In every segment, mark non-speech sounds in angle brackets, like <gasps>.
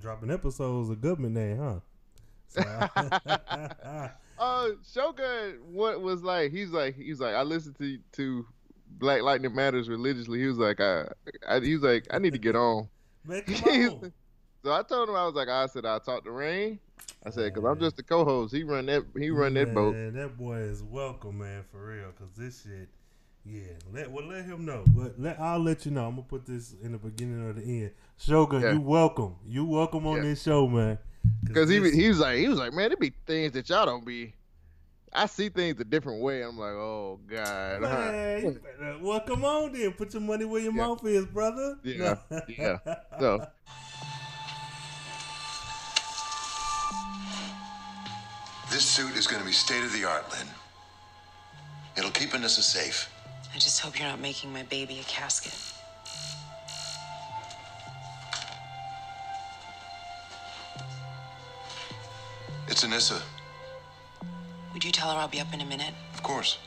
dropping episodes of Government Name, huh? So, <laughs> uh, Shogun, what was like? He's like, he's like, I listened to to Black Lightning Matters religiously. He was like, I, I he was like, I need to get on. <laughs> Man, come <laughs> on. so I told him I was like, I said I talked to Rain. I said, cause I'm just the co-host. He run that. He run man, that boat. That boy is welcome, man, for real. Cause this shit, yeah. Let well let him know. But let I'll let you know. I'm gonna put this in the beginning or the end. Shogun, Yeah. you welcome. You welcome on Yeah. this show, man. Cause he he was like he was like, man, it be things that y'all don't be. I see things a different way. I'm like, oh god. Man, <laughs> you better- well, come on then. Put your money where your Yeah. mouth is, brother. Yeah, yeah. <laughs> So This suit is going to be state of the art, Lynn. It'll keep Anissa safe. I just hope you're not making my baby a casket. It's Anissa, Would you tell her I'll be up in a minute? of course.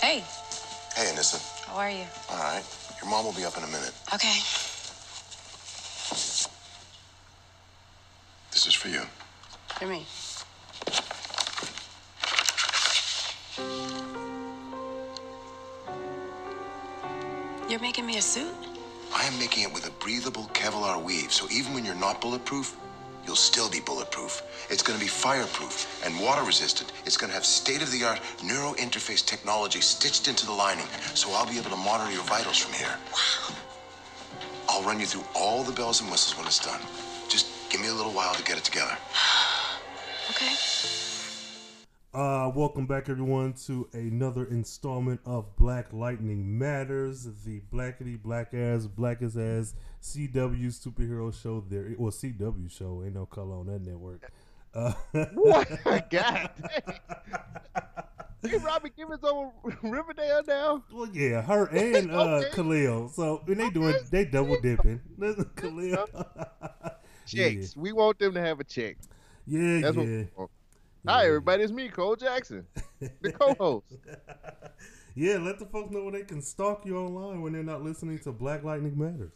Hey, Hey, Anissa. how are you? All right. Your mom will be up in a minute. Okay. This is for you. For me. You're making me a suit? I am making it with a breathable Kevlar weave, so even when you're not bulletproof, you'll still be bulletproof. It's going to be fireproof and water resistant. It's going to have state of the art neuro interface technology stitched into the lining, so I'll be able to monitor your vitals from here. Wow. I'll run you through all the bells and whistles when it's done. Just give me a little while to get it together. <gasps> Okay. Uh, welcome back, everyone, to another installment of Black Lightning Matters, the blackety black ass, blackest ass CW superhero show. There, well, CW show. Ain't no color on that network. Uh, <laughs> what? <laughs> God dang. You Robbie Gibbons on Riverdale now? well, yeah, her and <laughs> uh, Okay. Khalil. So and they doing, they double dipping. Khalil. Checks. We want them to have a check. Yeah, That's yeah. Hi, everybody. It's me, Cole Jackson, the <laughs> co-host. Yeah, let the folks know where they can stalk you online when they're not listening to Black Lightning Matters.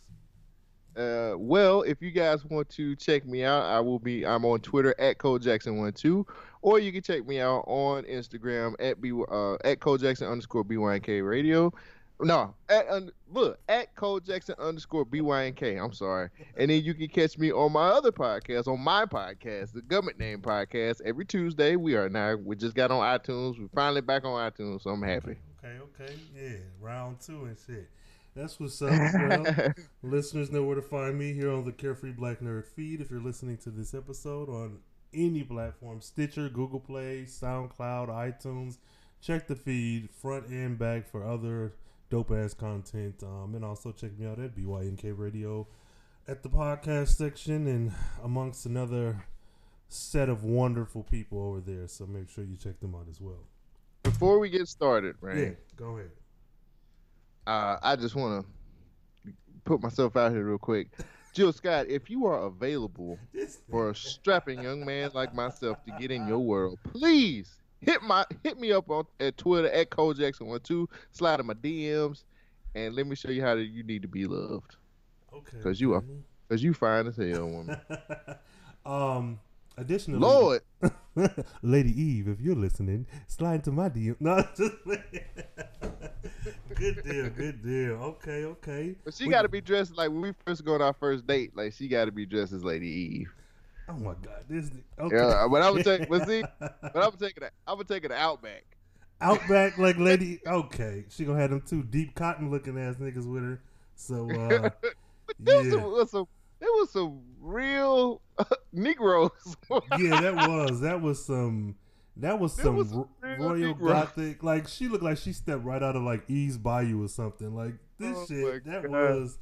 Uh, well, if you guys want to check me out, I will be. I'm on Twitter at Cole Jackson one two, or you can check me out on Instagram at b uh, at Cole Jackson underscore bynk radio. No, at un, look at Cole Jackson underscore bynk. I'm sorry, and then you can catch me on my other podcast, on my podcast, the Government Name Podcast, every Tuesday. We are now. We just got on iTunes. We're finally back on iTunes, so I'm happy. Okay, okay, yeah, round two and shit. That's what's up. Well, <laughs> listeners know where to find me here on the Carefree Black Nerd feed. If you're listening to this episode on any platform, Stitcher, Google Play, SoundCloud, iTunes, check the feed front and back for other dope ass content. Um, and also check me out at BYNK Radio at the podcast section and amongst another set of wonderful people over there. So make sure you check them out as well. Before we get started, right? Yeah, go ahead. uh, I just want to put myself out here real quick. Jill Scott, if you are available for a strapping young man like myself to get in your world, please hit my hit me up on at Twitter at Cole Jackson one two. Slide in my DMs, and let me show you how to, you need to be loved. Okay. Cause you are, cause you fine as hell, woman. <laughs> um. Additionally, Lord, <laughs> Lady Eve, if you're listening, slide into my DM. <laughs> No, just good deal, good deal. Okay, okay. but she got to be dressed like when we first go on our first date. Like she got to be dressed as Lady Eve. Oh my God, this. Okay. Yeah, but I'm gonna take, but see, <laughs> but I'm taking it. I'm gonna take it Outback. Outback like <laughs> Lady. Okay, she gonna have them two deep cotton looking ass niggas with her. So <laughs> uh, There was, yeah, some, was some, there was some real Negroes. yeah, that was that was some. That was There some was some real royal Negro. gothic. Like she looked like she stepped right out of like Eve's Bayou or something. Like this Oh shit. That God. was.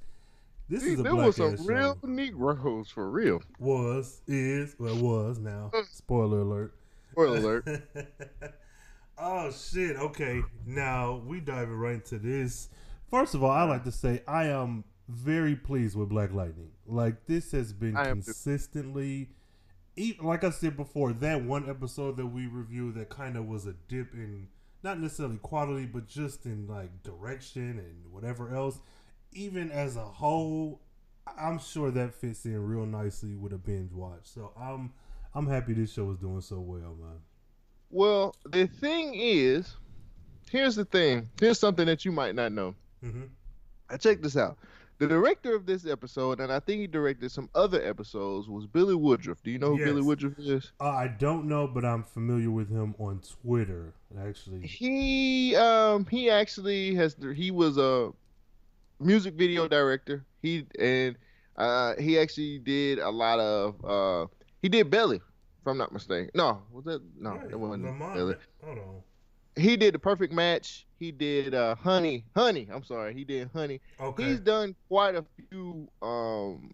This See, is a there was some real show. Negroes for real. Was is well was now. Uh, spoiler alert. Spoiler alert. <laughs> oh shit. Okay. Now we diving right into this. First of all, I like to say I am very pleased with Black Lightning. Like this has been consistently. Even, like I said before, that one episode that we reviewed that kind of was a dip in not necessarily quality, but just in like direction and whatever else. Even as a whole, I'm sure that fits in real nicely with a binge watch. So I'm I'm happy this show is doing so well, man. Well, the thing is, here's the thing. Here's something that you might not know. Mm-hmm. I checked this out. The director of this episode, and I think he directed some other episodes, was Billy Woodruff. Do you know who Yes. Billy Woodruff is? Uh, I don't know, but I'm familiar with him on Twitter. Actually, He um he actually has he was a music video director. He and uh he actually did a lot of uh he did Belly, if I'm not mistaken. No, was that no, Yeah, it wasn't Lamont- Belly. Hold on. He did the perfect match. He did uh Honey, Honey. I'm sorry, he did Honey. Okay. He's done quite a few. Um,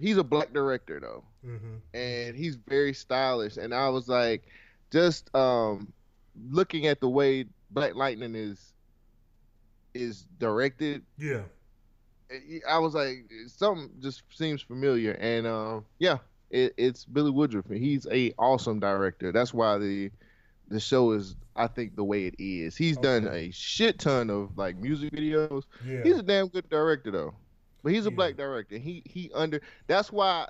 he's a black director though, mm-hmm. and he's very stylish. And I was like, just um, looking at the way Black Lightning is is directed, Yeah. I was like, something just seems familiar. And uh, yeah, it, it's Billy Woodruff, and he's a awesome director. That's why the the show is, I think, the way it is. He's done a shit ton of like music videos. Yeah. He's a damn good director though. But he's a Yeah. black director. He he under that's why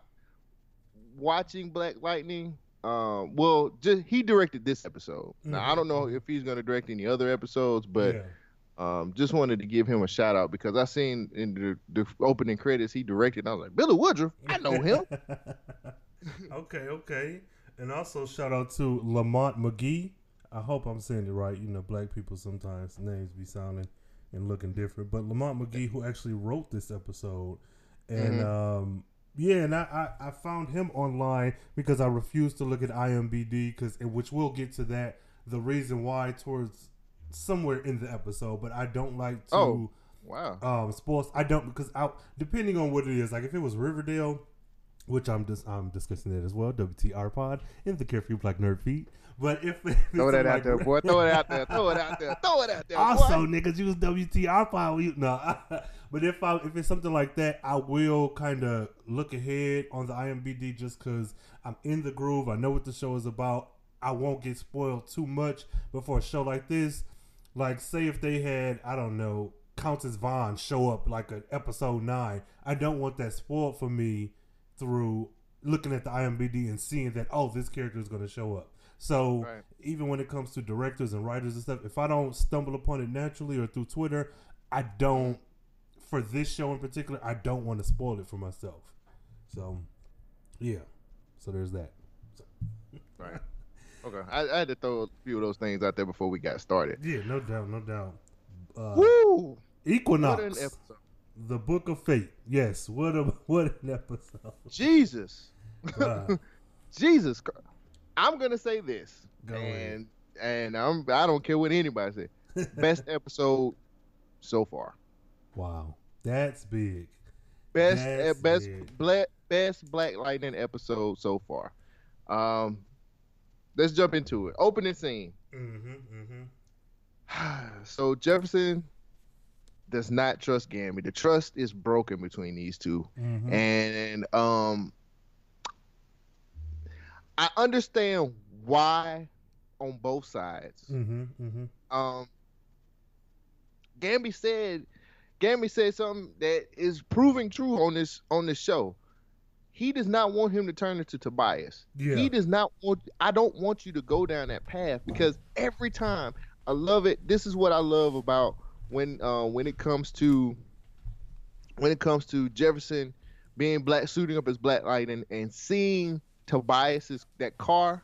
watching Black Lightning um well just he directed this episode. Now I Mhm. don't know if he's gonna direct any other episodes, but yeah. Um just wanted to give him a shout out because I seen in the, the opening credits he directed and I was like, Billy Woodruff, I know him. <laughs> okay, okay. And also shout out to Lamont McGee. I hope I'm saying it right. You know, black people sometimes names be sounding and looking different. But Lamont McGee, who actually wrote this episode, and um, yeah, and I, I I found him online because I refused to look at IMBD because which we'll get to that the reason why towards somewhere in the episode. But I don't like to Oh. Wow. um sports i don't because i depending on what it is like if it was riverdale which i'm just i'm discussing that as well wtr pod in the carefree black nerd feed but if, <laughs> Throw that out there, boy. Throw it out there. <laughs> Throw it out there. Throw it out there. also boy. niggas use wtr pod we, no <laughs> but if i if it's something like that i will kind of look ahead on the imbd just because i'm in the groove i know what the show is about i won't get spoiled too much but for a show like this like say if they had i don't know countess vaughn show up like an episode 9 i don't want that spoiled for me through looking at the imbd and seeing that oh this character is going to show up so Right. even when it comes to directors and writers and stuff if i don't stumble upon it naturally or through twitter i don't for this show in particular i don't want to spoil it for myself so yeah so there's that Right. Okay. I, I had to throw a few of those things out there before we got started. yeah no doubt no doubt uh, Woo! equinox What an episode. The Book of Fate. Yes, what a <laughs> what an episode. Jesus. Wow. <laughs> Jesus. I'm gonna say this, Go and ahead. and I'm I don't care what anybody says. <laughs> Best episode so far. wow, that's big. Best That's uh, best it. black best Black Lightning episode so far. Um, let's jump into it. Opening scene. Mm-hmm, mm-hmm. <sighs> so Jefferson does not trust Gambi. The trust is broken between these 2 Mhm. and um, I understand why on both sides. Mm-hmm, mm-hmm. Um, Gambi said, Gambi said something that is proving true on this on this show. He does not want him to turn into Tobias. Yeah. He does not want. I don't want you to go down that path because every time I love it. This is what I love about when uh, when it comes to when it comes to Jefferson being black, suiting up as Black Lightning, and seeing Tobias's that car.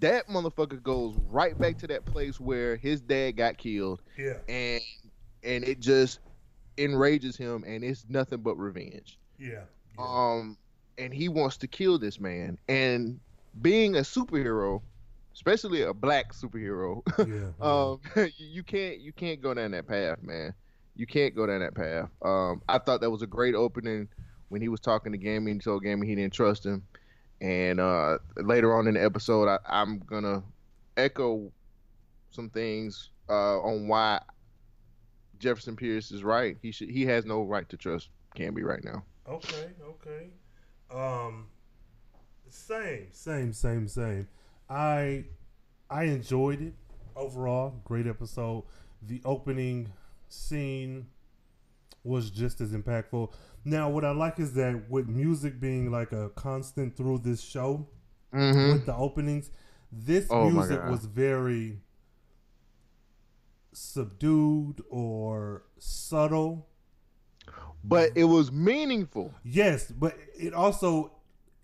That motherfucker goes right back to that place where his dad got killed, Yeah. and and it just enrages him, and it's nothing but revenge Yeah. Um and he wants to kill this man. And being a superhero especially a black superhero <laughs> Yeah. um <laughs> you, can't you can't go down that path man. You can't go down that path. Um i thought that was a great opening when he was talking to Gambi and told Gambi he didn't trust him. And uh later on in the episode I, i'm gonna echo some things uh on why jefferson pierce is right. He should he has no right to trust Gambi right now Okay, okay. Um same, same, same, same. I I enjoyed it overall. Great episode. The opening scene was just as impactful. Now, what I like is that with music being like a constant through this show, Mm-hmm. with the openings, this Oh music was very subdued or subtle. But it was meaningful. Yes, but it also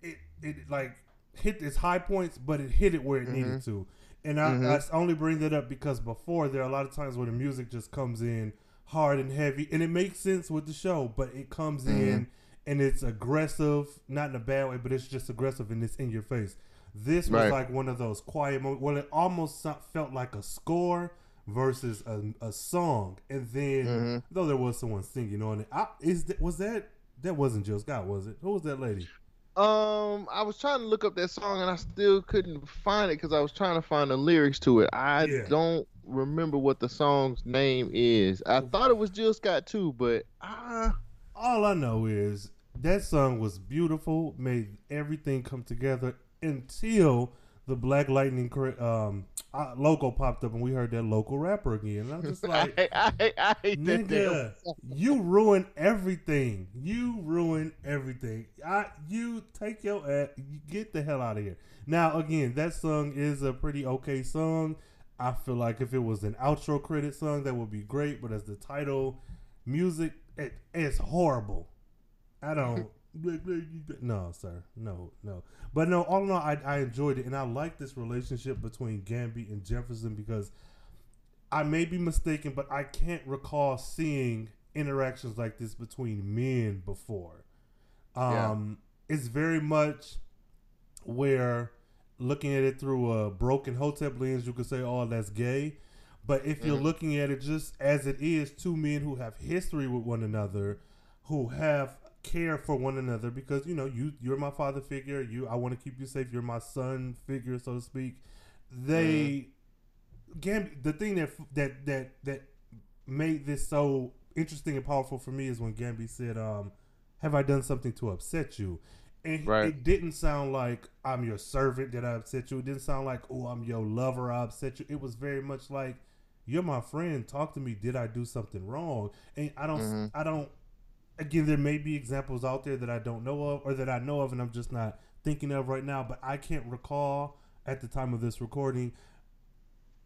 it it like hit its high points, but it hit it where it needed mm-hmm. to. And I, I mm-hmm. only bring that up because before there are a lot of times where the music just comes in hard and heavy, and it makes sense with the show, but it comes mm-hmm. in and it's aggressive, not in a bad way, but it's just aggressive and it's in your face. This was Right. like one of those quiet moments. Well, it almost felt like a score versus a, a song, and then though there was someone singing on it, I, is that, was that that wasn't Jill Scott, was it? Who was that lady? Um, I was trying to look up that song and I still couldn't find it because I was trying to find the lyrics to it. I Yeah. don't remember what the song's name is. I thought it was Jill Scott too, but ah, All I know is that song was beautiful, made everything come together until the Black Lightning um, logo popped up and we heard that local rapper again. And I'm just <laughs> like, I, I, I hate nigga, you ruin everything. You ruin everything. I, you take your ass, you get the hell out of here. Now, again, that song is a pretty okay song. I feel like if it was an outro credit song, that would be great. But as the title, music, it, it's horrible. I don't. No, sir. No, no. But no, all in all, I, I enjoyed it. And I like this relationship between Gambi and Jefferson because I may be mistaken, but I can't recall seeing interactions like this between men before. Um, It's very much where looking at it through a broken hotep lens, you could say, "Oh, that's gay." But if you're looking at it just as it is, two men who have history with one another, who have care for one another, because you know you you're my father figure. You I want to keep you safe. You're my son figure, so to speak. They Gambi, the thing that that that that made this so interesting and powerful for me is when Gambi said, um, "Have I done something to upset you?" And Right. it didn't sound like I'm your servant that I upset you. It didn't sound like, "Oh, I'm your lover, I upset you." It was very much like, "You're my friend. Talk to me. Did I do something wrong?" And I don't, I don't. Again, there may be examples out there that I don't know of, or that I know of, and I'm just not thinking of right now. But I can't recall at the time of this recording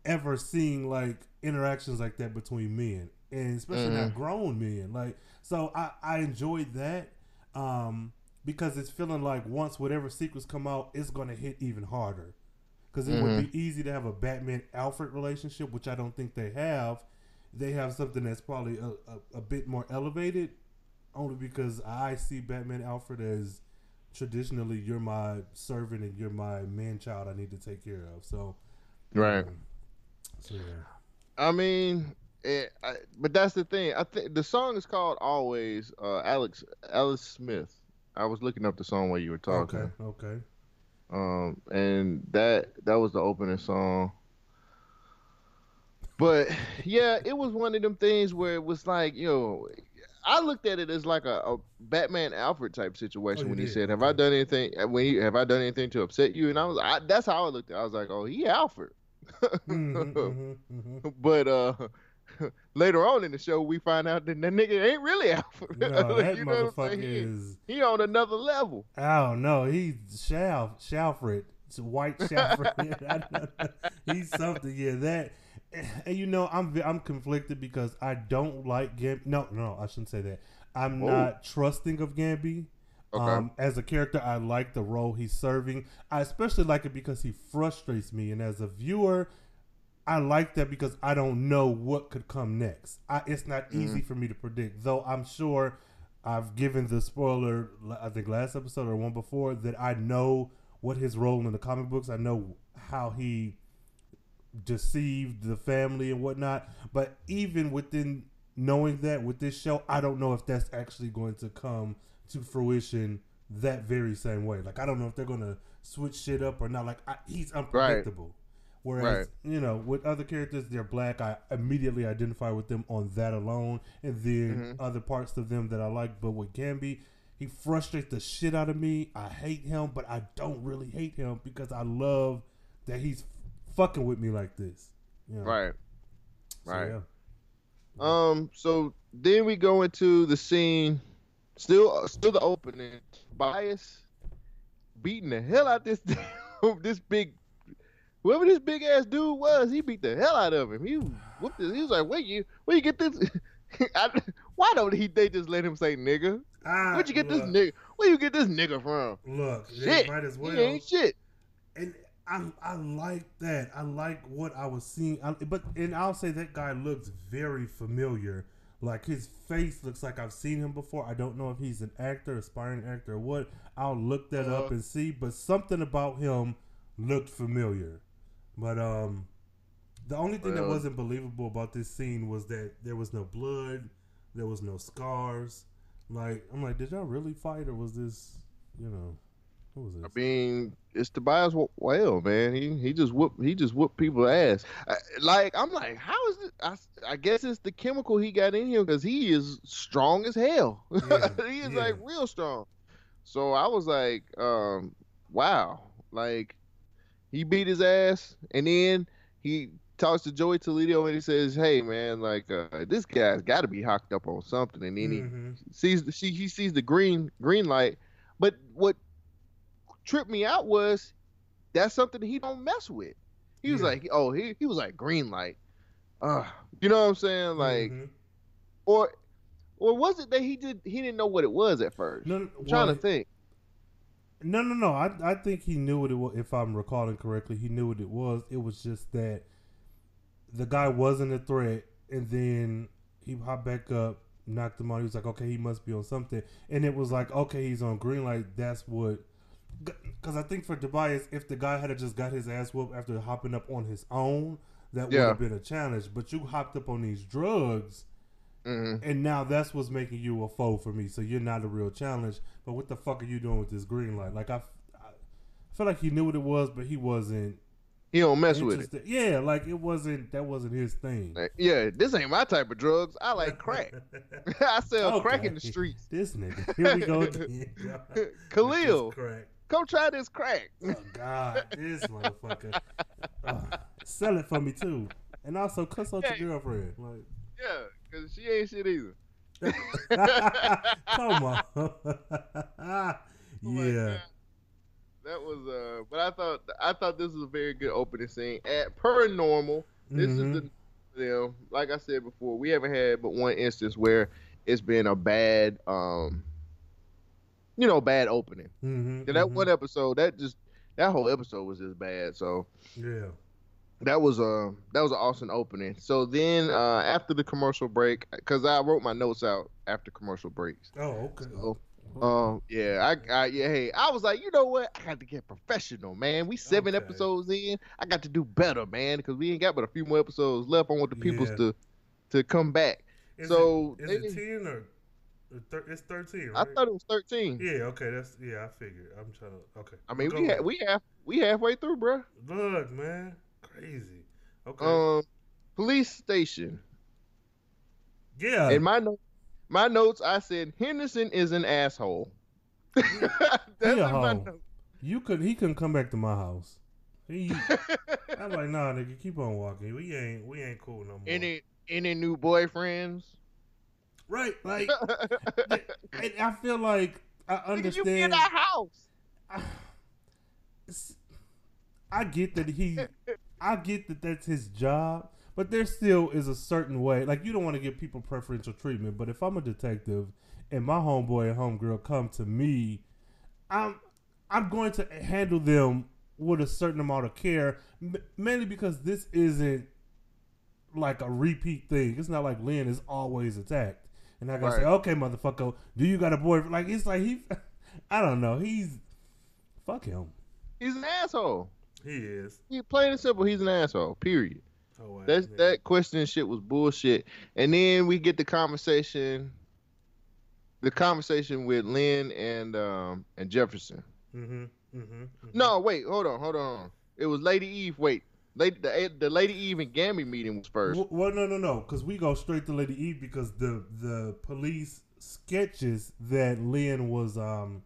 ever seeing like interactions like that between men and especially not grown men like so i i enjoyed that um because it's feeling like once whatever secrets come out it's gonna hit even harder. Because it would be easy to have a batman alfred relationship which i don't think they have. They have something that's probably a, a, a bit more elevated only because i see batman alfred as traditionally you're my servant and you're my man child i need to take care of so right. so yeah I mean, it, I, but that's the thing. I think the song is called "Always." Uh, Alex Alice Smith. I was looking up the song while you were talking. Okay, okay. Um, and that that was the opening song. But yeah, it was one of them things where it was like, you know, I looked at it as like a, a Batman Alfred type situation Oh, when he said, "Have I done anything? When he, have I done anything to upset you?" And I was, I, that's how I looked at. it. I was like, "Oh, he Alfred." Mhm, mhm, mhm. <laughs> But uh, <laughs> later on in the show, we find out that that nigga ain't really <laughs> Alfred. No, that You know motherfucker? He- is. he on another level. Oh no, he's Shal Shalfred. It's white Shalfred. he's something. Yeah, that. <laughs> And you know, I'm I'm conflicted because I don't like Gambi. No, no, I shouldn't say that. I'm Whoa. not trusting of Gambi. Okay. Um, as a character, I like the role he's serving. I especially like it because he frustrates me, and as a viewer, I like that because I don't know what could come next. I, it's not easy for me to predict, though. I'm sure I've given the spoiler. I think last episode or one before that I know what his role in the comic books. I know how he deceived the family and whatnot. But even within knowing that with this show, I don't know if that's actually going to come to fruition that very same way. Like I don't know if they're going to switch shit up or not. Like I, he's unpredictable. Whereas Right. you know with other characters, they're black. I immediately identify with them on that alone, and then mm-hmm. other parts of them that I like. But with Gambi, he frustrates the shit out of me. I hate him, but I don't really hate him because I love that he's fucking with me like this. You know? Right. So, Right. yeah. Um. So then we go into the scene. Still, still the opening. Bias beating the hell out this <laughs> this big whoever this big ass dude was. He beat the hell out of him. He whooped. His, he was like, "Where you? Where you get this? <laughs> I, why don't he? They just let him say nigga. Ah, Where'd you get this nigga? Where you get this nigga from? Look, Shit. might as well. He ain't shit. and I I like that. I like what I was seeing. I, but and I'll say that guy looks very familiar. Like his face looks like I've seen him before. I don't know if he's an actor, aspiring actor, or what. I'll look that up Uh-huh. and see. But something about him looked familiar. But um, the only thing that wasn't believable about this scene was that there was no blood, there was no scars. Like I'm like, did y'all really fight, or was this, you know, what was this? I mean, it's Tobias Whale, man. He he just whoop he just whooped people's ass. I, like I'm like, how is it? I, I guess it's the chemical he got in him because he is strong as hell. Yeah, <laughs> he is yeah. like real strong. So I was like, um, wow, like he beat his ass, and then he talks to Joey Toledo and he says, "Hey, man, like uh, this guy's got to be hocked up on something." And then he Mhm. sees the she he sees the green green light. But what tripped me out was that's something he don't mess with. He was Yeah. like, oh, he he was like green light. Uh, you know what I'm saying? Like, Mhm. or or was it that he did he didn't know what it was at first? No, no, I'm trying well, to think. No, no, no. I I think he knew what it was. If I'm recalling correctly, he knew what it was. It was just that the guy wasn't a threat, and then he hopped back up, knocked him out. He was like, okay, he must be on something, and it was like, okay, he's on green light. That's what. Because I think for Tobias, if the guy had just got his ass whooped after hopping up on his own, that would Yeah. have been a challenge. But you hopped up on these drugs. hmm And now that's what's making you a foe for me. So you're not a real challenge. But what the fuck are you doing with this green light? Like I, feel like he knew what it was, but he wasn't He don't mess with it. Yeah, like it wasn't. That wasn't his thing. Like, yeah, this ain't my type of drugs. I like crack. <laughs> I sell crack in the streets. This nigga. Here we go <laughs> again. Khalil, <laughs> crack. Come try this crack. Oh God, this motherfucker. Sell it for me too, and also cuss out Yeah. your girlfriend. Like, Yeah, because she ain't shit either. <laughs> come on. <laughs> Oh yeah. That was uh but I thought I thought this was a very good opening scene. At per normal, this Mhm. is the you know, like I said before, we haven't had but one instance where it's been a bad um you know, bad opening. Mhm, And that mhm. one episode, that just that whole episode was just bad. So Yeah. that was a that was an awesome opening. So then uh after the commercial break, because I wrote my notes out after commercial breaks. Oh, okay. So, um, yeah, I, I, yeah, hey, I was like, you know what? I got to get professional, man. We seven Okay. episodes in. I got to do better, man, because we ain't got but a few more episodes left. I want the peoples Yeah. to, to come back. Is so it, is they- it ten or it's thirteen? Right? I thought it was thirteen. Yeah. Okay. That's yeah. I figured. I'm trying to. Okay. I mean, Go we ha- we have we halfway through, bro. look, man, crazy. Okay. Um, police station. yeah. In my my notes, I said Henderson is an asshole. <laughs> That's He a in my notes. you could. He couldn't come back to my house. He. I'm like, nah, nigga, keep on walking. We ain't. We ain't cool no more. any any new boyfriends? Right. <laughs> Like. and I feel like I Nigga, you be in understand. our house. <sighs> It's- I get that he, <laughs> I get that that's his job, but there still is a certain way. Like you don't want to give people preferential treatment, but if I'm a detective and my homeboy and homegirl come to me, I'm I'm going to handle them with a certain amount of care, mainly because this isn't like a repeat thing. It's not like Lynn is always attacked, and I gotta say, okay, motherfucker, do you got a boyfriend? Like it's like he, <laughs> I don't know, he's fuck him. He's an asshole. He is. He plain and simple. He's an asshole. Period. Oh, wow. That's Yeah. that question shit was bullshit. And then we get the conversation, the conversation with Lynn and um and Jefferson. Mm-hmm. Mm-hmm. No, wait, hold on, hold on. It was Lady Eve. Wait, Lady the, the Lady Eve and Gambi meeting was first. Well, well, no, no, no, because we go straight to Lady Eve because the the police sketches that Lynn was um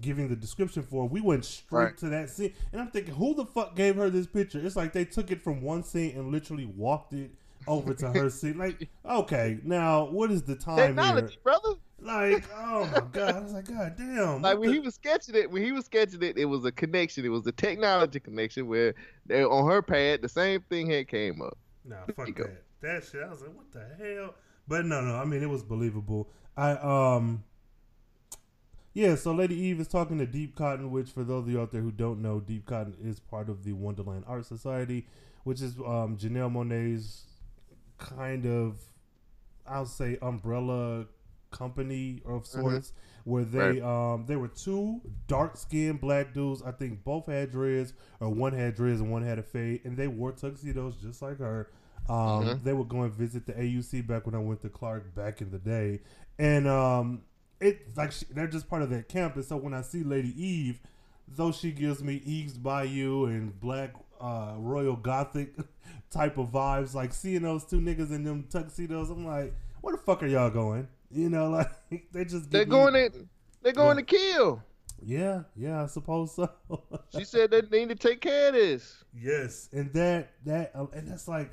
giving the description for. We went straight Right. to that scene, and I'm thinking, who the fuck gave her this picture? It's like they took it from one scene and literally walked it over to her <laughs> scene. Like, okay, now what is the time here? Technology, brother. Like, oh my god, I was like, god damn. Like when the- he was sketching it, when he was sketching it, it was a connection. It was a technology connection where they, on her pad, the same thing had came up. Nah, fuck go. that. That shit. I was like, what the hell? But no, no. I mean, it was believable. I um, yeah. So Lady Eve is talking to Deep Cotton, which for those of you out there who don't know, Deep Cotton is part of the Wondaland Art Society, which is um Janelle Monáe's kind of, I'll say, umbrella company of sorts. Where they um there were two dark skinned black dudes. I think both had dreads, or one had dreads and one had a fade, and they wore tuxedos just like her. Um, They would go and visit the AUC back when I went to Clark back in the day, and um, it like she, they're just part of that camp. And so when I see Lady Eve, though she gives me Eve's Bayou and Black uh, Royal Gothic <laughs> type of vibes, like seeing those two niggas in them tuxedos, I'm like, where the fuck are y'all going? You know, <laughs> like they just They're me- going to, they're going to kill. Yeah, yeah, I suppose so. <laughs> She said they need to take care of this. Yes, and that that uh, and that's like,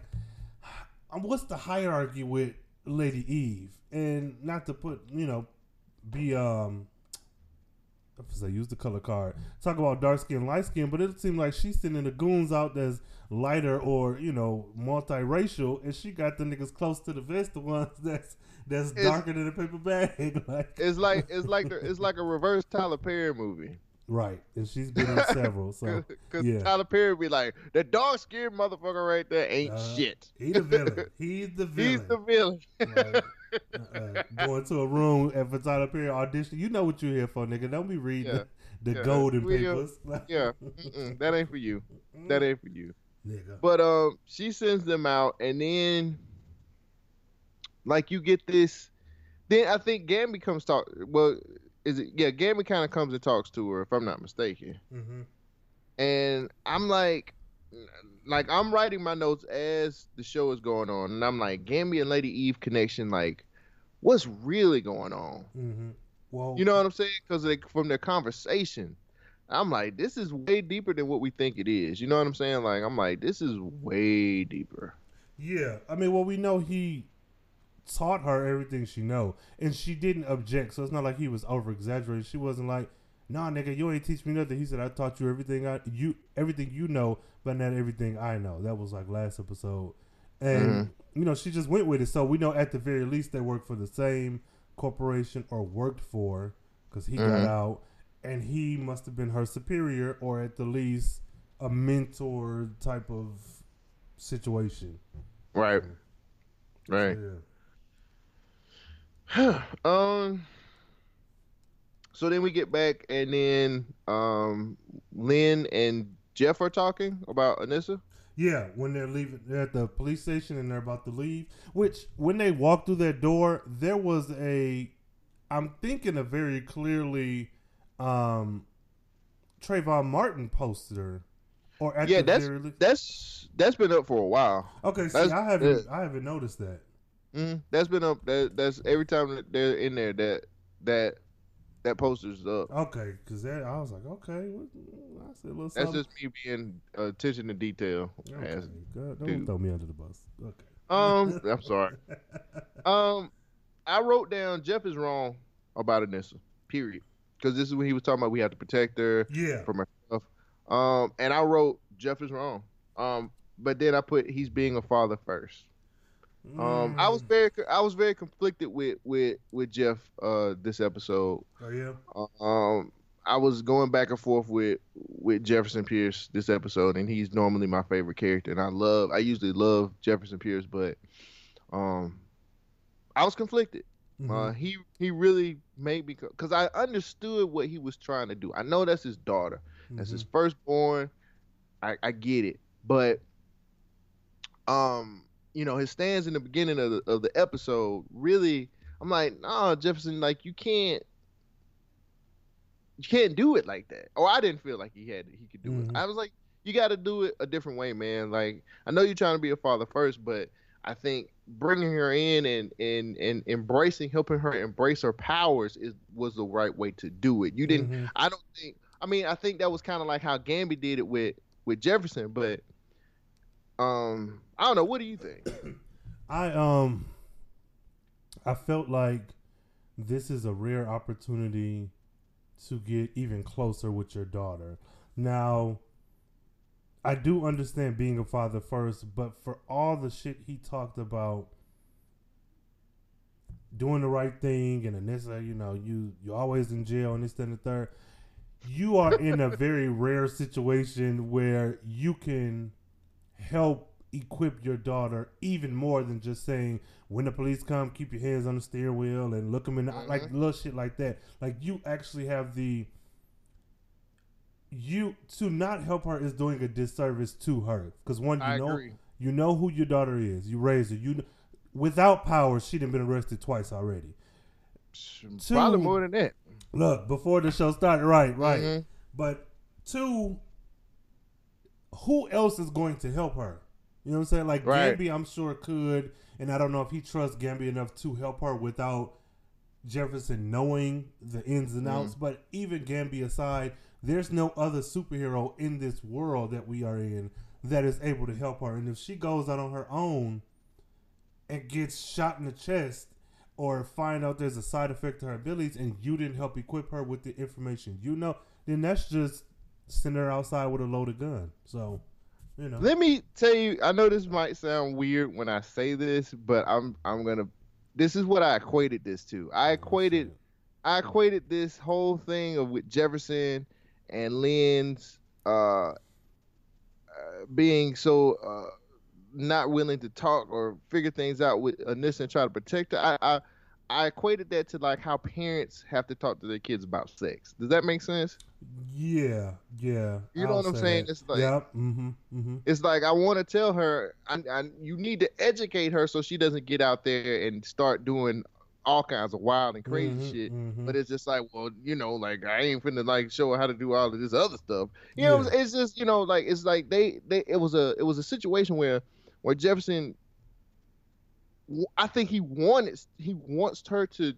um, what's the hierarchy with Lady Eve? And not to put you know, be um, I use the color card, talk about dark skin, light skin, but it seemed like she's sending the goons out that's lighter or you know multiracial, and she got the niggas close to the vest, the ones <laughs> that's that's darker than a paper bag, <laughs> like It's like it's like the, it's like a reverse Tyler Perry movie. right. And she's been in several, so <laughs> Because yeah. Tyler Perry be like, the dark skinned motherfucker right there ain't Uh, shit. He the villain. <laughs> He's the villain. He's the villain. Like, uh, going to a room and for Tyler Perry audition. You know what you're here for, nigga. Don't be reading Yeah. the, the Yeah. golden We, papers. yeah, that ain't for you. That ain't for you. nigga. But um, she sends them out, and then like you get this. Then I think Gambi comes talk. Well, is it? Yeah, Gambi kind of comes and talks to her, if I'm not mistaken. hmm And I'm like, like I'm writing my notes as the show is going on, and I'm like, Gambi and Lady Eve connection. Like, what's really going on? Mm-hmm. Well, You know what I'm saying? Because like, from their conversation, I'm like, this is way deeper than what we think it is. You know what I'm saying? Like, I'm like, this is way deeper. Yeah, I mean, well, we know he taught her everything she know, and she didn't object. So it's not like he was over exaggerating. She wasn't like, "Nah, nigga, you ain't teach me nothing." He said, "I taught you everything I you everything you know, but not everything I know." That was like last episode, and you know she just went with it. So we know at the very least they worked for the same corporation or worked for because he got Mhm. out, and he must have been her superior or at the least a mentor type of situation. Right. Right. Yeah. <sighs> um. So then we get back, and then um, Lynn and Jeff are talking about Anissa. Yeah, when they're leaving, they're at the police station and they're about to leave. Which, when they walk through that door, there was a, I'm thinking a very clearly, um, Trayvon Martin poster, or at yeah, the that's very that's that's been up for a while. Okay, see, that's- I haven't, I haven't noticed that. Mm, that's been up. That, that's every time that they're in there that that that poster's up. Okay, because I was like, okay, what, I said little That's something. just me being uh, attention to detail. okay, God, don't dude. throw me under the bus. Okay. Um, <laughs> I'm sorry. Um, I wrote down Jeff is wrong about Anissa. Period. Because this is when he was talking about we have to protect her Yeah. from her stuff. Um, and I wrote Jeff is wrong. Um, but then I put he's being a father first. Um, I was Mm. very I was very conflicted with with with Jeff uh this episode. Oh yeah. Um, I was going back and forth with with Jefferson Pierce this episode, and he's normally my favorite character, and I love I usually love Jefferson Pierce, but um, I was conflicted. Mhm. Uh, he he really made me because I understood what he was trying to do. I know that's his daughter, that's his Mhm. firstborn. I I get it, but um, you know his stands in the beginning of the of the episode really. I'm like, nah, Jefferson, like you can't you can't do it like that. Or I didn't feel like he had he could do Mhm. it. I was like, you got to do it a different way, man. Like I know you're trying to be a father first, but I think bringing her in and and and embracing, helping her embrace her powers is was the right way to do it. You didn't. Mhm. I don't think. I mean, I think that was kind of like how Gambi did it with with Jefferson, but um, I don't know. What do you think? <coughs> I um I felt like this is a rare opportunity to get even closer with your daughter. Now I do understand being a father first, but for all the shit he talked about doing the right thing and this you know, you you're always in jail and this and the third. You are in a <laughs> very rare situation where you can help equip your daughter even more than just saying when the police come keep your hands on the steering wheel and look them in the, like little shit like that like you actually have the you to not help her is doing a disservice to her because one you I know agree. you know who your daughter is you raised her you without power she'd have been arrested twice already Probably Two- more than that. Look, before the show started, right, right. Mhm. But two, who else is going to help her? You know what I'm saying? Like Right. Gambi, I'm sure could, and I don't know if he trusts Gambi enough to help her without Jefferson knowing the ins and outs. Mm. But even Gambi aside, there's no other superhero in this world that we are in that is able to help her. And if she goes out on her own and gets shot in the chest or find out there's a side effect to her abilities and you didn't help equip her with the information you know, then that's just sending her outside with a loaded gun. So, you know. Let me tell you. I know this might sound weird when I say this, but I'm I'm gonna. This is what I equated this to. I equated I equated this whole thing of with Jefferson and Lynn's uh, uh, being so uh, not willing to talk or figure things out with Anissa and try to protect her. I, I I equated that to like how parents have to talk to their kids about sex. Does that make sense? Yeah, yeah. You know I'll what I'm say saying? that. It's like- Yep. Mm-hmm. Mm-hmm. It's like I want to tell her, I, I, you need to educate her so she doesn't get out there and start doing all kinds of wild and crazy Mhm, shit. mhm. But it's just like, well, you know, like I ain't finna like show her how to do all of this other stuff. You know, Yeah. it's just you know, like it's like they they it was a it was a situation where where Jefferson, I think he wanted he wants her to,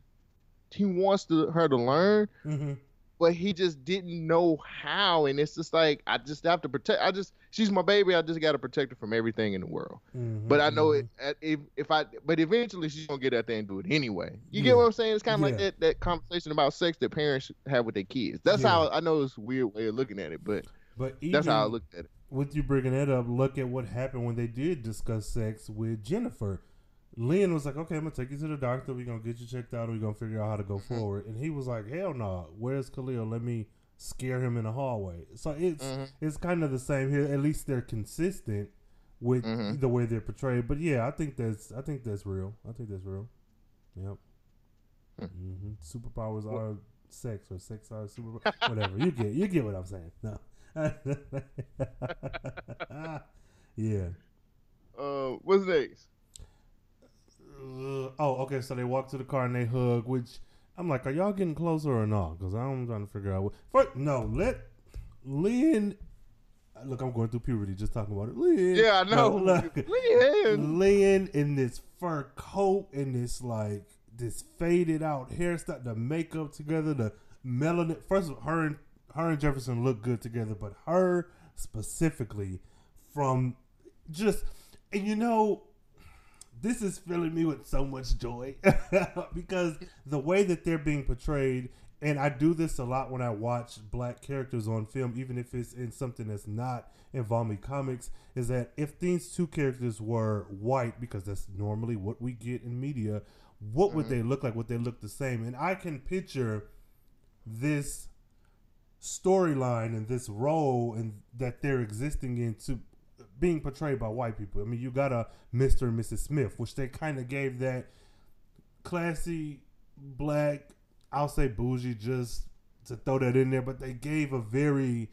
he wants to, her to learn, Mm-hmm. but he just didn't know how. And it's just like I just have to protect. I just she's my baby. I just got to protect her from everything in the world. mm-hmm, But I know it if if I but eventually she's gonna get out there and do it anyway. You get what I'm saying? It's kind of like that that conversation about sex that parents have with their kids. That's Yeah. how I know it's a weird way of looking at it, but But even that's how I looked at it. with you bringing that up, look at what happened when they did discuss sex with Jennifer. Lynn was like, "Okay, I'm gonna take you to the doctor. We're gonna get you checked out. and We're gonna figure out how to go Mm-hmm. forward." And he was like, "Hell no! Where's Khalil? Let me scare him in the hallway." So it's Mhm. it's kind of the same here. At least they're consistent with Mhm. the way they're portrayed. But yeah, I think that's I think that's real. I think that's real. Yep. hmm Superpowers are sex, or sex are super. Whatever you get, you get what I'm saying. No. <laughs> <laughs> yeah. Uh, what's next? Uh, oh, okay. So they walk to the car and they hug, which I'm like, are y'all getting closer or not? Because I'm trying to figure out. What, first, no, let Lynn. Look, I'm going through puberty just talking about it. Lynn. Yeah, I know. No, look. Lynn. Lynn in this fur coat and this like this faded out hairstyle, the makeup together, the melanin. First of all, her and her and Jefferson look good together, but her specifically from just and you know this is filling me with so much joy <laughs> because the way that they're being portrayed and I do this a lot when I watch black characters on film, even if it's in something that's not involving comics, is that if these two characters were white, because that's normally what we get in media, what would mm-hmm. they look like? Would they look the same? And I can picture this storyline and this role and that they're existing in to being portrayed by white people. I mean, you got a Mr. and Mrs. Smith, which they kind of gave that classy black, I'll say bougie just to throw that in there, but they gave a very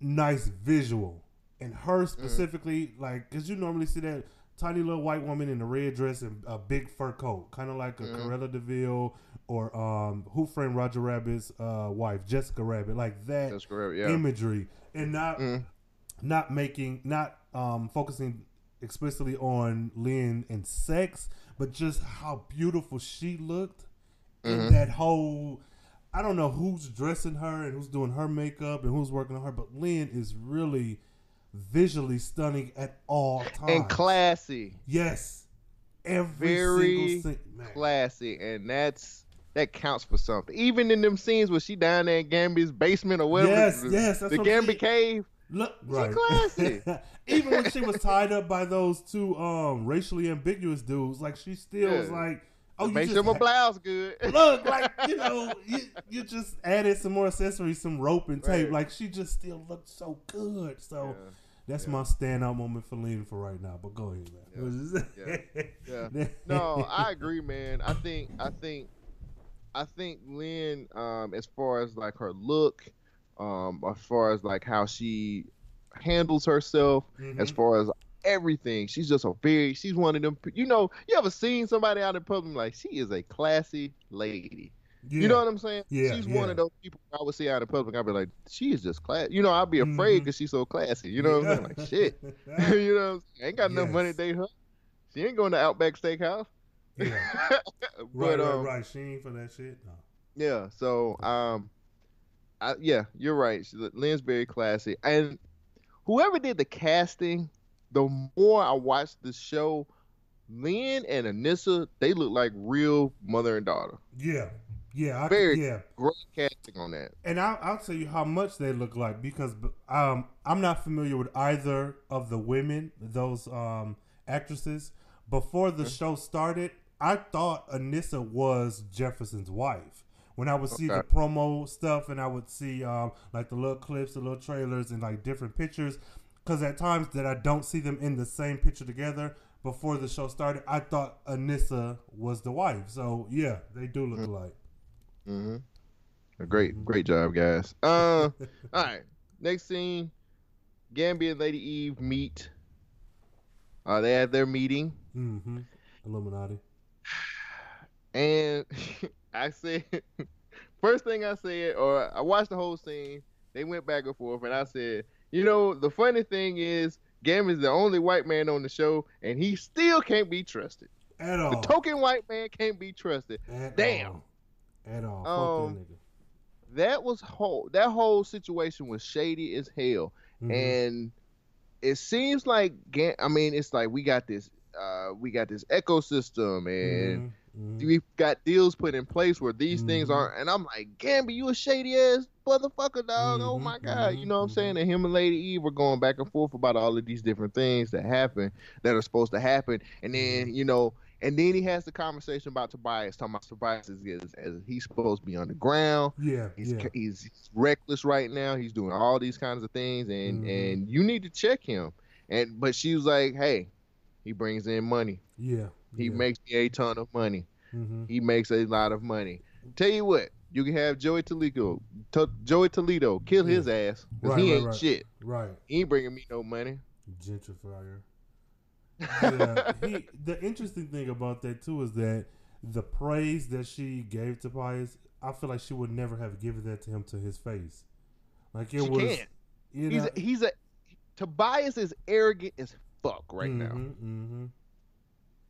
nice visual. And her specifically, like, because you normally see that tiny little white woman in a red dress and a big fur coat, kind of like a Cruella de Vil or um, Who Framed Roger Rabbit's uh, wife, Jessica Rabbit, like that correct. Yeah. imagery, and not Mm. Not making not um, focusing explicitly on Lynn and sex, but just how beautiful she looked in that whole. I don't know who's dressing her and who's doing her makeup and who's working on her, but Lynn is really visually stunning at all times. and classy, Yes, every very single. Man. classy, and that's that counts for something. Even in them scenes where she down there in Gambi's basement or whatever, Yes, the, yes, that's the Gambi cave. Look, She classy. <laughs> Even when she was tied up by those two um racially ambiguous dudes, like she still was like, "Oh, you Make just sure my blouse good. <laughs> look <laughs> like you know you, you just added some more accessories, some rope and tape. Right. Like she just still looked so good. So Yeah. that's Yeah. my standout moment for Lynn for right now. But go ahead, man. Yeah. no, I agree, man. I think I think I think Lynn, um, as far as like her look, um, as far as like how she handles herself, as Mhm. far as everything, she's just a very she's one of them. You know, you ever seen somebody out in public like she is a classy lady. Yeah. You know what I'm saying? Yeah, she's yeah. one of those people I would see out in public. I'd be like, she is just class. You know, I'd be afraid because she's so classy. You know what I'm saying? Like shit. <laughs> you know, what I'm saying? ain't got enough money to Yes. date her. She ain't going to Outback Steakhouse. yeah. <laughs> but Right, right, um, right. She ain't for that shit. No. yeah, so um, I, yeah, you're right. Very classy, and whoever did the casting, the more I watched the show, Lynn and Anissa, they look like real mother and daughter. Yeah. Yeah. I, Very- yeah. Great casting on that. And I'll, I'll tell you how much they look like because um, I'm not familiar with either of the women, those um, actresses. Before the show started, I thought Anissa was Jefferson's wife. When I would see the promo stuff and I would see um, like the little clips, the little trailers, and like different pictures, because at times that I don't see them in the same picture together. Before the show started, I thought Anissa was the wife. So yeah, they do look alike. hmm A great, great job, guys. Uh, <laughs> all right. Next scene, Gambi and Lady Eve meet. Uh, they had their meeting, Mm-hmm. Illuminati. <sighs> and <laughs> I said, <laughs> first thing I said, or I watched the whole scene. They went back and forth, and I said, you know, the funny thing is, Gambi's the only white man on the show, and he still can't be trusted. At all. The token white man can't be trusted. At Damn. all. At all. Um, that. That was whole. That whole situation was shady as hell. Mhm. and it seems like Ga- I mean it's like we got this uh we got this ecosystem and Mhm. Mhm. we've got deals put in place where these things Mhm. aren't and I'm like Gambi you a shady ass motherfucker dog oh Mhm, my god you know what I'm mhm, saying and him and Lady Eve were going back and forth about all of these different things that happen that are supposed to happen and Mm-hmm. then you know and then he has the conversation about Tobias talking about Tobias is, is, is he's supposed to be on the ground Yeah. He's, yeah. he's reckless right now. He's doing all these kinds of things, and Mhm. and you need to check him. And but she was like, hey, he brings in money. Yeah. He yeah. makes a ton of money. Mhm. He makes a lot of money. Tell you what, you can have Joey Toledo, to, Joey Toledo, kill his ass. 'cause Right, he right, ain't right. shit. Right. He ain't bringing me no money. Gentrifier. yeah. He, the interesting thing about that too is that the praise that she gave to Pius, I feel like she would never have given that to him to his face. Like it She was. can't. You He's a, he's a Tobias is arrogant as fuck right now. Mm-hmm.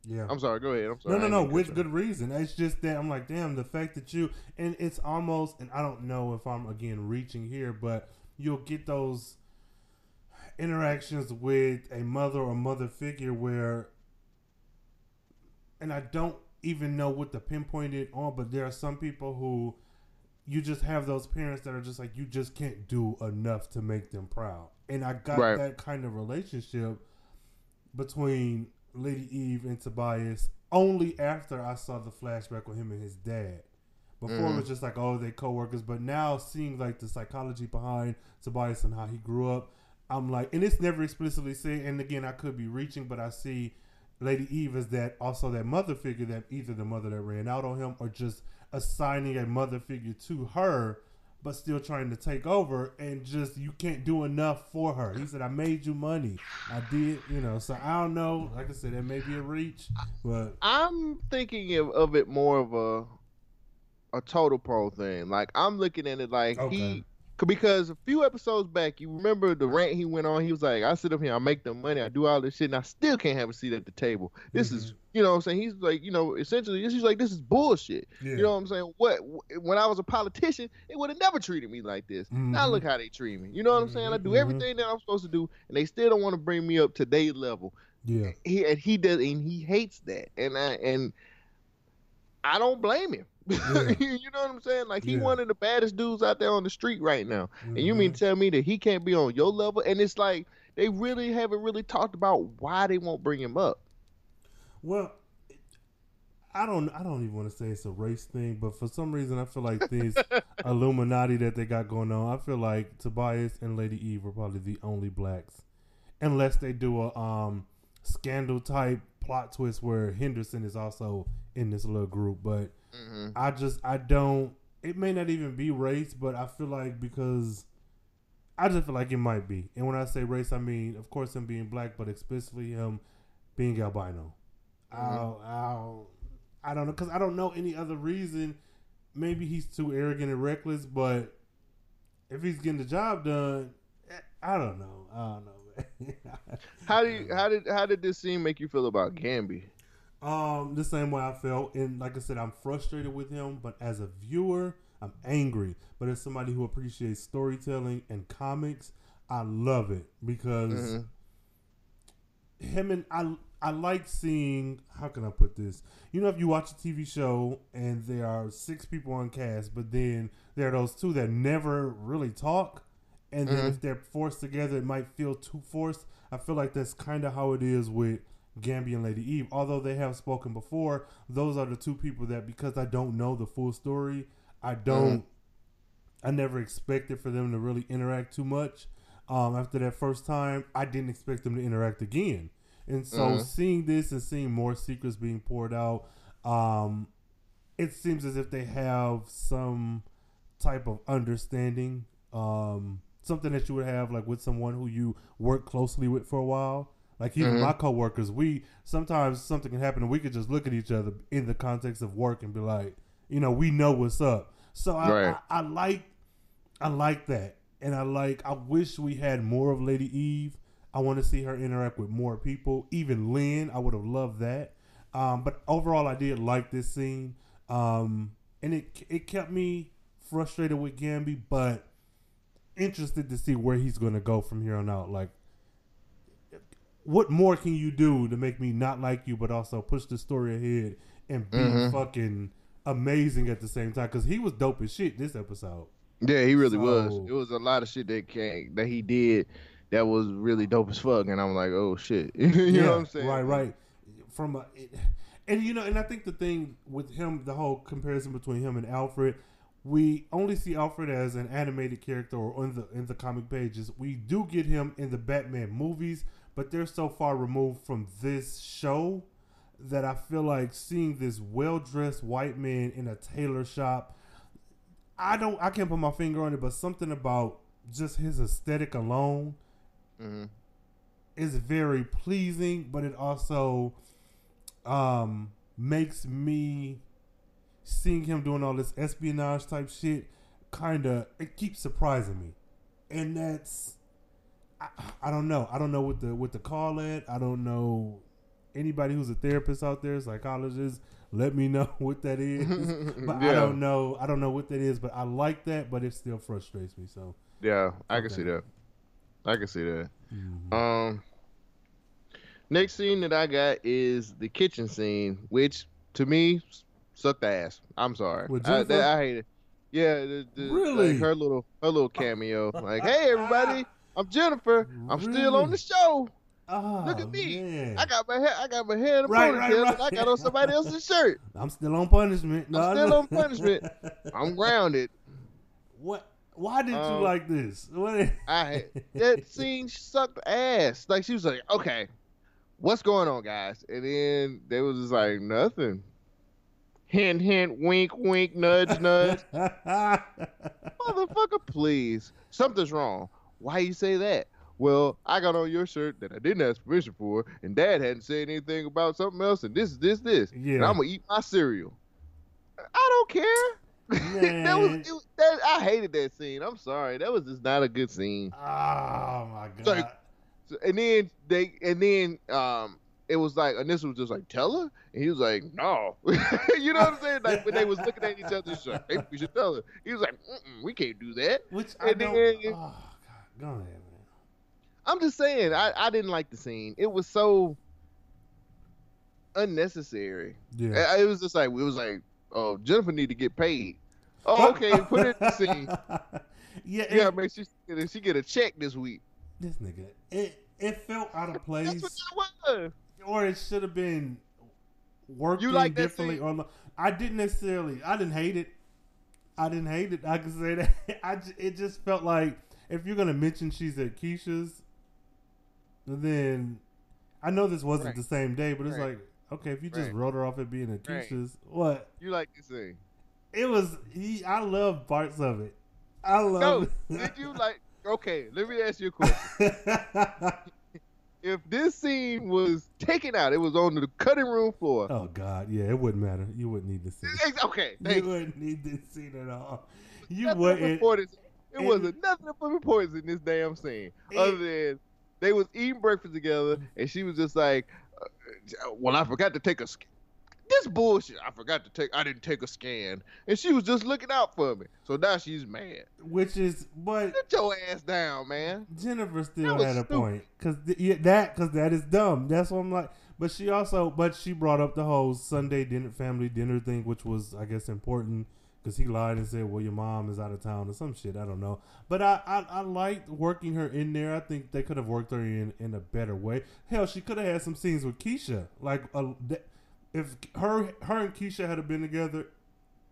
Yeah. I'm sorry. Go ahead. I'm sorry. No, no, no. With good reason. It's just that I'm like, damn, the fact that you and it's almost, and I don't know if I'm again reaching here, but you'll get those interactions with a mother or mother figure where, and I don't even know what to pinpoint it on, but there are some people who you just have those parents that are just like you just can't do enough to make them proud, and I got Right. that kind of relationship between Lady Eve and Tobias only after I saw the flashback with him and his dad. Before it Mhm. was just like, oh, they co-workers, but now seeing like the psychology behind Tobias and how he grew up, I'm like, and it's never explicitly said. And again, I could be reaching, but I see Lady Eve as that also that mother figure that either the mother that ran out on him or just assigning a mother figure to her, but still trying to take over and just you can't do enough for her. He said, I made you money. I did, you know, so I don't know. Like I said, that may be a reach, but I'm thinking of, of it more of a a total pro thing. Like I'm looking at it like he Okay. Because a few episodes back, you remember the rant he went on. He was like, "I sit up here, I make the money, I do all this shit, and I still can't have a seat at the table." This Mm-hmm. is, you know, what I'm saying he's like, you know, essentially, he's like, this is bullshit. Yeah. You know what I'm saying? What when I was a politician, they would have never treated me like this. Now Mhm. look how they treat me. You know what I'm saying? I do Mhm, mhm. everything that I'm supposed to do, and they still don't want to bring me up to their level. Yeah. He and he does, and he hates that, and I and I don't blame him. Yeah. <laughs> you know what I'm saying? Like he Yeah. one of the baddest dudes out there on the street right now. And you mean Mhm. tell me that he can't be on your level? And it's like they really haven't really talked about why they won't bring him up. Well, I don't. I don't even want to say it's a race thing, but for some reason, I feel like these <laughs> Illuminati that they got going on. I feel like Tobias and Lady Eve are probably the only blacks, unless they do a um scandal type plot twist where Henderson is also in this little group. But hmm I just I don't. It may not even be race, but I feel like because I just feel like it might be. And when I say race, I mean of course him being black, but explicitly him being albino. I'll, I'll, I don't know because I don't know any other reason. Maybe he's too arrogant and reckless, but if he's getting the job done, eh, I don't know. I don't know. Man. <laughs> How do you, how did how did this scene make you feel about Gambi? Um, the same way I felt, and like I said, I'm frustrated with him. But as a viewer, I'm angry. But as somebody who appreciates storytelling and comics, I love it because Mhm. him and I. I like seeing. How can I put this? You know, if you watch a TV show and there are six people on cast, but then there are those two that never really talk, and then Mhm. if they're forced together, it might feel too forced. I feel like that's kind of how it is with Gambi and Lady Eve. Although they have spoken before, those are the two people that because I don't know the full story, I don't. I never expected for them to really interact too much. Um, after that first time, I didn't expect them to interact again. And so Mhm. seeing this and seeing more secrets being poured out, um, it seems as if they have some type of understanding, um, something that you would have like with someone who you work closely with for a while. Like even Mhm. my coworkers, we sometimes something can happen and we could just look at each other in the context of work and be like, you know, we know what's up. So I, Right. I, I like, I like that, and I like. I wish we had more of Lady Eve. I want to see her interact with more people. Even Lynn, I would have loved that. Um, but overall, I did like this scene, um, and it it kept me frustrated with Gambi, but interested to see where he's going to go from here on out. Like, what more can you do to make me not like you, but also push the story ahead and be Mhm. fucking amazing at the same time? Because he was dope as shit this episode. Yeah, he really was. It was a lot of shit that came that he did that was really dope as fuck, and I'm like, oh shit, <laughs> you know what I'm saying? Right, right. From a, it, and you know, and I think the thing with him, the whole comparison between him and Alfred, we only see Alfred as an animated character or in the in the comic pages. We do get him in the Batman movies, but they're so far removed from this show that I feel like seeing this well dressed white man in a tailor shop. I don't. I can't put my finger on it, but something about just his aesthetic alone mm-hmm. is very pleasing, but it also um, makes me seeing him doing all this espionage type shit kind of it keeps surprising me, and that's I, I don't know. I don't know what the what to call it. I don't know anybody who's a therapist out there, psychologist. Let me know <laughs> what that is. <laughs> but I don't know. I don't know what that is. But I like that, but it still frustrates me. So Yeah, I can Okay. see that. I can see that. mhm. Um, next scene that I got is the kitchen scene, which to me sucked ass. I'm sorry. I, that, I hate it. Yeah, the, the, Really? like her little her little cameo. <laughs> like, hey everybody, I'm Jennifer. I'm still on the show. Oh, Look at me. man. I got my hair. I got my hair in a Right, ponytail, right, right. I got on somebody else's shirt. <laughs> I'm still on punishment. No, I'm still no. on punishment. I'm grounded. <laughs> what? Why did you Um, like this? What? I that <laughs> scene sucked ass. Like she was like, okay, what's going on, guys? And then they was just like, nothing. Hint, hint, wink, wink, nudge, nudge. Motherfucker, please. Something's wrong. Why you say that? Well, I got on your shirt that I didn't ask permission for, and Dad hadn't said anything about something else, and this, this, this. And Yeah. I'm gonna eat my cereal. I don't care. <laughs> that was, it, that, I hated that scene. I'm sorry, that was just not a good scene. Oh my god. Sorry. So, and then they and then um it was like and this was just like tell her and he was like no <laughs> you know what I'm saying like when they was looking at each other like hey, we should tell her he was like Mm-mm, we can't do that Which I and don't. then- god. Go ahead, man. I'm just saying I I didn't like the scene it was so unnecessary Yeah. It was just like it was like oh Jennifer need to get paid oh, oh. okay put it in the scene <laughs> yeah. yeah sure she get, a, she get a check this week this nigga. It it felt out of place. that's what that was or it should have been working like differently. Or I didn't necessarily. I didn't hate it. I didn't hate it. I can say that. <laughs> I it just felt like if you're gonna mention she's at Keisha's, then I know this wasn't Right. the same day, but it's Right. like okay, if you just Right. wrote her off at being at Right. Keisha's, what? you like this scene It was. He, I love parts of it. I no love. did <laughs> you like okay let me ask you a question <laughs> if this scene was taken out, it was on the cutting room floor. oh God, yeah, it wouldn't matter. You wouldn't need to see. it. Okay, You you. wouldn't need to see it at all. You Nothing wouldn't. It and- wasn't nothing of importance in this damn scene, other than they was eating breakfast together, and she was just like, uh, "Well, I forgot to take a scan." This bullshit. I forgot to take. I didn't take a scan, and she was just looking out for me. So now she's mad. Which is, but Get your ass down, man. Jennifer still had a point because yeah, that because that is dumb. That's what I'm like. But she also, but she brought up the whole Sunday dinner, family dinner thing, which was, I guess, important because he lied and said, "Well, your mom is out of town" or some shit. I don't know. But I, I, I liked working her in there. I think they could have worked her in in a better way. Hell, she could have had some scenes with Keisha. Like, uh, th- if her, her and Keisha had been together,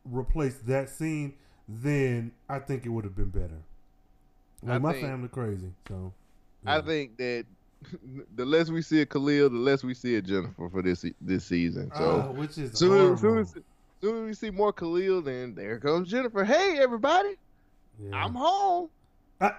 replaced that scene, then I think it would have been better. Like I my think- family crazy, so I think that <laughs> the less we see of Khalil, the less we see of Jennifer for this this season. So. Ah, which is Soon, soon, as, soon as we see more Khalil, then there comes Jennifer. Hey, everybody, Yeah. I'm home. <laughs>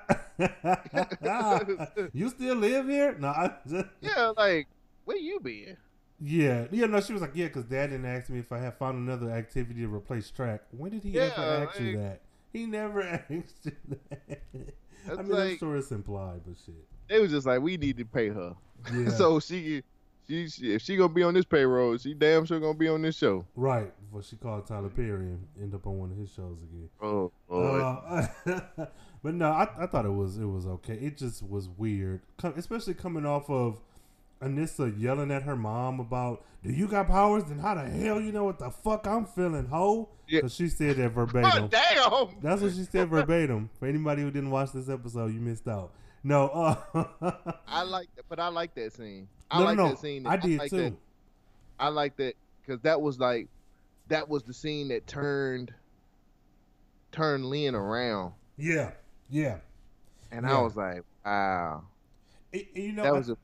you still live here? No, I just, <laughs> Yeah, like, where you been? yeah, yeah. No, she was like, yeah, because Dad didn't ask me if I had found another activity to replace track. When did he Yeah, ever ask you that? He never <laughs> asked you that. I mean, I'm like- sure it's implied, but shit. They was just like, we need to pay her. Yeah. so she, she, she, if she gonna be on this payroll, she damn sure gonna be on this show. right, before she called Tyler Perry and end up on one of his shows again. Oh. Uh, <laughs> but no, I, I thought it was it was okay. It just was weird, especially coming off of Anissa yelling at her mom about, "Do you got powers? Then how the hell you know what the fuck I'm feeling, ho?" Yeah. Because she said that <laughs> oh, verbatim. damn. That's what she said verbatim. For anybody who didn't watch this episode, you missed out. No, uh, <laughs> I like, that, but I like that scene. I no, like no, that scene. I did like too. That, I like that because that was like, that was the scene that turned, turned Lynn around, Yeah, yeah. and Yeah. I was like, wow, It- you know, that I- was a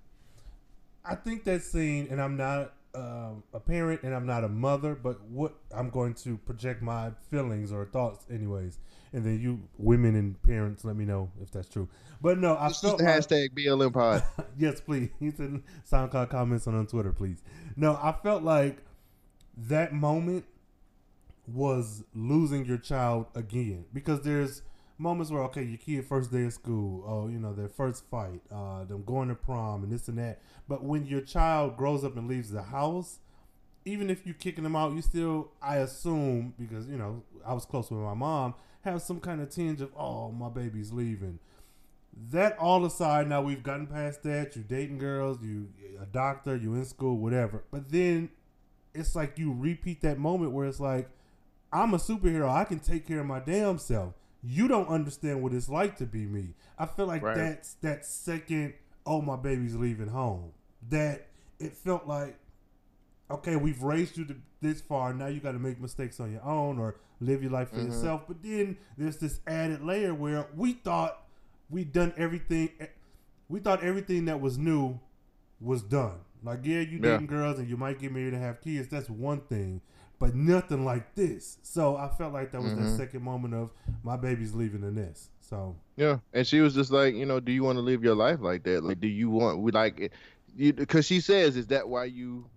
I think that scene, and I'm not um, a parent and I'm not a mother, but what I'm going to project my feelings or thoughts, anyways. And then you, women and parents, let me know if that's true. But no, I felt just like, hashtag BLM pod. <laughs> yes, please. He said SoundCloud comments on, on Twitter, please. No, I felt like that moment was losing your child again because there's moments where okay, your kid first day of school, oh, you know, their first fight, uh, them going to prom and this and that. But when your child grows up and leaves the house, even if you're kicking them out, you still, I assume, because you know, I was close with my mom, have some kind of tinge of, oh, my baby's leaving. That all aside, now we've gotten past that. You dating girls, you a doctor, you in school, whatever. But then it's like you repeat that moment where it's like, I'm a superhero. I can take care of my damn self. You don't understand what it's like to be me. I feel like Right. that's that second, oh my baby's leaving home. That it felt like, okay, we've raised you to this far. Now you got to make mistakes on your own or live your life for Mhm. yourself. But then there's this added layer where we thought we'd done everything. We thought everything that was new was done. Like, yeah, you Yeah. dating girls and you might get married and have kids. That's one thing, but nothing like this. So I felt like that was that Mhm. second moment of my baby's leaving the nest. So Yeah, and she was just like, you know, do you want to live your life like that? Like, do you want we like it? Because she says, is that why you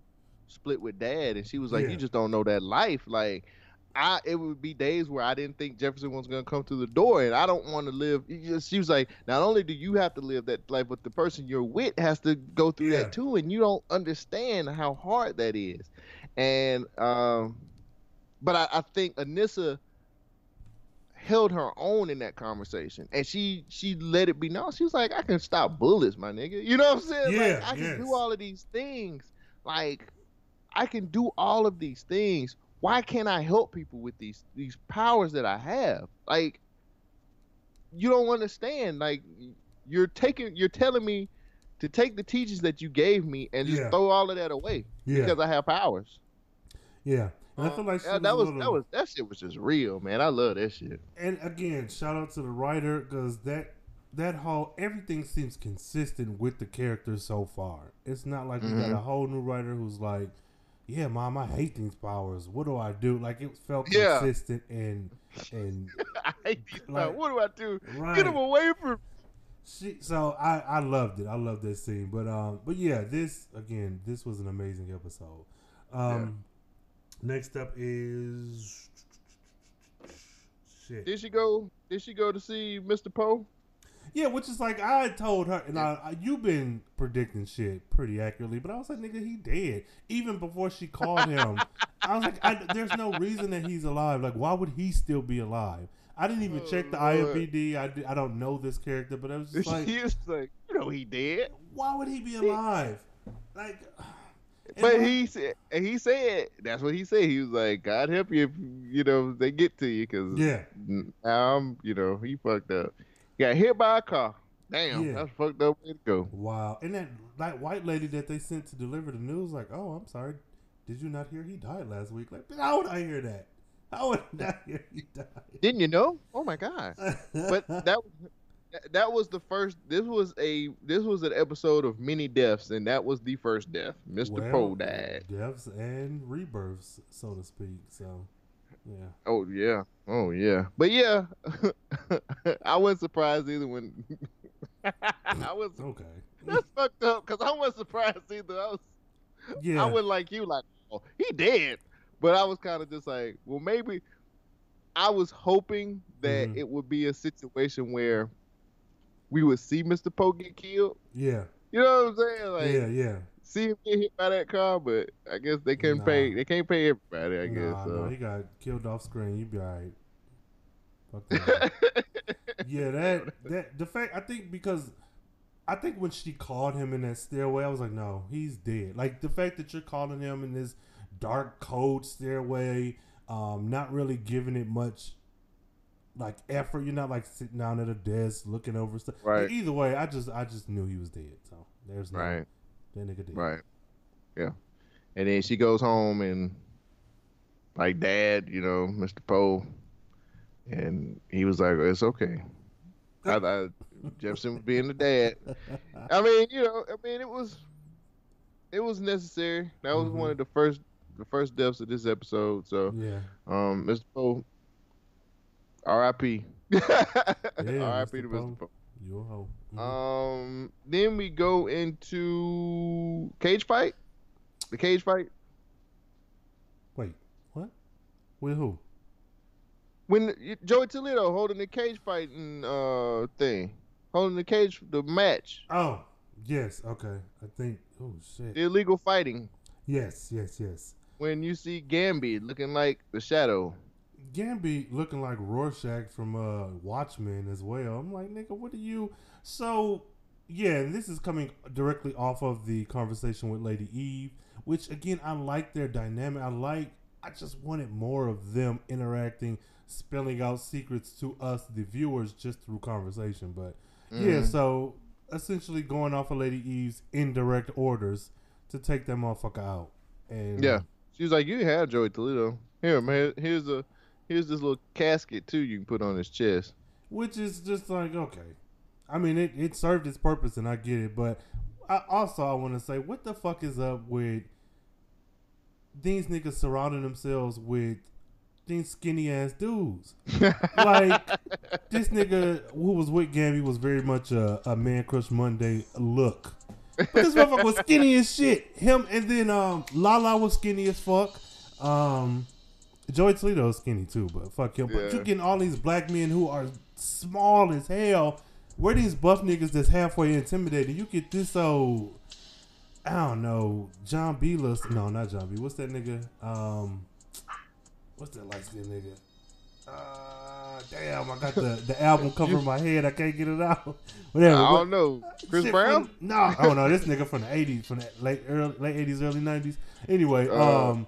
split with dad? And she was like, Yeah. you just don't know that life. Like, I it would be days where I didn't think Jefferson was gonna come through the door, and I don't want to live. She was like, not only do you have to live that life, but the person you're with has to go through Yeah. that too, and you don't understand how hard that is. And um, but I, I think Anissa held her own in that conversation, and she she let it be known. She was like, I can stop bullets, my nigga. You know what I'm saying? Yeah, like, I can do all of these things. Like, I can do all of these things. Why can't I help people with these these powers that I have? Like, you don't understand. Like, you're taking, you're telling me to take the teachings that you gave me and just Yeah. throw all of that away Yeah, because I have powers. yeah. And I uh, feel like she Yeah, that a was little, that was that shit was just real, man. I love that shit. and again, shout out to the writer because that that whole everything seems consistent with the characters so far. It's not like we got mm-hmm. a whole new writer who's like, "Yeah, mom, I hate these powers. What do I do?" Like it felt Yeah. consistent and and <laughs> I hate these Like- powers. What do I do? right. Get him away from. She, so I, I loved it. I loved that scene. But um, but yeah, this again, this was an amazing episode. Um, next up is shit. Did she go? Did she go to see Mr. Poe? Yeah, which is like I told her, and I, I you've been predicting shit pretty accurately, but I was like, nigga, he dead. Even before she called him, <laughs> I was like, I, there's no reason that he's alive. Like, why would he still be alive? I didn't even check the Oh, Lord. IMDb. I, I don't know this character, but I was just <laughs> like, was like, you know, he dead. why would he be alive? Like, <sighs> But he said, he said, that's what he said. He was like, God help you if you know they get to you, because yeah, now I'm, you know, he fucked up. Got hit by a car. Damn, Yeah. that's fucked up way to go. wow. And that that white lady that they sent to deliver the news, like, oh, I'm sorry, did you not hear he died last week? Like, how would I hear that? How would I not <laughs> hear he died? Didn't you know? Oh my god. but <laughs> that that was the first this was a this was an episode of many deaths and that was the first death mr Well, poe died Deaths and rebirths, so to speak. So, yeah. oh yeah oh yeah but yeah <laughs> i wasn't surprised either when <laughs> i was <laughs> Okay. that's fucked up because i wasn't surprised either i was Yeah. i wasn't like you like oh he did, but i was kind of just like well maybe i was hoping that Mhm. it would be a situation where we would see mr poe get killed yeah. You know what I'm saying? Like, yeah. Yeah. See him get hit by that car, but I guess they can't Nah. pay. They can't pay everybody. I guess. Nah, so. no, he got killed off screen. You'd be alright. Fuck that. <laughs> yeah, that that the fact I think because I think when she called him in that stairway, I was like, no, he's dead. Like the fact that you're calling him in this dark, cold stairway, um, not really giving it much like effort. You're not like sitting down at a desk looking over stuff. Like, Right. either way, I just I just knew he was dead. So there's no right. That nigga dead. Right. Yeah. And then she goes home and like dad, you know, Mr. Poe, and he was like, "It's okay." I thought Jefferson was being the dad. I mean, you know, I mean, it was, it was necessary. That was Mhm. one of the first, the first deaths of this episode. So, Yeah. um, Mr. Poe, R.I.P. <laughs> R.I.P. to. Mr. Poe. You a hoe. Mhm. Um, then we go into cage fight. The cage fight. Wait, what? With who? When Joey Toledo holding the cage fighting uh thing, holding the cage the match, Oh, yes. Okay. I think. Oh shit. the illegal fighting. Yes, yes, yes. When you see Gambi looking like the Shadow. Gambi looking like Rorschach from uh Watchmen as well. I'm like, nigga, what are you? So, yeah, and this is coming directly off of the conversation with Lady Eve, which again, I like their dynamic. I like. I just wanted more of them interacting, spelling out secrets to us, the viewers, just through conversation. But yeah, Mhm. so essentially going off of Lady Eve's indirect orders to take that motherfucker out. And Yeah. She was like, "You have Joey Toledo. Here, man. Here's a here's this little casket too. You can put on his chest." which is just like okay. I mean, it, it served its purpose, and I get it. But I also I want to say, what the fuck is up with these niggas surrounding themselves with these skinny ass dudes? <laughs> like this nigga who was with Gamby was very much a, a man crush Monday look. But this motherfucker was skinny as shit. Him and then um Lala was skinny as fuck. Um Joey Toledo's skinny too, but fuck him. But Yeah. you getting all these black men who are small as hell. Where these buff niggas that's halfway intimidating? You get this old, I don't know, John B. List. No, not John B. What's that nigga? Um, what's that light skinned nigga? Uh, damn, I got the, the album <laughs> cover in my head. I can't get it out. <laughs> Whatever. I don't know. Chris Shit Brown? from- no, I don't know. This nigga from the eighties, from the late early, late eighties, early nineties. Anyway, Uh, um,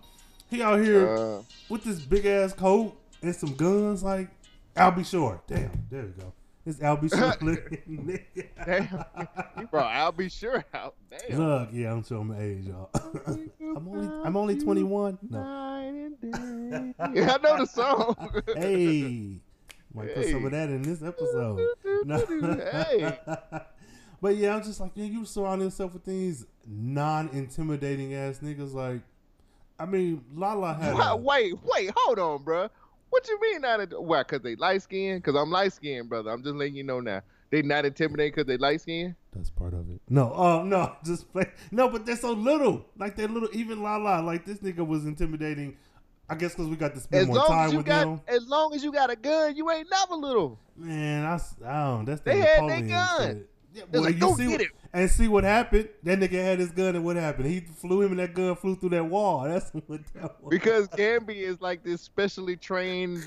he out here Uh, with this big ass coat and some guns. Like Albie Shore. Damn, there we go. This Al B. Sure! <laughs> damn. you brought I'll be sure out. Damn. Look, yeah, I'm showing my age, y'all. <laughs> I'm only, I'm only 21. No, Night and day. Yeah, I know the song. <laughs> hey, might put some of that in this episode. No. Hey. but yeah, I'm just like, man, you surround yourself with these non-intimidating ass niggas. Like, I mean, Lala had. Wha- a- wait, wait, hold on, bro. What you mean not? At, why? Cause they light skinned? Cause I'm light skinned, brother. I'm just letting you know now. They not intimidated cause they light skinned. That's part of it. No, oh no, <laughs> just play. No, but they're so little. Like they're little. Even Lala, like this nigga was intimidating. I guess because we got to spend As more long time as you with got, him. as long as you got a gun, you ain't never little. Man, I don't. That's the They had their gun. shit. Yeah, They're well, like, you "Go see get what- it." and see what happened. That nigga had his gun, and what happened? He flew him, and that gun flew through that wall. <laughs> That's what that was. Because Gambi is like this specially trained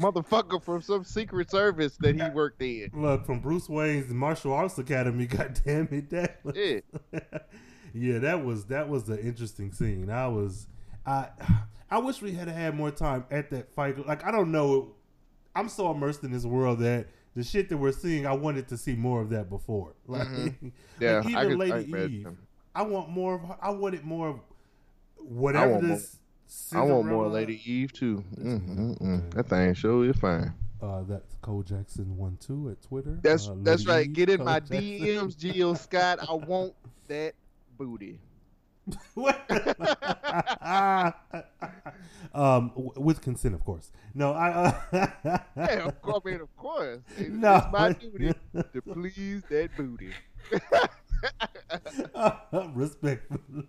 motherfucker from some secret service that he worked in. Look, from Bruce Wayne's martial arts academy. <laughs> God damn it, that was, Yeah. <laughs> yeah, that was that was the interesting scene. I was, I, I wish we had had more time at that fight. Like I don't know, I'm so immersed in this world that the shit that we're seeing, I wanted to see more of that before. <laughs> Like, Mhm. Yeah, like I even could- I Lady imagine. Eve, I want more of. her- I wanted more of whatever more- this. I want more Lady Eve too. Mm, mm, Okay. mm. That thing sure is fine. Uh, that's Cole Jackson one two at Twitter. That's Uh, that's right. Get in Cole my Jackson. DMs, Geo Scott. I want that booty. <laughs> Um, with consent, of course. No, I. Uh, <laughs> Yeah, of course, I mean, of course. It's, No. it's my duty to <laughs> please that booty. respectfully.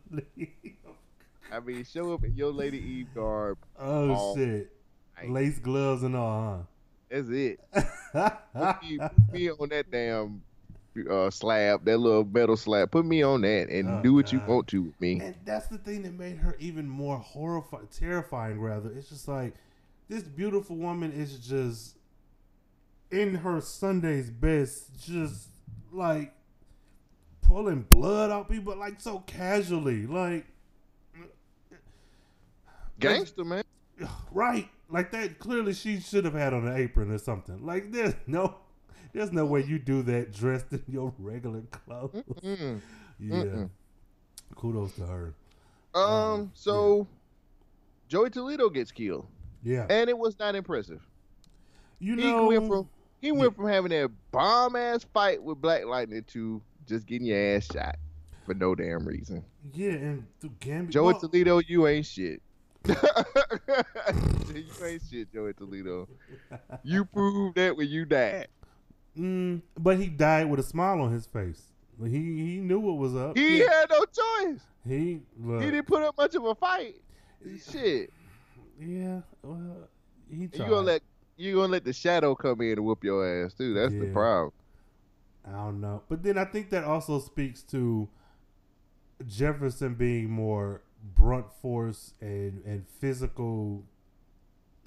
I mean, show up in your Lady Eve garb. Oh shit! Lace gloves and all, huh? That's it. Put me, put me on that damn uh, slab, that little metal slab. Put me on that and Oh, do what you want to with me. And that's the thing that made her even more horrifying, terrifying. Rather, it's just like this beautiful woman is just in her Sunday's best, just like pulling blood out people, like so casually, like Gangster, man. <sighs> right, like that. Clearly, she should have had on an apron or something. Like there's no, there's no way you do that dressed in your regular clothes. Mm. <laughs> Yeah, Mm-mm. kudos to her. Um, so Joey Toledo gets killed, Yeah, and it was not impressive. you He know, went from he went from having that bomb ass fight with Black Lightning to just getting your ass shot for no damn reason. yeah, and Gambit, Joey well, Toledo, you ain't shit. <laughs> you ain't shit, Joey Toledo. <laughs> You proved that when you died. Mm, but he died with a smile on his face. He he knew what was up. He yeah. had no choice. he look, He didn't put up much of a fight. Shit. yeah. Well, he You tried. gonna let you gonna let the shadow come in and whoop your ass too. That's the problem. I don't know, but then I think that also speaks to Jefferson being more brunt force and and physical,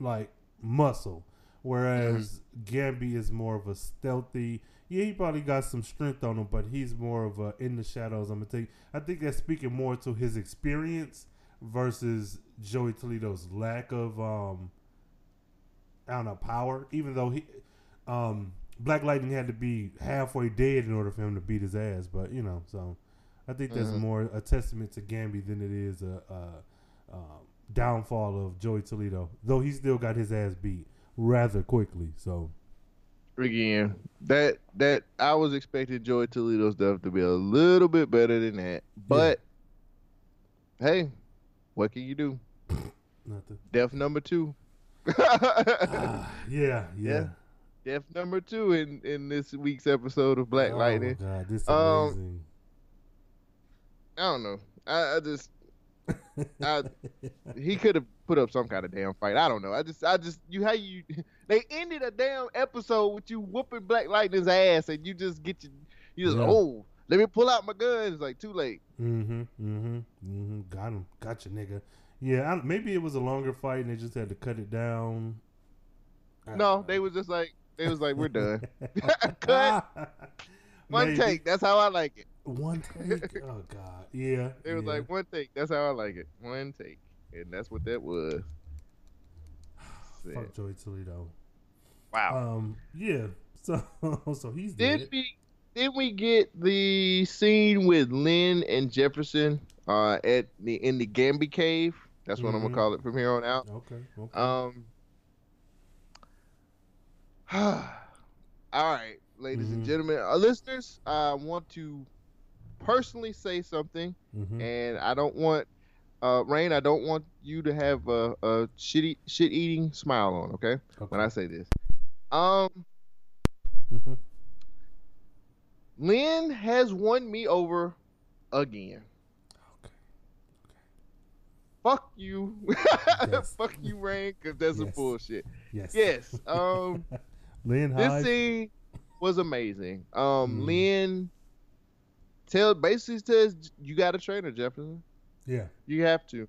like muscle, whereas Gambi is more of a stealthy. Yeah, he probably got some strength on him, but he's more of a in the shadows. I'm gonna take. I think that's speaking more to his experience versus Joey Toledo's lack of um I don't know power. Even though he um Black Lightning had to be halfway dead in order for him to beat his ass, but you know, so I think that's Mhm. more a testament to Gambi than it is a, a, um downfall of Joey Toledo. Though he still got his ass beat rather quickly. So Again, that that I was expecting Joey Toledo stuff to be a little bit better than that. But hey, what can you do? <laughs> nothing. Death number two. <laughs> Ah, yeah, yeah. Yeah. Death number two in in this week's episode of Black oh Lightning. god, this is Um, amazing. I don't know. I, I just <laughs> I, he could have put up some kind of damn fight. I don't know. I just, I just, you how you, <laughs> they ended a damn episode with you whooping Black Lightning's ass, and you just get your, you just, Yeah. oh, let me pull out my gun. It's like too late. Mm-hmm. Mm-hmm. Mm-hmm. Got him. Gotcha, nigga. Yeah, I, maybe it was a longer fight and they just had to cut it down. I No, they was just like, they was like, we're done. <laughs> <laughs> Cut. One Maybe. take. That's how I like it. One take. Oh God. Yeah. It was yeah. like one take. That's how I like it. One take, and that's what that was. <sighs> Fuck Joey Toledo. Wow. Um. Yeah. <laughs> So so he's Did dead. we did we get the scene with Lynn and Jefferson uh, at the in the Gambi cave? That's what I'm gonna call it from here on out. Okay. Okay. Um. <sighs> all right, ladies and Mhm. gentlemen, our listeners, I want to personally say something, mm-hmm. and I don't want. Uh, Rain, I don't want you to have a, a shitty shit eating smile on, okay? okay. When I say this. Um Mhm. Lynn has won me over again. Okay. Fuck you. <laughs> Yes. Fuck you, Rain, because that's some bullshit. Yes. Yes. Um <laughs> Lynn this Hyde. scene was amazing. Um Mm. Lynn tell basically says you got a trainer, Jefferson. Yeah. You have to.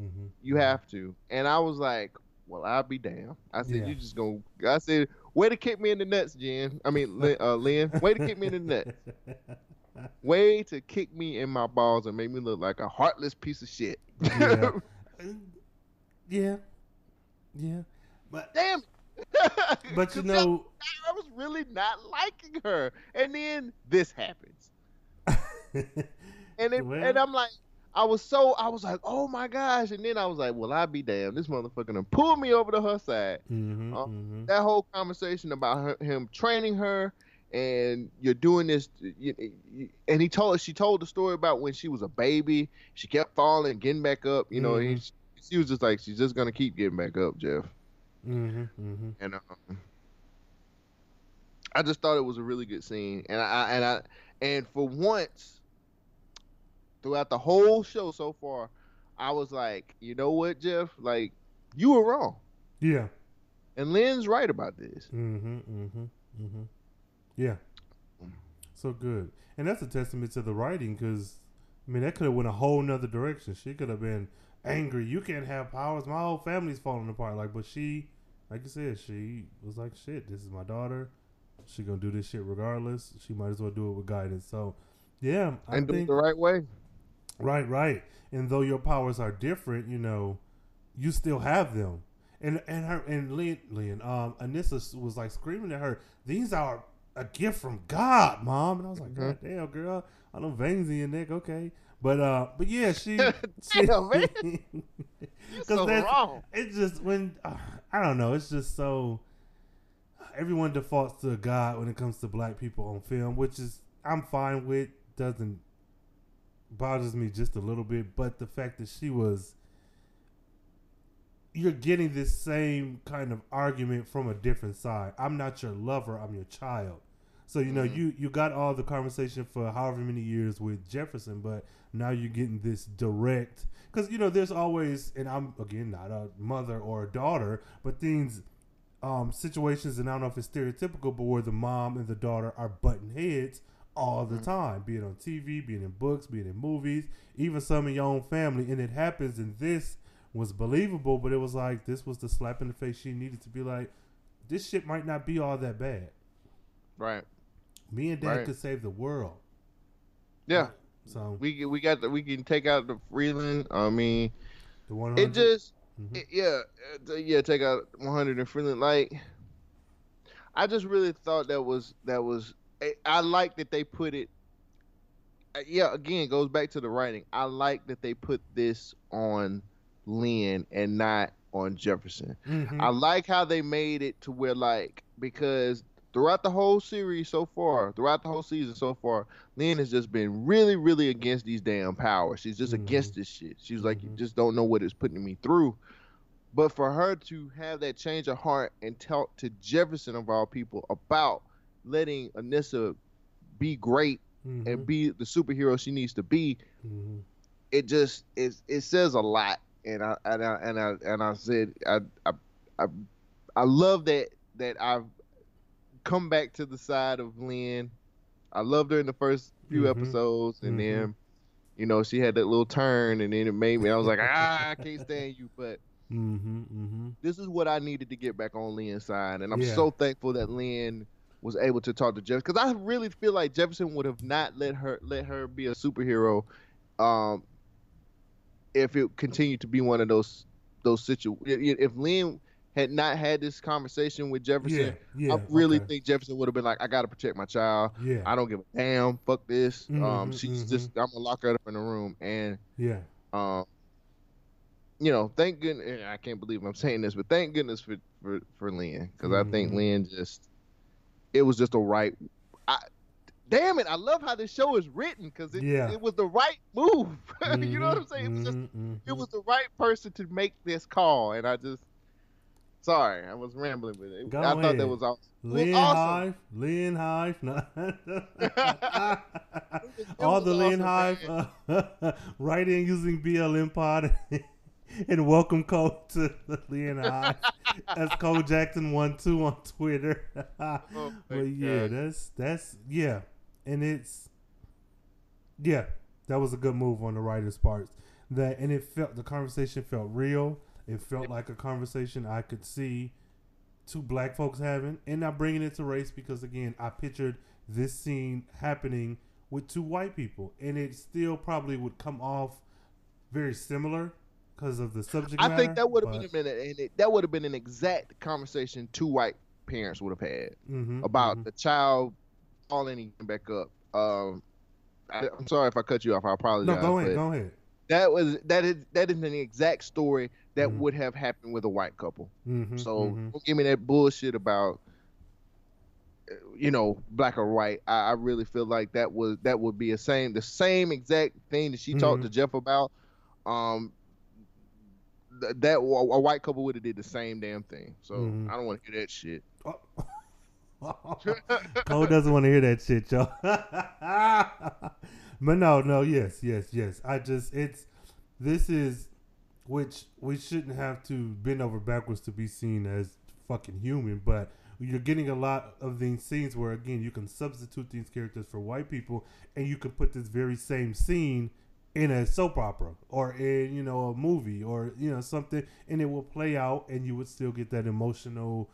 Mm-hmm. You have to. And I was like, Well, I'll be damned. I said, Yeah. You just gonna I said, way to kick me in the nuts, Jen. I mean Lynn, uh, Lynn. Way to kick me in the nuts. <laughs> way to kick me in my balls and make me look like a heartless piece of shit. yeah. <laughs> yeah. Yeah. But Damn. <laughs> but you know I was really not liking her, and then this happens, and it, Well- and I'm like, I was so I was like, oh my gosh, and then I was like, well, I be damned, this motherfucker done pulled me over to her side. Mhm, Uh, mhm. That whole conversation about her, him training her. And you're doing this, you, you- and he told she told the story about when she was a baby. She kept falling, getting back up. You know, Mhm. he, she was just like, she's just gonna keep getting back up, Jeff. Mhm, mhm. and um, I just thought it was a really good scene, and I and I and for once throughout the whole show so far, I was like, you know what, Jeff, like you were wrong, Yeah. and Lynn's right about this. Mm-hmm. Mm-hmm. Mm-hmm. Yeah. So good, and that's a testament to the writing, because I mean that could have went a whole nother direction. She could have been angry. You can't have powers. My whole family's falling apart. Like, but she, like you said, she was like, "Shit, this is my daughter. She gonna do this shit regardless. She might as well do it with guidance." So, yeah, I and do it the right way. Right, right. And though your powers are different, you know, you still have them. And and her and Lynn, Lynn um, Anissa was like screaming at her, "These are a gift from God, mom." And I was like, Mhm. "God damn, girl, I know veins in your neck, okay." But uh, but yeah, she, <laughs> she Damn, man. <laughs> because so wrong. it's just when uh, I don't know, it's just so everyone defaults to God when it comes to black people on film, which is I'm fine with. Doesn't bothers me just a little bit, but the fact that she was you're getting this same kind of argument from a different side. I'm not your lover, I'm your child. So you know, Mhm. you you got all the conversation for however many years with Jefferson, but now you're getting this direct because you know there's always, and I'm again not a mother or a daughter, but things, um, situations, and I don't know if it's stereotypical, but where the mom and the daughter are button heads all the time, be it on TV, be it in books, be it in movies, even some in your own family, and it happens. And this was believable, but it was like this was the slap in the face she needed to be like, this shit might not be all that bad. Right. Me and Dad Right. could save the world. Yeah. So We we got the, we can take out the Freeland. I mean, the one it just Mhm. it- yeah uh, yeah take out 100 and Freeland. Like, I just really thought that was that was I, like that they put it. uh, Yeah, again, it goes back to the writing. I like that they put this on Lynn and not on Jefferson. Mhm. I like how they made it to where like because throughout the whole series so far, throughout the whole season so far, Lynn has just been really, really against these damn powers. She's just Mhm. against this shit. She's like, you Mhm. just don't know what it's putting me through. But for her to have that change of heart and talk to Jefferson of all people about letting Anissa be great Mhm. and be the superhero she needs to be, Mhm. it just it it says a lot, and I and I and I and I said I I I, I love that that I've come back to the side of Lynn. I loved her in the first few Mhm. episodes, and Mhm. then you know she had that little turn, and then it made me. I was like, ah, I can't stand you, but Mm-hmm. Mm-hmm. this is what I needed to get back on Lynn's side, and I'm Yeah. so thankful that Lynn was able to talk to Jefferson because I really feel like Jefferson would have not let her let her be a superhero, um, if it continued to be one of those those situations. If Lynn had not had this conversation with Jefferson, Yeah. Yeah. I really okay. think Jefferson would have been like, I got to protect my child. Yeah. I don't give a damn. Fuck this. um, Mhm, she's mhm. just I'm gonna lock her up in a room and yeah. um, you know, thank goodness. I can't believe I'm saying this, but thank goodness for for for Lynn because I think Mhm. Lynn just it was just the right. I damn it, I love how this show is written because it Yeah. it was the right move. <laughs> you know what I'm saying? It was just mhm, it mhm. was the right person to make this call, and I just sorry I was rambling with it. Go I thought that was awesome. <laughs> It awesome. Hive, Lynn Hive, no. All the Lynn awesome, Hive, uh, <laughs> write in using BLM Pod, <laughs> and welcome code to the Lynn Hive. That's Cole Jackson one two on Twitter. <laughs> Oh, but yeah, God. that's that's yeah, and it's yeah, that was a good move on the writer's part. That and it felt the conversation felt real. It felt like a conversation I could see two black folks having, and not bringing it to race because again, I pictured this scene happening with two white people, and it still probably would come off very similar because of the subject. I matter, think that would have but- been, a, and it, that would have been an exact conversation two white parents would have had. Mhm, about mhm. the child falling back up. Um, I, I'm sorry if I cut you off. I apologize. No, go ahead, go ahead. That was that is that is an exact story that Mhm. would have happened with a white couple. Mhm, So mhm. don't give me that bullshit about you know black or white. I, I really feel like that was that would be a same the same exact thing that she talked Mhm. to Jeff about. Um, that a a white couple would have did the same damn thing. So Mhm. I don't want to hear that shit. <laughs> Cole doesn't want to hear that shit, y'all. <laughs> but no, no, yes, yes, yes. I just it's this is which we shouldn't have to bend over backwards to be seen as fucking human, but you're getting a lot of these scenes where again you can substitute these characters for white people and you can put this very same scene in a soap opera or in you know a movie or you know something and it will play out and you would still get that emotional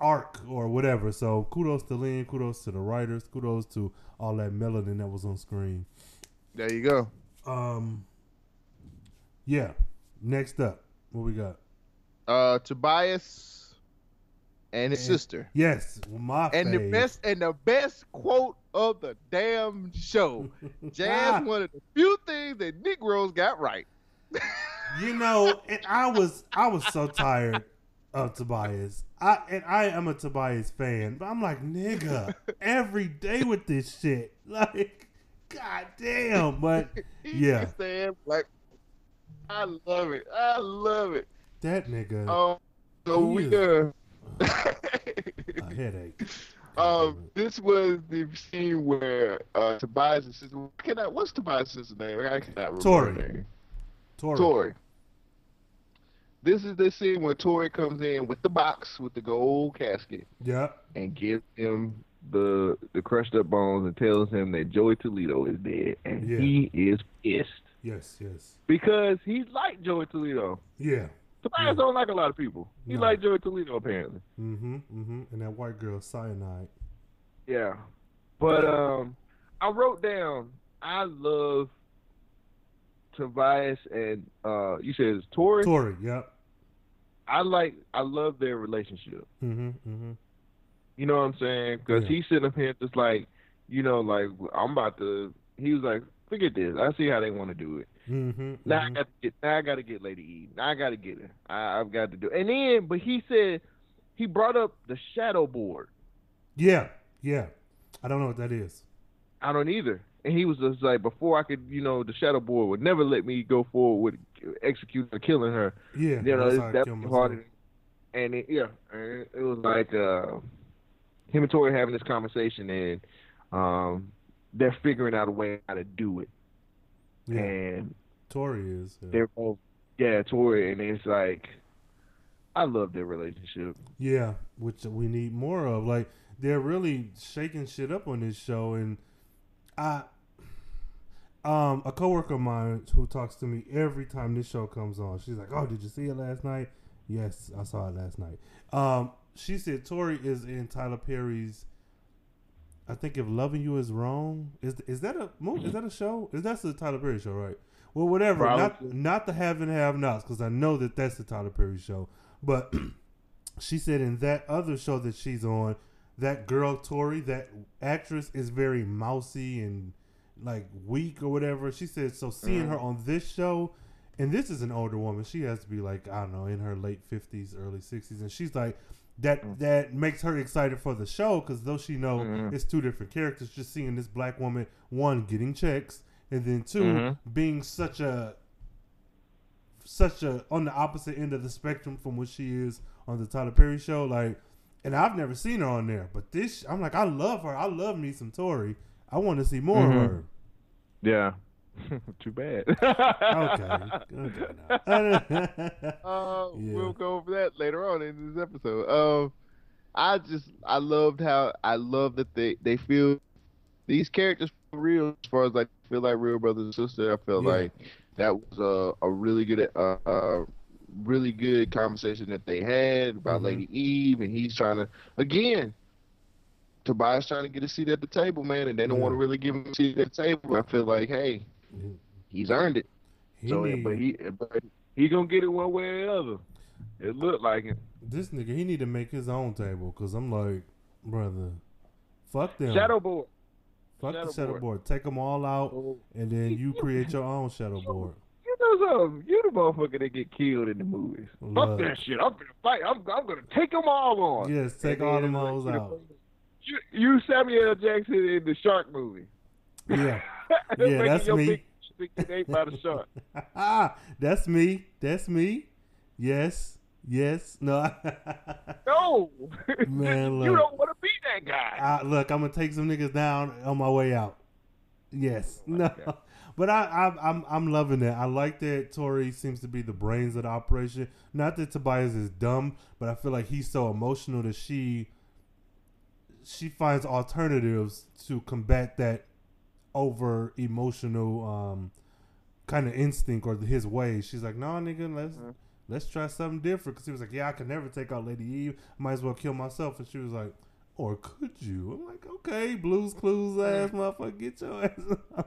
arc or whatever. So kudos to Lynn, kudos to the writers, kudos to all that melanin that was on screen. There you go. Um, yeah. Next up, what we got? uh Tobias and his And- sister. Yes, my And the best and the best quote of the damn show. <laughs> Jazz one of the few things that Negroes got right. You know, and I was I was so tired of Tobias. I and I am a Tobias fan, but I'm like, nigga, every day with this shit. <laughs> Like, god damn. But <laughs> Yeah. like I love it. I love it. that nigga Um so we is- uh a <laughs> headache. Um, this was the scene where uh, Tobias' sister. Can I? What's Tobias' name? I cannot remember Tori. Tori. Tori. This is the scene where Tori comes in with the box with the gold casket Yep. and gives him the the crushed up bones and tells him that Joey Toledo is dead and Yeah. he is pissed Yes, yes. because he liked Joey Toledo. Yeah. Tobias Yeah. don't like a lot of people. He No. liked Joey Toledo apparently. Mm-hmm. Mm-hmm. And that white girl Syonide. Yeah. But um I wrote down I love Tobias and uh you said it's Tori. Tori, yep. I like I love their relationship. Mm-hmm. Mm-hmm. You know what I'm saying? Because Yeah. he's sitting up here just like, you know, like I'm about to. He was like, forget this. I see how they want to do it. Mm-hmm. Now I got to get. Now I got to get Lady E. Now I got to get her. I, I've got to do. It. And then, but he said he brought up the shadow board. Yeah, yeah. I don't know what that is. I don't either. And he was just like, before I could, you know, the shadow board would never let me go forward with executing or killing her. Yeah, you know, that's it's that kill And it, yeah, and it was like uh, him and Tori having this conversation, and um, they're figuring out a way how to do it. Yeah. And Tori is. Yeah. They're both yeah, Tori, and it's like I love their relationship. Yeah, which we need more of. Like they're really shaking shit up on this show, and I, um, a coworker of mine who talks to me every time this show comes on, she's like, "Oh, did you see it last night?" Yes, I saw it last night. Um, she said Tori is in Tyler Perry's. I think if loving you is wrong, is is that a movie? Is that a show? Is that the Tyler Perry show, right? Well, whatever. Not Probably. not the have and have nots, because I know that that's the Tyler Perry show. But <clears throat> she said in that other show that she's on, that girl Tori, that actress is very mousy and like weak or whatever. She said so. Seeing her mm. on this show, and this is an older woman. She has to be like I don't know in her late fifties, early sixties, and she's like that. That makes her excited for the show because though she know Mhm. it's two different characters, just seeing this black woman one getting checks and then 2 Mhm. being such a such a on the opposite end of the spectrum from what she is on the Tyler Perry show. Like, and I've never seen her on there, but this I'm like I love her. I love me some Tori. I want to see more of her. Yeah. <laughs> Too bad. Okay, okay. Uh, <laughs> Yeah. We'll go over that later on in this episode. Um, I just I loved how I love that they they feel these characters feel real as far as like feel like real brothers and sisters. I feel Yeah. like that was a a really good uh, uh really good conversation that they had about Mhm. Lady Eve, and he's trying to again. Tobias trying to get a seat at the table, man, and they don't Yeah. want to really give him a seat at the table. I feel like, hey, he's earned it. He so, need- but he, but he gonna get it one way or the other. It looked like it. this nigga, he need to make his own table because I'm like, brother, fuck them. Shadow board. fuck shadow the shadow board. board. Take them all out, Oh, and then you <laughs> create your own shadow board. you know something? You the motherfucker that get killed in the movies. Love. Fuck that shit. I'm gonna fight. I'm, I'm gonna take them all on. Yes, take And all them hoes you out. You, you Samuel Jackson in the Shark movie. Yeah. <laughs> <laughs> Making that's me. Big, big get ate by the shark. <laughs> That's me. That's me. Yes. Yes. No. <laughs> No, Man, you don't want to be that guy. I, look, I'm gonna take some niggas down on my way out. Yes. Oh no. God. But I, I, I'm, I'm loving it. I like that Tori seems to be the brains of the operation. Not that Tobias is dumb, but I feel like he's so emotional that she, she finds alternatives to combat that over emotional um, kind of instinct or his ways. She's like, no, nigga, let's Mhm. let's try something different. Because he was like, yeah, I could never take out Lady Eve. Might as well kill myself. And she was like, or could you? I'm like, okay, Blues Clues ass motherfucker, get your ass. <laughs>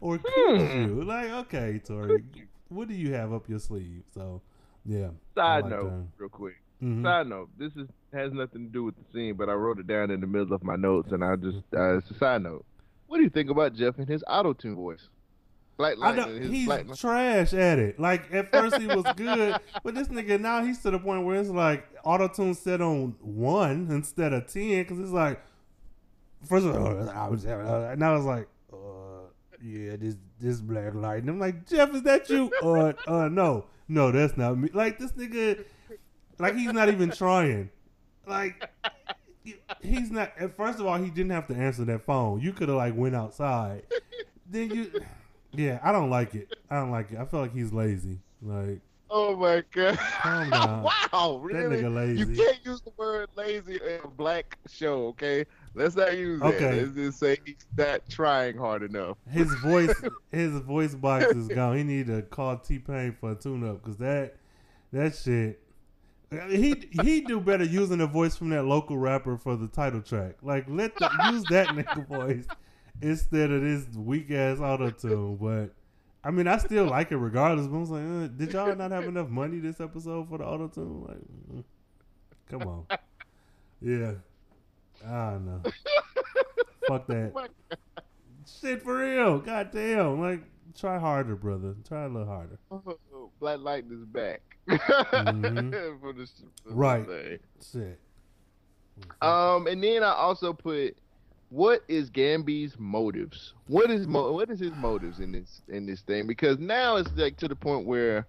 or could Hmm. you? Like, okay, Tori, what do you have up your sleeve? So, yeah. Side like note, that. real quick. Mhm. Side note: This is has nothing to do with the scene, but I wrote it down in the middle of my notes, and I just uh, it's a side note. What do you think about Jeff and his auto tune voice? Black I Lightning. know his he's Black- trash at it. Like at first he was good, but this nigga now he's to the point where it's like auto tune set on one instead of ten because it's like first of all I was uh, now it's like uh yeah this this black light and I'm like Jeff is that you uh uh no no that's not me like this nigga like he's not even trying like he's not first of all he didn't have to answer that phone you could have like went outside then you yeah i don't like it i don't like it i feel like he's lazy like Oh my god! Calm down. <laughs> wow, really? nigga lazy. You can't use the word lazy in a black show, okay? Let's not use that. Okay. Let's just say he's not trying hard enough. his <laughs> voice his voice box is gone he need to call t-pain for a tune-up because that that shit he he do better using the voice from that local rapper for the title track like let the use that <laughs> nigga voice instead of this weak ass auto tune but I mean, I still like it regardless. But I was like, uh, did y'all not have enough money this episode for the auto tune? Like, mm, come on, yeah, I don't know. <laughs> Fuck that Oh shit for real. God damn, like try harder, brother. Try a little harder. <laughs> Black Lightning's back. Mhm. <laughs> For the- for the Right. thing. Shit. Um, and then I also put, what is Gambi's motives? What is mo- what is his motives in this in this thing? Because now it's like to the point where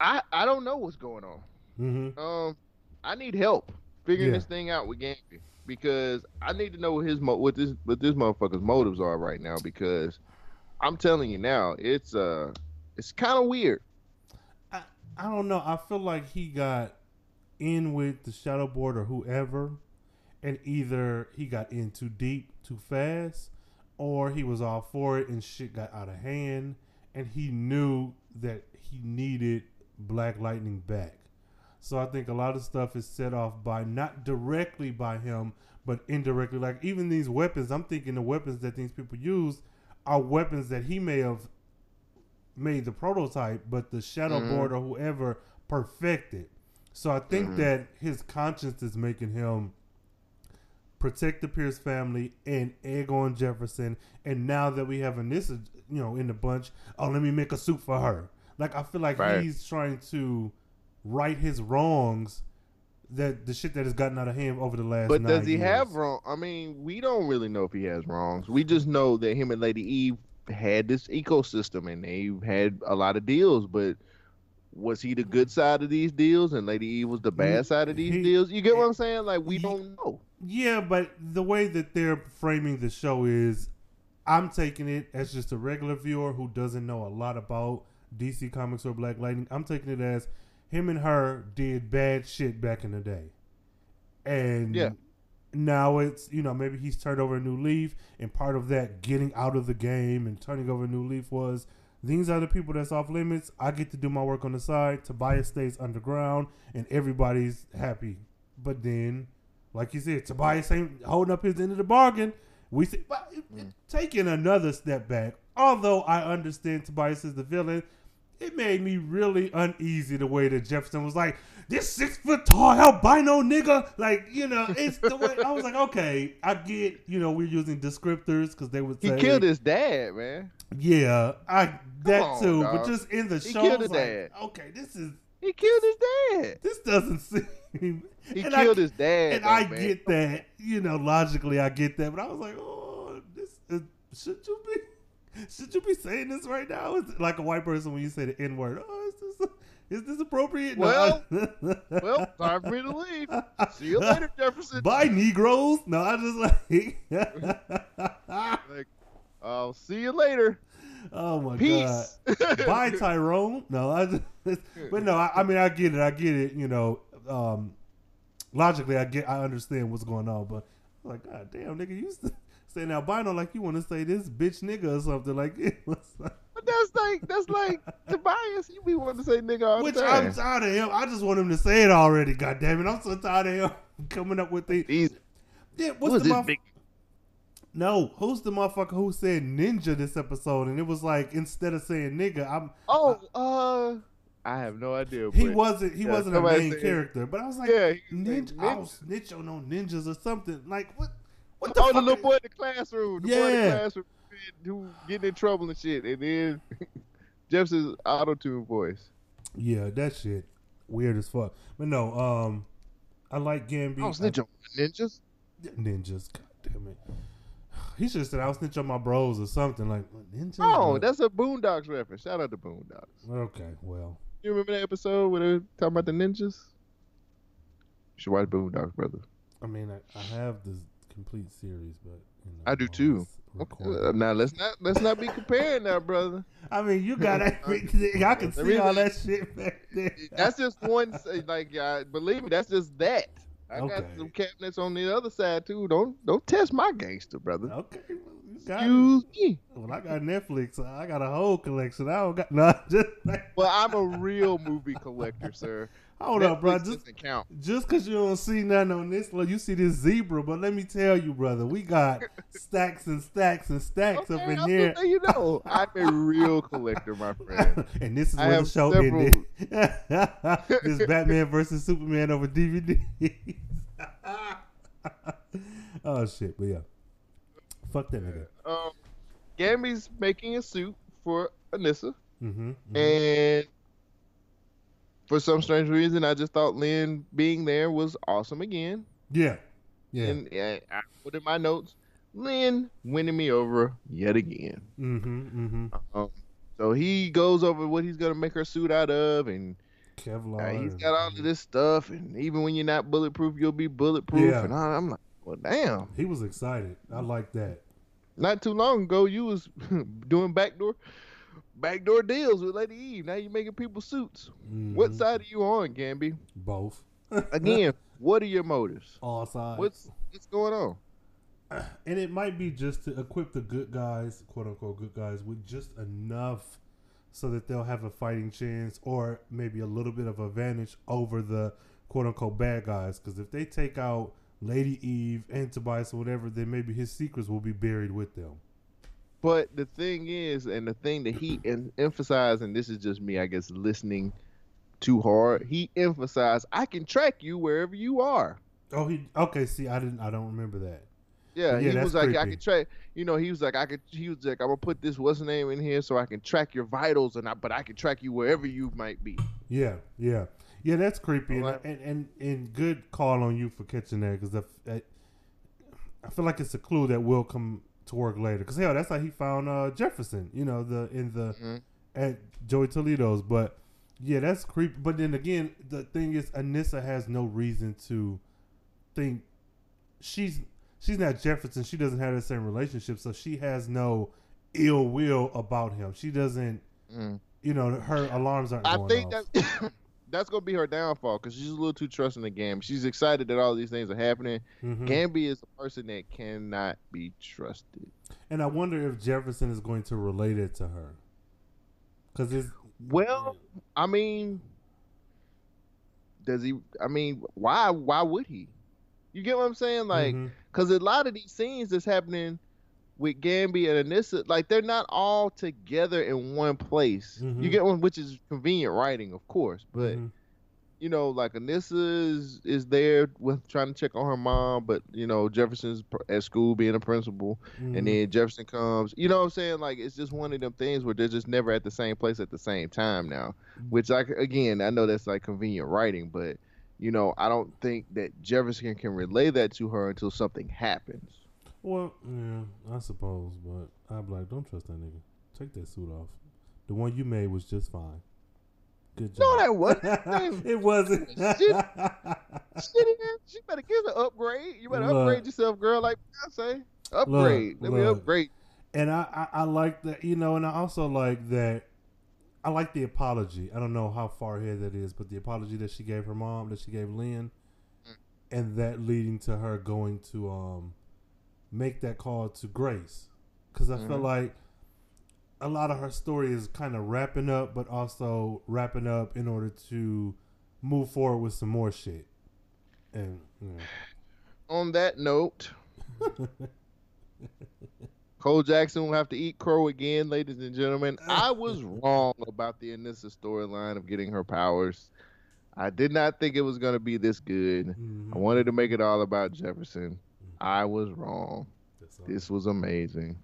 I I don't know what's going on. hmm Um, I need help figuring Yeah. this thing out with Gamby because I need to know what his mo- what this what this motherfucker's motives are right now because I'm telling you now, it's uh, it's kind of weird. I, I don't know. I feel like he got in with the shadow board or whoever, and either he got in too deep, too fast, or he was all for it and shit got out of hand, and he knew that he needed Black Lightning back. So I think a lot of stuff is set off by not directly by him, but indirectly. Like even these weapons, I'm thinking the weapons that these people use are weapons that he may have made the prototype, but the shadow Mhm. board or whoever perfected. So I think Mhm. that his conscience is making him protect the Pierce family and egg on Jefferson. And now that we have Anissa, you know, in the bunch, oh, let me make a suit for her. Like I feel like Right. he's trying to right his wrongs that the shit that has gotten out of him over the last. But does he years. have wrong? I mean, we don't really know if he has wrongs. We just know that him and Lady Eve had this ecosystem and they had a lot of deals. But was he the good mm. side of these deals and Lady Eve was the bad side of these He- deals? You get what eh, I'm saying? Like we he- don't know. Yeah, but the way that they're framing the show is, I'm taking it as just a regular viewer who doesn't know a lot about DC Comics or Black Lightning. I'm taking it as him and her did bad shit back in the day, and Yeah. now it's you know maybe he's turned over a new leaf, and part of that getting out of the game and turning over a new leaf was. These are the people that's off limits. I get to do my work on the side. Tobias stays underground, and everybody's happy. But then like you said, Tobias ain't holding up his end of the bargain. We see, but mm. taking another step back. Although I understand Tobias is the villain, it made me really uneasy the way that Jefferson was like, "This six foot tall albino nigga," like you know, it's the way I was like, okay, I get, you know, we're using descriptors because they would He killed his dad, man. yeah, I that on, too, dog. but just in the He show, killed his like, dad. okay, this is He killed his dad. this doesn't <laughs> seem. He and I- killed his dad. and though, I man. get that, you know, logically I get that, but I was like, oh, this is, should you be, should you be saying this right now? Is like a white person when you say the N word? Oh, is this, is this appropriate? Well, I- <laughs> Well, time for me to leave. See you later, <laughs> Jefferson. Bye, Negroes. No, I just like, <laughs> Like, I'll see you later. oh my god. Peace. Bye, Tyrone. No, I just, but no, I, I mean, I get it. I get it. You know, um, logically, I get, I understand what's going on. But I'm like, God damn, nigga, you used to say albino like you want to say this bitch nigga or something like <laughs> it was. But that's like that's like Tobias. You be wanting to say nigga all Which the time. I'm tired of him. I just want him to say it already. God damn it, I'm so tired of him <laughs> coming up with things. These Yeah, what's the this motherf- big? No, who's the motherfucker who said ninja this episode? And it was like instead of saying nigga, I'm Oh, uh, I have no idea. he wasn't he yeah, wasn't a somebody main said- character, but I was like, Yeah, he was ninja, I'll ninja. snitch on no ninjas or something. Like what? What the Oh, the little boy in the classroom. The boy in the classroom who getting in trouble and shit, and then <laughs> Jeff's auto tune voice. Yeah, that shit weird as fuck. But no, um, I like Gambi. I was ninja ninjas. ninjas. God damn it. <sighs> He should have said I was snitch on my bros or something like ninjas. Oh, that's a Boondocks reference. Shout out to Boondocks. okay. Well, You remember that episode where they were talking about the ninjas? You should watch Boondocks, brother. I mean, I, I have the complete series, but you know, I do too. it's Okay, uh, now let's not let's not be comparing now, brother. <laughs> I mean, you got everything. I can see me- all that shit back there. <laughs> That's just one. Like, uh, believe me, that's just that. I got some cabinets on the other side too. Don't don't test my gangster, brother. Okay, well, you it. Excuse me. Well, I got Netflix. I got a whole collection. I don't got <laughs> no. Just Well, I'm a real movie collector, sir. Hold up, bro. Just count. just because you don't see nothing on this, look, you see this zebra. But let me tell you, brother, we got <laughs> stacks and stacks and stacks up in I'm here. you know, <laughs> I'm a real collector, my friend. <laughs> and this is I where the show several- ended. this Batman versus Superman over DVD. oh shit! But yeah, fuck that nigga. Um, Gambi's making a suit for Anissa, Mm-hmm. and for some strange reason, I just thought Lynn being there was awesome again. Yeah, yeah. And I put in my notes, Lynn winning me over yet again. mm-hmm. Mm-hmm. Um, so he goes over what he's gonna make her suit out of, and Kevlar. uh, he's got all of this stuff. And even when you're not bulletproof, you'll be bulletproof. Yeah. And I, I'm like, well, damn. He was excited. I like that. Not too long ago, you was <laughs> doing backdoor backdoor deals with Lady Eve. Now you're making people suits. What Mhm. side are you on, Gambi? Both. <laughs> Again, what are your motives? All sides. What's what's going on? <sighs> and it might be just to equip the good guys, quote unquote good guys, with just enough so that they'll have a fighting chance or maybe a little bit of advantage over the quote unquote bad guys. Because if they take out Lady Eve and Tobias or whatever, then maybe his secrets will be buried with them. But the thing is, and the thing that he en- emphasized, and this is just me, I guess, listening too hard. He emphasized, "I can track you wherever you are." Oh, he okay. See, I didn't. I don't remember that. Yeah, Yeah, he was like, I creepy. can track. You know, he was like, I could. He was like, I'm gonna put this what's name in here so I can track your vitals, and I, but I can track you wherever you might be. Yeah, yeah, yeah. That's creepy, and, and and and good call on you for catching that because I, I feel like it's a clue that will come to work later. Because hell, that's how he found uh, Jefferson. You know, the in the Mhm. at Joey Toledo's. But yeah, that's creepy. But then again, the thing is, Anissa has no reason to think she's she's not Jefferson. She doesn't have the same relationship, so she has no ill will about him. She doesn't. Mm. You know, her alarms aren't. I going think off. that <laughs> that's gonna be her downfall because she's a little too trusting the game. She's excited that all these things are happening. Mhm. Gambi is a person that cannot be trusted. And I wonder if Jefferson is going to relate it to her. Because it's. Well, I mean, does he? I mean, why? Why would he? You get what I'm saying? Like, because a lot of these scenes that's happening with Gambi and Anissa, like they're not all together in one place. Mhm. You get one, which is convenient writing, of course. But Mhm. you know, like Anissa is is there with trying to check on her mom, but you know Jefferson's at school being a principal, Mhm. and then Jefferson comes. You know what I'm saying? Like it's just one of them things where they're just never at the same place at the same time now. Which like again, I know that's like convenient writing, but you know I don't think that Jefferson can relay that to her until something happens. Well, yeah, I suppose, but I'm like, don't trust that nigga. Take that suit off. The one you made was just fine. Good job. No, that wasn't. <laughs> it wasn't. Shit. Shit, man, she better give an upgrade. You better Look. upgrade yourself, girl. Like I say, upgrade. Let me upgrade. and I, I, I like that, you know, and I also like that. I like the apology. I don't know how far ahead that is, but the apology that she gave her mom, that she gave Lynn, Mm. and that leading to her going to um make that call to Grace, because I feel Mhm. like a lot of her story is kind of wrapping up, but also wrapping up in order to move forward with some more shit. And you know. On that note, Cole Jackson will have to eat crow again, ladies and gentlemen. I was wrong about the Anissa storyline of getting her powers. I did not think it was going to be this good. Mhm. I wanted to make it all about Jefferson. I was wrong. This was amazing.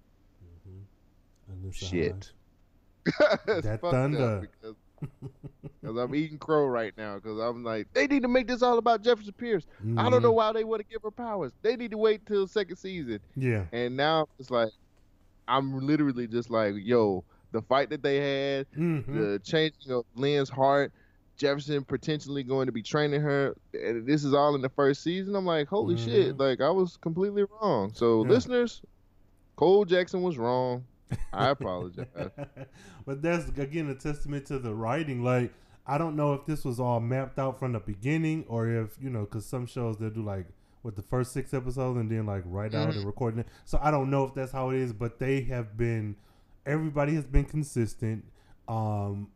Mhm. A Shit. <laughs> That thunder. Because, 'cause I'm eating crow right now. Because I'm like, they need to make this all about Jefferson Pierce. I don't know Mhm. why they want to give her powers. They need to wait till second season. Yeah. And now it's like, I'm literally just like, yo, the fight that they had, Mhm. the changing of Lynn's heart, Jefferson potentially going to be training her, and this is all in the first season. I'm like, holy shit, Mhm. like I was completely wrong. So Yeah. listeners, Cole Jackson was wrong. I <laughs> apologize. <laughs> but that's again a testament to the writing. Like I don't know if this was all mapped out from the beginning, or if you know, because some shows they'll do like with the first six episodes and then like write out Mhm. and recording it. So I don't know if that's how it is, but they have been. Everybody has been consistent. Um,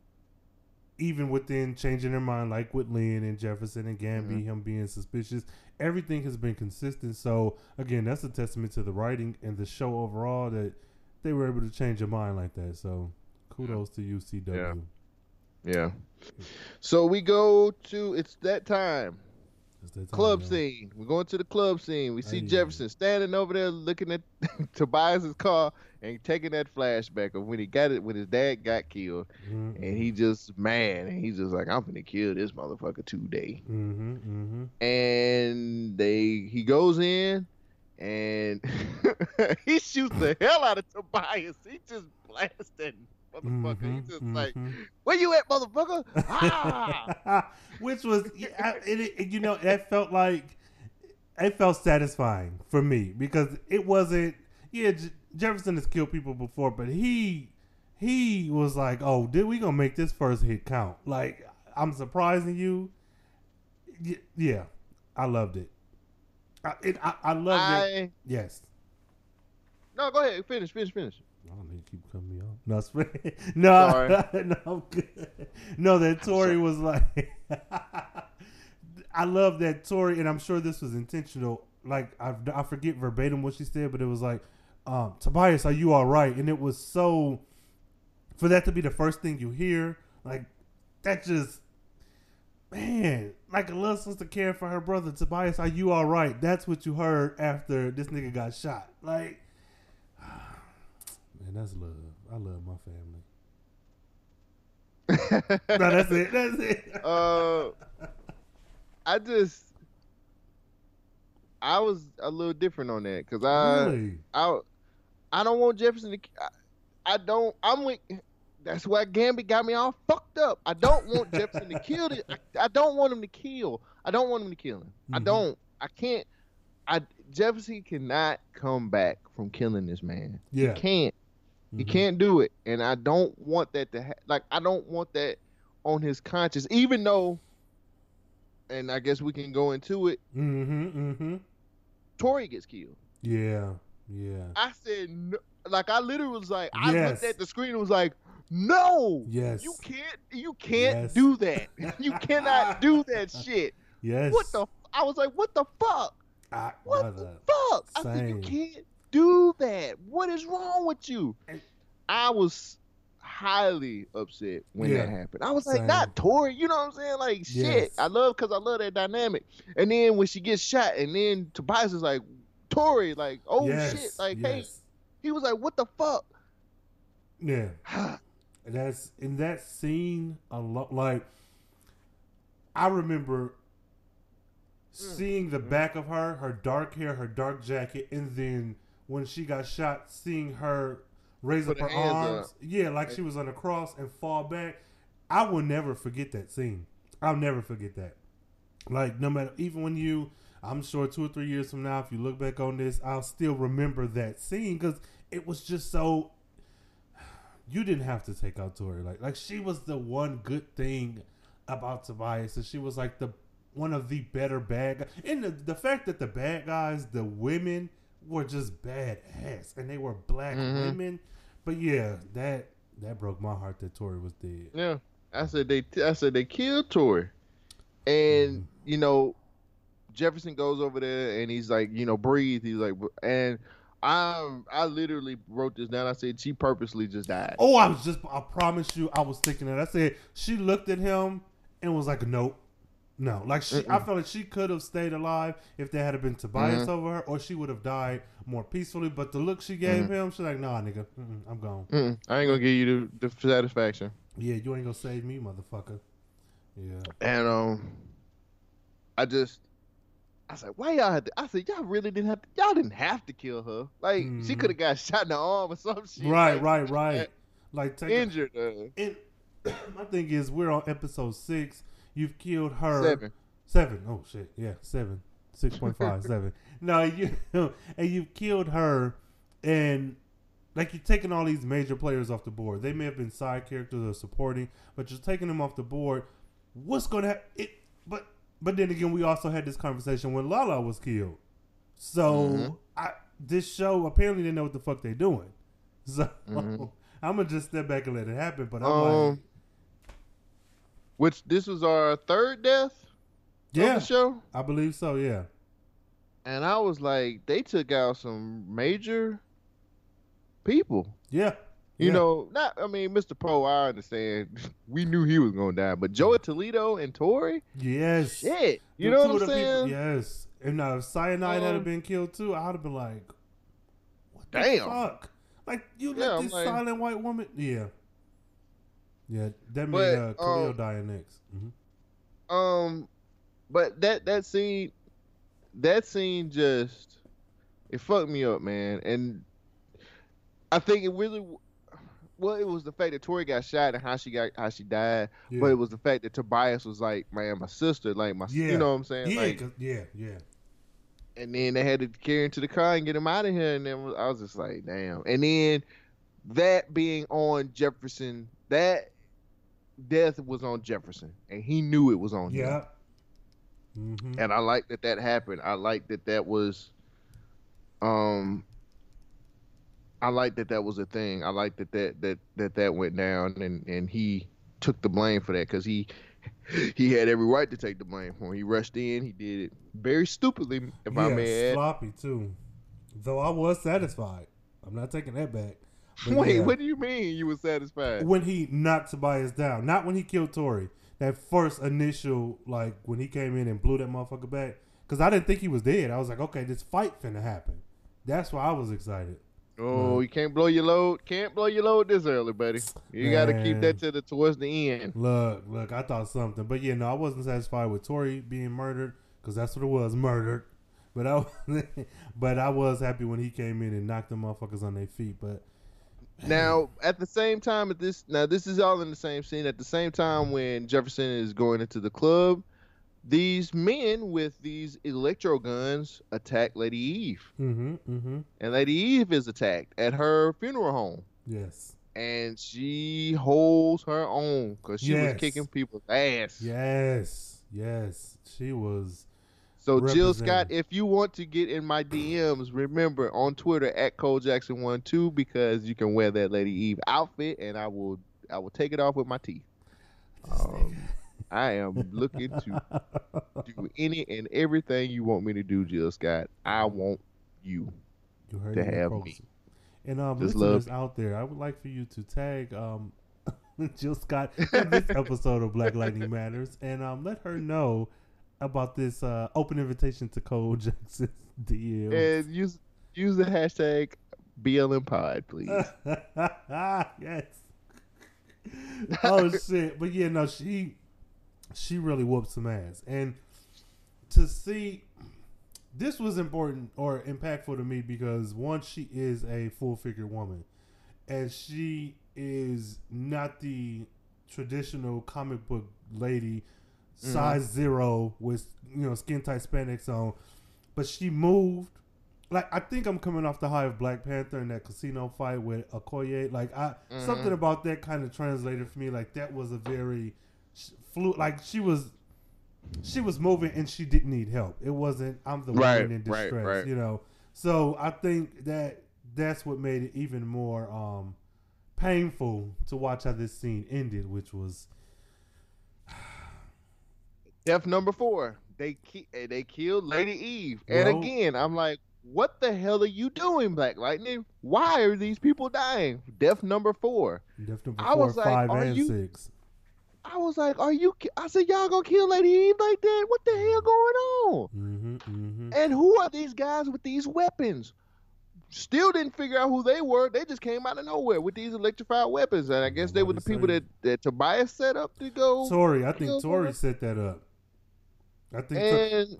even within changing their mind, like with Lynn and Jefferson and Gambi, him being suspicious, everything has been consistent. So again, that's a testament to the writing and the show overall that they were able to change their mind like that. So kudos to UCW. Yeah. yeah. So we go to it's that time. Time, Club scene. We're going to the club scene. We see. Jefferson standing over there looking at <laughs> Tobias's car and taking that flashback of when he got it when his dad got killed. Mhm, And he just man, and he's just like, I'm gonna kill this motherfucker today. mhm, mhm. And they he goes in and <laughs> he shoots the hell out of Tobias. He just blasting motherfucker. Mhm, He's just like, mhm. Where you at, motherfucker? Ah! <laughs> Which was, I- it, it, you know, that felt like it felt satisfying for me because it wasn't. yeah, J- Jefferson has killed people before, but he he was like, "Oh, did we gonna make this first hit count?" Like, I'm surprising you. Y- yeah, I loved it. I it, I, I loved it. Yes. no, go ahead, finish, finish, finish. I don't to keep cutting me off. No, <laughs> no, <laughs> no, I'm good. No, that Tori was like, <laughs> I love that Tori, and I'm sure this was intentional. Like I, I forget verbatim what she said, but it was like, um, Tobias, are you all right? And it was so, for that to be the first thing you hear, like that just, man, like a little sister caring for her brother. Tobias, are you all right? That's what you heard after this nigga got shot. Like. <sighs> Man, that's love. I love my family. <laughs> no, that's it. That's it. uh, I just, I was a little different on that because I, really? I, I don't want Jefferson to. I, I don't. I'm with. That's why Gambit got me all fucked up. I don't want <laughs> Jefferson to kill it. I, I don't want him to kill. I don't want him to kill him. I Mhm. don't. I can't. I Jefferson cannot come back from killing this man. Yeah. He can't. He Mhm. can't do it, and I don't want that to ha- like. I don't want that on his conscience, even though. And I guess we can go into it. Mm-hmm. Mm-hmm. Tori gets killed. Yeah. Yeah. I said, no, like I literally was like, I Yes. looked at the screen and was like, no, Yes. you can't, you can't Yes. do that. <laughs> you cannot <laughs> do that shit. Yes. What the? I was like, what the fuck? I, What brother. the fuck? I said, you Same. can't do that. What is wrong with you? I was highly upset when Yeah. that happened. I was like, Same. not Tori, you know what I'm saying? Like, shit. Yes. I love because I love that dynamic. And then when she gets shot, and then Tobias is like, Tori, like, oh yes. shit, like, hey, he was like, what the fuck? Yeah. <sighs> That's in that scene a lot. Like I remember mm. seeing the back of her, her dark hair, her dark jacket, and then when she got shot, seeing her raise Put up her arms, up. yeah, like she was on a cross and fall back. I will never forget that scene. I'll never forget that. Like no matter, even when you, I'm sure two or three years from now, if you look back on this, I'll still remember that scene because it was just so <sighs> you didn't have to take out Tori. Like like she was the one good thing about Tobias, and she was like the one of the better bad guys. And the, the fact that the bad guys, the women, were just badass, and they were black Mhm. women. But yeah, that that broke my heart that Tori was dead. Yeah, I said they. I said they killed Tori, and Mhm. you know, Jefferson goes over there and he's like, you know, breathe. He's like, and I, I literally wrote this down. I said she purposely just died. Oh, I was just, I promise you, I was thinking that. I said, she looked at him and was like, nope. No, like she, I felt like she could have stayed alive if there had been Tobias Mhm. over her, or she would have died more peacefully. But the look she gave Mm-hmm. him, she's like, "Nah, nigga, I'm gone. Mm-mm, I ain't gonna give you the, the satisfaction. Yeah, you ain't gonna save me, motherfucker." Yeah, And um, I just, I said, why y'all had to? I said, y'all really didn't have to. Y'all didn't have to kill her. Like she Mhm. could have got <laughs> shot in the arm or some shit. right, like, right, right. <laughs> Like, take a- Injured. Uh, and <coughs> my thing is, we're on episode six. You've killed her. seven. Seven. Oh shit. Yeah, seven. Six point five. <laughs> seven. No, you <laughs> and you've killed her, and like you're taking all these major players off the board. They may have been side characters or supporting, but you're taking them off the board. What's going to happen? It, but but then again, we also had this conversation when Lala was killed. So Mhm. I this show apparently didn't know what the fuck they're doing. <laughs> So Mhm. I'm gonna just step back and let it happen. But I'm Um, like, Which this was our third death yeah, the show. I believe so. Yeah. And I was like, they took out some major people. Yeah. You Yeah. know, not I mean, Mr. Poe, I understand. <laughs> We knew he was gonna die, but Joey Toledo and Tori, Yes. shit. You The know what I'm the people- saying? yes. If now if Syonide had Um, been killed too, I'd have been like, what the Damn. fuck? Like you Yeah, let this like- silent white woman? Yeah. Yeah, that made But, uh, Khalil um, die next. hmm Um, but that that scene, that scene just it fucked me up, man. And I think it really, well, it was the fact that Tori got shot and how she got how she died, Yeah. but it was the fact that Tobias was like, man, my sister, like my, Yeah. you know what I'm saying? yeah, like, yeah, yeah. and then they had to carry him to the car and get him out of here. And then I was just like, damn. And then that being on Jefferson, that death was on Jefferson, and he knew it was on him. Yeah. hmm And I like that that happened. I like that that was, um, I like that that was a thing. I like that that that that that went down, and and he took the blame for that because he he had every right to take the blame for it. He rushed in. He did it very stupidly, if I yeah, may add. sloppy too. Though I was satisfied. I'm not taking that back. But <laughs> Wait, yeah. what do you mean you were satisfied? when he knocked Tobias down, not when he killed Tori. That first initial, like when he came in and blew that motherfucker back, because I didn't think he was dead. I was like, okay, this fight finna happen. That's why I was excited. Oh, you can't blow your load. Can't blow your load this early, buddy. You got to keep that to the towards the end. Look, look, I thought something, but yeah, no, I wasn't satisfied with Tori being murdered because that's what it was, murdered. But I, <laughs> but I was happy when he came in and knocked the motherfuckers on their feet. But Now, at the same time, at this now this is all in the same scene. At the same time, when Jefferson is going into the club, these men with these electro guns attack Lady Eve, mm-hmm, mm-hmm, and Lady Eve is attacked at her funeral home, yes, and she holds her own because she was kicking people's ass. yes, yes, she was. So Jill Scott, if you want to get in my DMs, remember on Twitter at Cole Jackson one two because you can wear that Lady Eve outfit, and I will I will take it off with my teeth. Um, I am looking to <laughs> do any and everything you want me to do, Jill Scott. I want you. You heard to have me. And um, Just listeners out there, I would like for you to tag um, <laughs> Jill Scott in this <laughs> episode of Black Lightning Matters, and um, let her know about this uh, open invitation to Cole <laughs> Jackson's DM. And use use the hashtag BLM Pod, please. <laughs> yes. oh shit! But yeah, no, she she really whooped some ass, and to see this was important or impactful to me because one, she is a full figure woman, and she is not the traditional comic book lady, size zero with you know skin tight spandex on, but she moved. Like I think I'm coming off the high of Black Panther in that casino fight with Okoye. Like I something about that kind of translated for me. Like that was a very flu. Like she was she was moving and she didn't need help. It wasn't I'm the Right, woman in right, distress, right. you know. So I think that that's what made it even more um painful to watch how this scene ended, which was Death number four. They ki- eh, they killed Lady Eve, and again, I'm like, what the hell are you doing, Black Lightning? Why are these people dying? Death number four. Death Number I four, was like, five, are and you- six. I was like, are you? ki- I said, y'all gonna kill Lady Eve like that? What the hell going on? Mm-hmm, mm-hmm. And who are these guys with these weapons? Still didn't figure out who they were. They just came out of nowhere with these electrified weapons, and I guess they were the people that, that Tobias set up to go. Tori, I think Tori set that up. I think and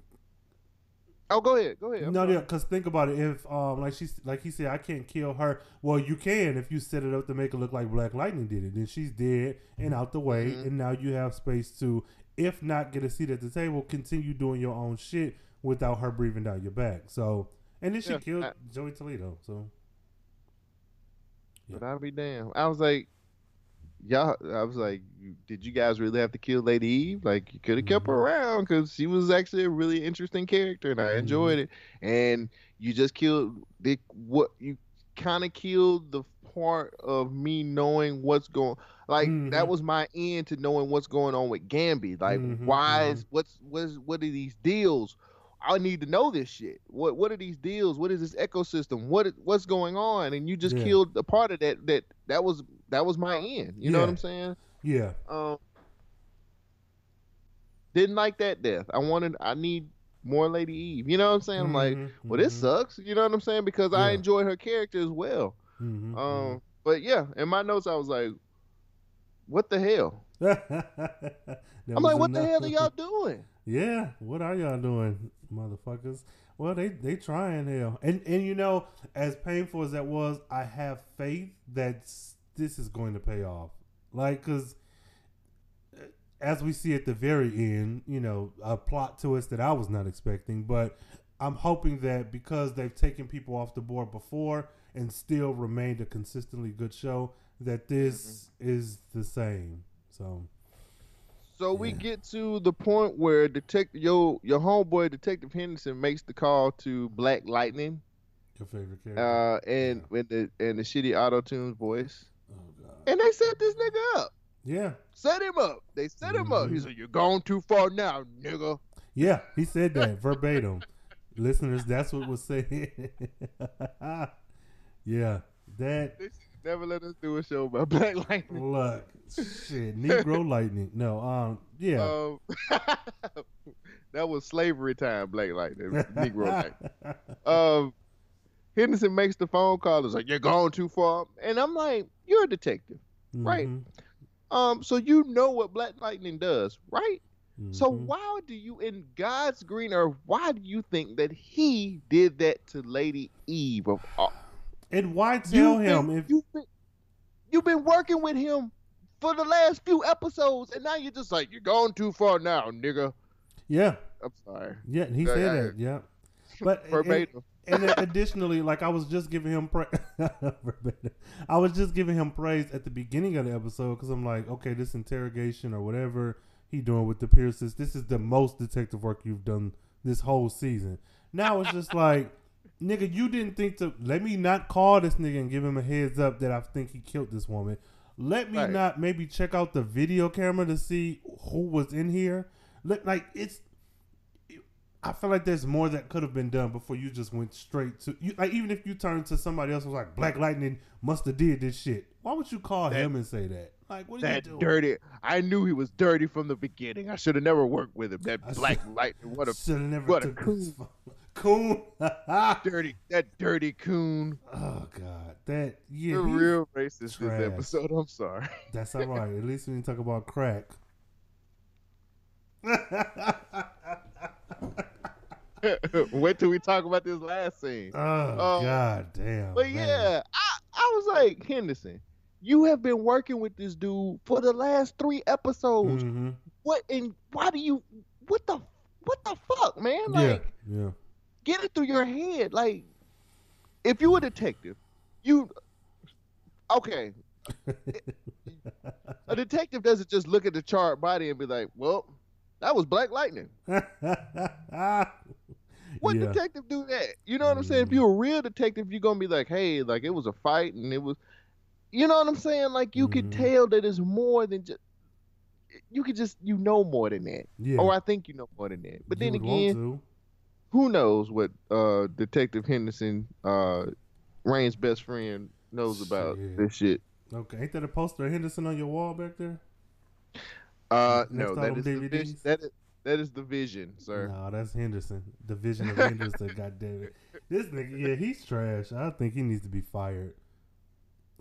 oh, go ahead, go ahead. I'm No, sorry. yeah, because think about it. If um, like she's like he said, I can't kill her. Well, you can if you set it up to make it look like Black Lightning did it. Then she's dead and out the way, Mhm. and now you have space to, if not get a seat at the table, continue doing your own shit without her breathing down your back. So, and then she Yeah, killed I- Joey Toledo. So, But I'll be damned. I was like, y'all. I was like, did you guys really have to kill Lady Eve? Like, you could have kept her Mhm. around because she was actually a really interesting character, and I enjoyed Mm-hmm. it. And you just killed the what you kind of killed the part of me knowing what's going. Like Mhm. that was my end to knowing what's going on with Gambi. Like, Mhm, why is what's what's what are these deals? I need to know this shit. What what are these deals? What is this ecosystem? What what's going on? And you just Yeah. killed a part of that. That that was that was my end. You know what I'm saying? yeah, Um, didn't like that death. I wanted. I need more Lady Eve. You know what I'm saying? I'm like, Mhm, well, this mhm, sucks. You know what I'm saying? Because I Yeah. enjoy her character as well. mhm, Um, but yeah, in my notes, I was like, what the hell? <laughs> I'm like, what the hell are y'all doing? Yeah, what are y'all doing, motherfuckers? Well, they they trying hell, and and you know, as painful as that was, I have faith that this is going to pay off. Like, cause uh, as we see at the very end, you know, a plot twist that I was not expecting, but I'm hoping that because they've taken people off the board before and still remained a consistently good show, that this is the same. So So we Yeah. get to the point where detective your your homeboy Detective Henderson makes the call to Black Lightning, your favorite character. uh, and with the and the shitty auto tunes voice, oh god. and they set this nigga up, Yeah. set him up. They set him up. He said, "You're going too far now, nigga." Yeah, he said <laughs> that verbatim. Listeners, that's what was said. <laughs> yeah, that never let us do a show about <laughs> Black Lightning. look shit. Negro <laughs> lightning. No, um, yeah. Um, <laughs> that was slavery time, Black Lightning, Negro Lightning. um, Henderson makes the phone call. It's like you're going too far, and I'm like, you're a detective, right? Mhm, um, so you know what Black Lightning does, right? So mhm. why do you, in God's green earth, why do you think that he did that to Lady Eve? Of all? And why tell You've him been, if you've been, you've been working with him for the last few episodes, and now you're just like you're going too far now, nigga. yeah, I'm sorry, yeah, he Yeah, said that. Yeah, <laughs> but and- verbatim. and then <laughs> additionally, like I was just giving him praise. <laughs> I was just giving him praise at the beginning of the episode because I'm like, okay, this interrogation or whatever he doing with the Pierces, this is the most detective work you've done this whole season. Now it's just like, nigga, you didn't think to let me not call this nigga and give him a heads up that I think he killed this woman. Let me Right. not maybe check out the video camera to see who was in here. Let like it's I feel like there's more that could have been done before you just went straight to you. Like even if you turned to somebody else was like Black Lightning must have did this shit. Why would you call That- him and say that? Like what are That you doing? dirty. I knew he was dirty from the beginning. I should have never worked with him. That I black lightning. What a Should have never what a took this phone. Coon. <laughs> dirty. That dirty coon. oh god, that yeah, You're real racist trash. this episode. I'm sorry. <laughs> That's all right. At least we didn't talk about crack. <laughs> Wait till we talk about this last scene. oh Um, god damn. But man. yeah, I, I was like, Henderson, you have been working with this dude for the last three episodes. Mhm. What and why do you what the what the fuck, man? yeah, Like yeah. Get it through your head. Like if you a detective, you okay. <laughs> A detective doesn't just look at the charred body and be like, Well, that was Black Lightning. <laughs> What yeah. detective do that? You know what I'm saying? If Mm. you're a real detective, you're gonna be like, hey, like it was a fight and it was, you know what I'm saying? Like you could Mhm. tell that it's more than just. You could just you know more than that, yeah. or I think you know more than that. But You then again. Who knows what uh, Detective Henderson, uh, Rain's best friend, knows about Shit. this shit? Okay, ain't that a poster of Henderson on your wall back there? Uh, Next no, that is the vision. That is that is the vision, sir. No, that's Henderson. The vision of Henderson. <laughs> God damn it. This nigga, yeah, he's trash. I think he needs to be fired.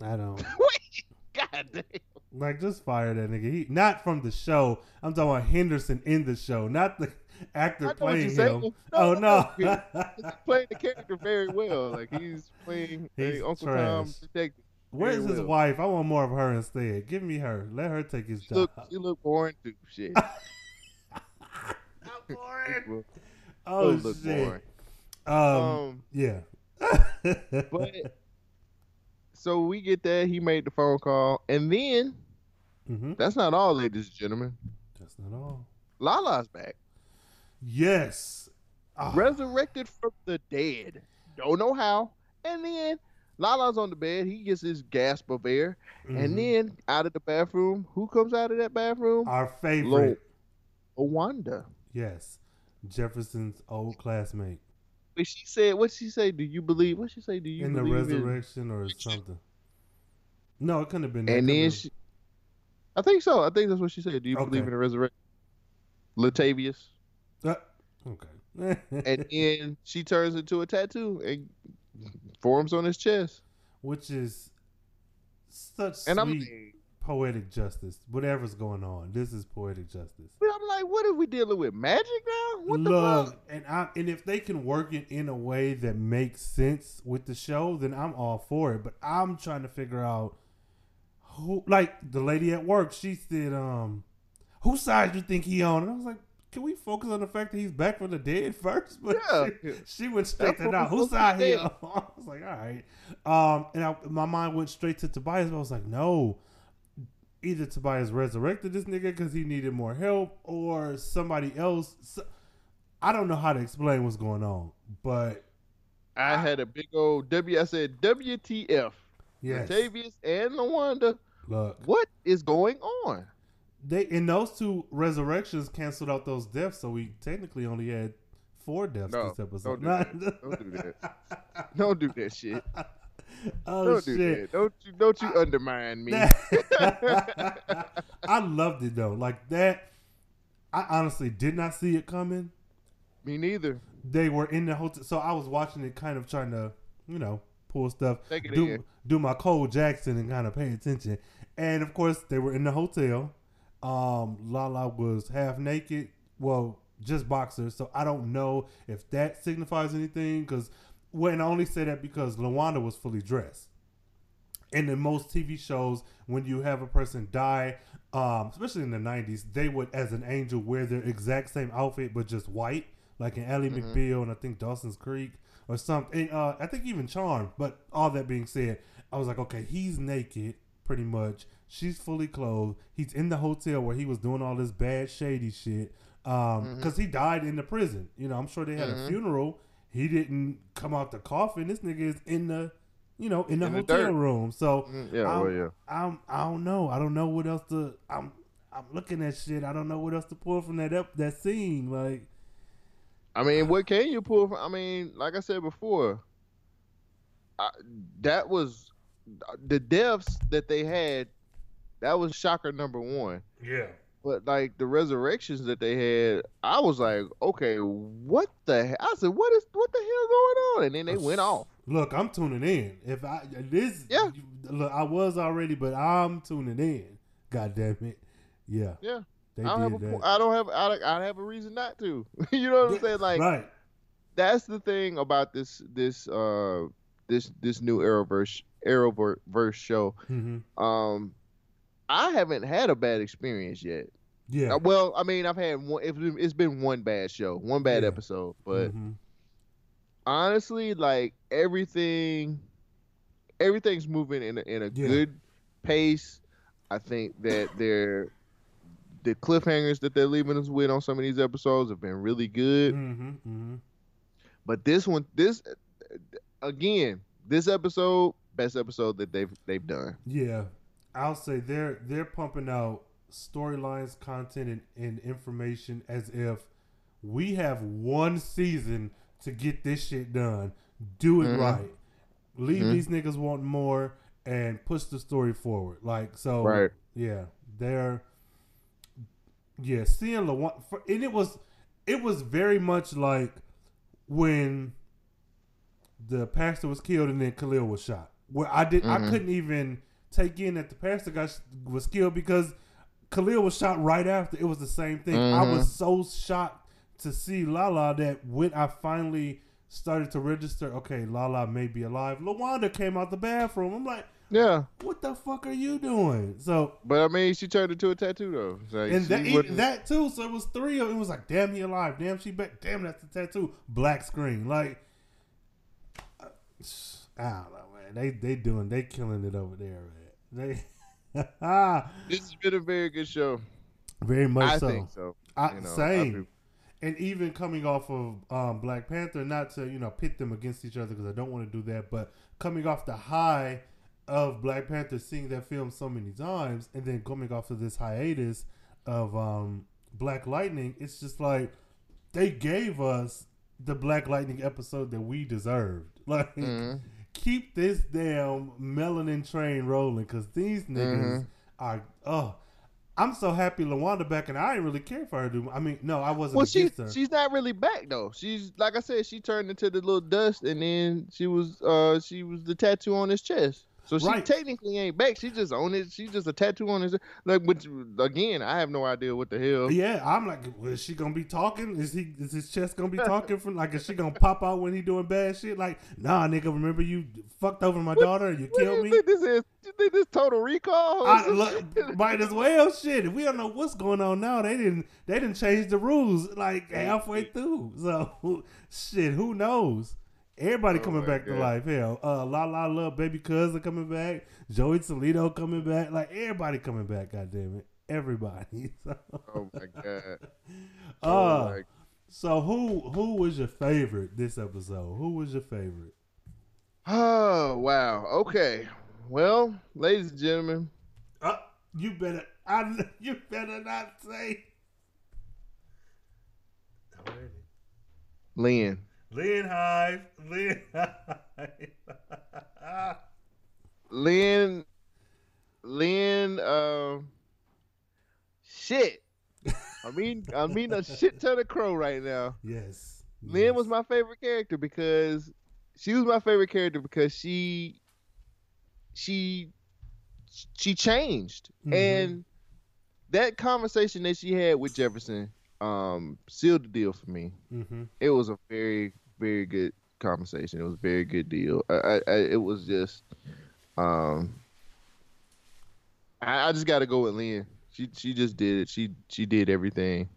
I don't <laughs> Wait, God damn. like just fire that nigga. He not from the show. I'm talking about Henderson in the show, not the actor I know playing him. No, oh no, no. <laughs> He's <laughs> playing the character very well. Like he's playing He's a Uncle trash. Tom detective. Where's his well. wife? I want more of her instead. Give me her. Let her take his She job. look, she look boring too. Shit. <laughs> Well, oh look shit. boring. Um, Um, yeah. but so we get that he made the phone call, and then hmm that's not all, ladies and gentlemen. That's not all. Lala's back, Yes. Ah, resurrected from the dead. Don't know how. And then Lala's on the bed. He gets his gasp of air, mhm. and then out of the bathroom, who comes out of that bathroom? our favorite. Wanda. Yes. Jefferson's old classmate. But she said, what she say? Do you believe? What she say? Do you in the believe in? resurrection or something. No, it couldn't have been that. And then she, I think so. I think that's what she said. Do you believe in the resurrection? Latavius. Uh, okay. And then she turns into a tattoo and forms on his chest. Which is such And I'm sweet poetic justice. Whatever's going on, this is poetic justice. but I'm like, what are we dealing with? Magic now? What the fuck? and I and if they can work it in a way that makes sense with the show, then I'm all for it. But I'm trying to figure out who, like the lady at work. She said, "Um, whose side do you think he on?" And I was like, can we focus on the fact that he's back from the dead first? <laughs> But Yeah. she, she went straight That's to now. Who's out here? I was like, all right. Um, and I, my mind went straight to Tobias. But I was like, no. Either Tobias resurrected this nigga because he needed more help, or somebody else. So, I don't know how to explain what's going on, but I had a big old W. I said WTF. yes, Latavius and Lawanda. look, What is going on? They in those two resurrections canceled out those deaths, so we technically only had four deaths No, this episode. don't do that. Don't do that. <laughs> Don't do that shit. oh Don't do shit! that. Don't you don't you undermine me. <laughs> I loved it though. Like that, I honestly did not see it coming. me neither. They were in the hotel, so I was watching it, kind of trying to, you know, pull stuff, Take it do in. do my Cole Jackson, and kind of pay attention. And of course, they were in the hotel. Um, Lala was half naked, well, just boxers. So I don't know if that signifies anything. Because when I only say that because Lawanda was fully dressed. And in most TV shows, when you have a person die, um, especially in the '90s, they would, as an angel, wear their exact same outfit but just white, like in Ally McBeal and I think Dawson's Creek or something. And, uh, I think even Charm. But all that being said, I was like, okay, he's naked, pretty much. She's fully clothed. He's in the hotel where he was doing all this bad, shady shit. Um, because he died in the prison. You know, I'm sure they had a funeral. He didn't come out the coffin. This nigga is in the, you know, in the In hotel dirt. room. So Mm, yeah, I'm, well, yeah. I'm, I don't know. I don't know what else to. I'm, I'm looking at shit. I don't know what else to pull from that up that scene. Like, I mean, what can you pull from? I mean, like I said before, I, that was the deaths that they had. That was shocker number one. yeah, But like the resurrections that they had, I was like, okay, what the? Hell? I said, what is what the hell going on? And then they went off. Look, I'm tuning in. If I this, Yeah. Look, I was already, but I'm tuning in. God damn it. Yeah, Yeah, they I don't have did a, that. I don't have I don't, I don't have a reason not to. <laughs> you know what I'm saying? Like right. that's the thing about this this uh this this new Arrowverse Arrowverse show. hmm Um, I haven't had a bad experience yet. Yeah. Uh, well, I mean, I've had one. It's been, one bad show, one bad Yeah. episode, but Mhm. honestly, like everything, everything's moving in a, in a Yeah. good pace. I think that <coughs> they're the cliffhangers that they're leaving us with on some of these episodes have been really good. Mhm. Mhm. But this one, this again, this episode, best episode that they've they've done. Yeah, I'll say they're they're pumping out storylines, content, and, and information as if we have one season to get this shit done. Do it Mhm. right. Leave Mhm. these niggas wanting more and push the story forward. Like so, Right. Yeah, they're yeah seeing Lawan for and it was it was very much like when the pastor was killed and then Khalil was shot. Where I did I Mhm. couldn't even take in that the pastor got was killed because Khalil was shot right after. It was the same thing. I Mhm. was so shocked to see Lala that when I finally started to register, okay, Lala may be alive. Lawanda came out the bathroom. I'm like, Yeah, what the fuck are you doing? So but I mean, she turned into a tattoo though. Like, and that, wasn't- that too. So it was three of. It was like, damn, he alive. Damn, she back. Damn, that's the tattoo. Black screen. Like, uh, I don't know, man. They they doing they killing it over there, man. They <laughs> this has been a very good show. very much I so. think so. I, You know, same. and even coming off of um, Black Panther, not to you know pit them against each other because I don't want to do that, but coming off the high of Black Panther, seeing that film so many times, and then coming off of this hiatus of um, Black Lightning, it's just like they gave us the Black Lightning episode that we deserved. <laughs> Like, Mhm. Keep this damn melanin train rolling because these niggas Mhm. are oh. I'm so happy Lawanda back, and I didn't really care for her. To, I mean, no, I wasn't Well, she's she's not really back though. She's like I said, she turned into the little dust, and then she was uh she was the tattoo on his chest. So she Right. technically ain't back. She just on it. She just a tattoo on his like. Which again, I have no idea what the hell. Yeah, I'm like, well, is she gonna be talking? Is he? Is his chest gonna be talking from? Like, is she gonna pop out when he doing bad shit? Like, nah, nigga, remember you fucked over my daughter and you What killed you me? think this is? You think this Total Recall? I, <laughs> look, might as well. Shit, we don't know what's going on now. They didn't. They didn't change the rules like halfway through. So, <laughs> shit, who knows? Everybody Oh coming back to life. Hell, uh, La La Love, Baby Cousin coming back. Joey Toledo coming back. Like everybody coming back. God damn it, everybody. <laughs> So, oh my god. <laughs> uh, Oh my- so who who was your favorite this episode? Who was your favorite? <sighs> Oh wow. Okay. Well, ladies and gentlemen, Uh, you better. I. <laughs> You better not say. Lynn. Lynn Hive. Lynn Hive. <laughs> Lynn. Lynn. Um. shit. I mean, I mean a shit ton of crow right now. yes. Lynn yes. was my favorite character because she was my favorite character because she she she changed Mhm. and that conversation that she had with Jefferson um sealed the deal for me. Mhm. It was a very very good conversation. It was a very good deal. I, I, I it was just um I, I just got to go with Lynn. She she just did it. She she did everything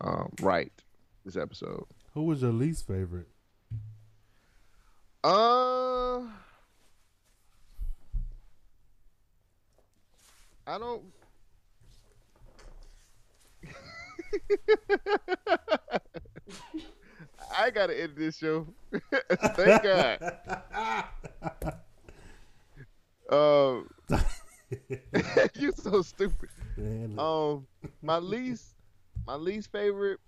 um right this episode. Who was your least favorite? Uh, I don't. <laughs> I gotta end this show. <laughs> Thank God. <laughs> Um, <laughs> you so stupid. Um, my least, my least favorite.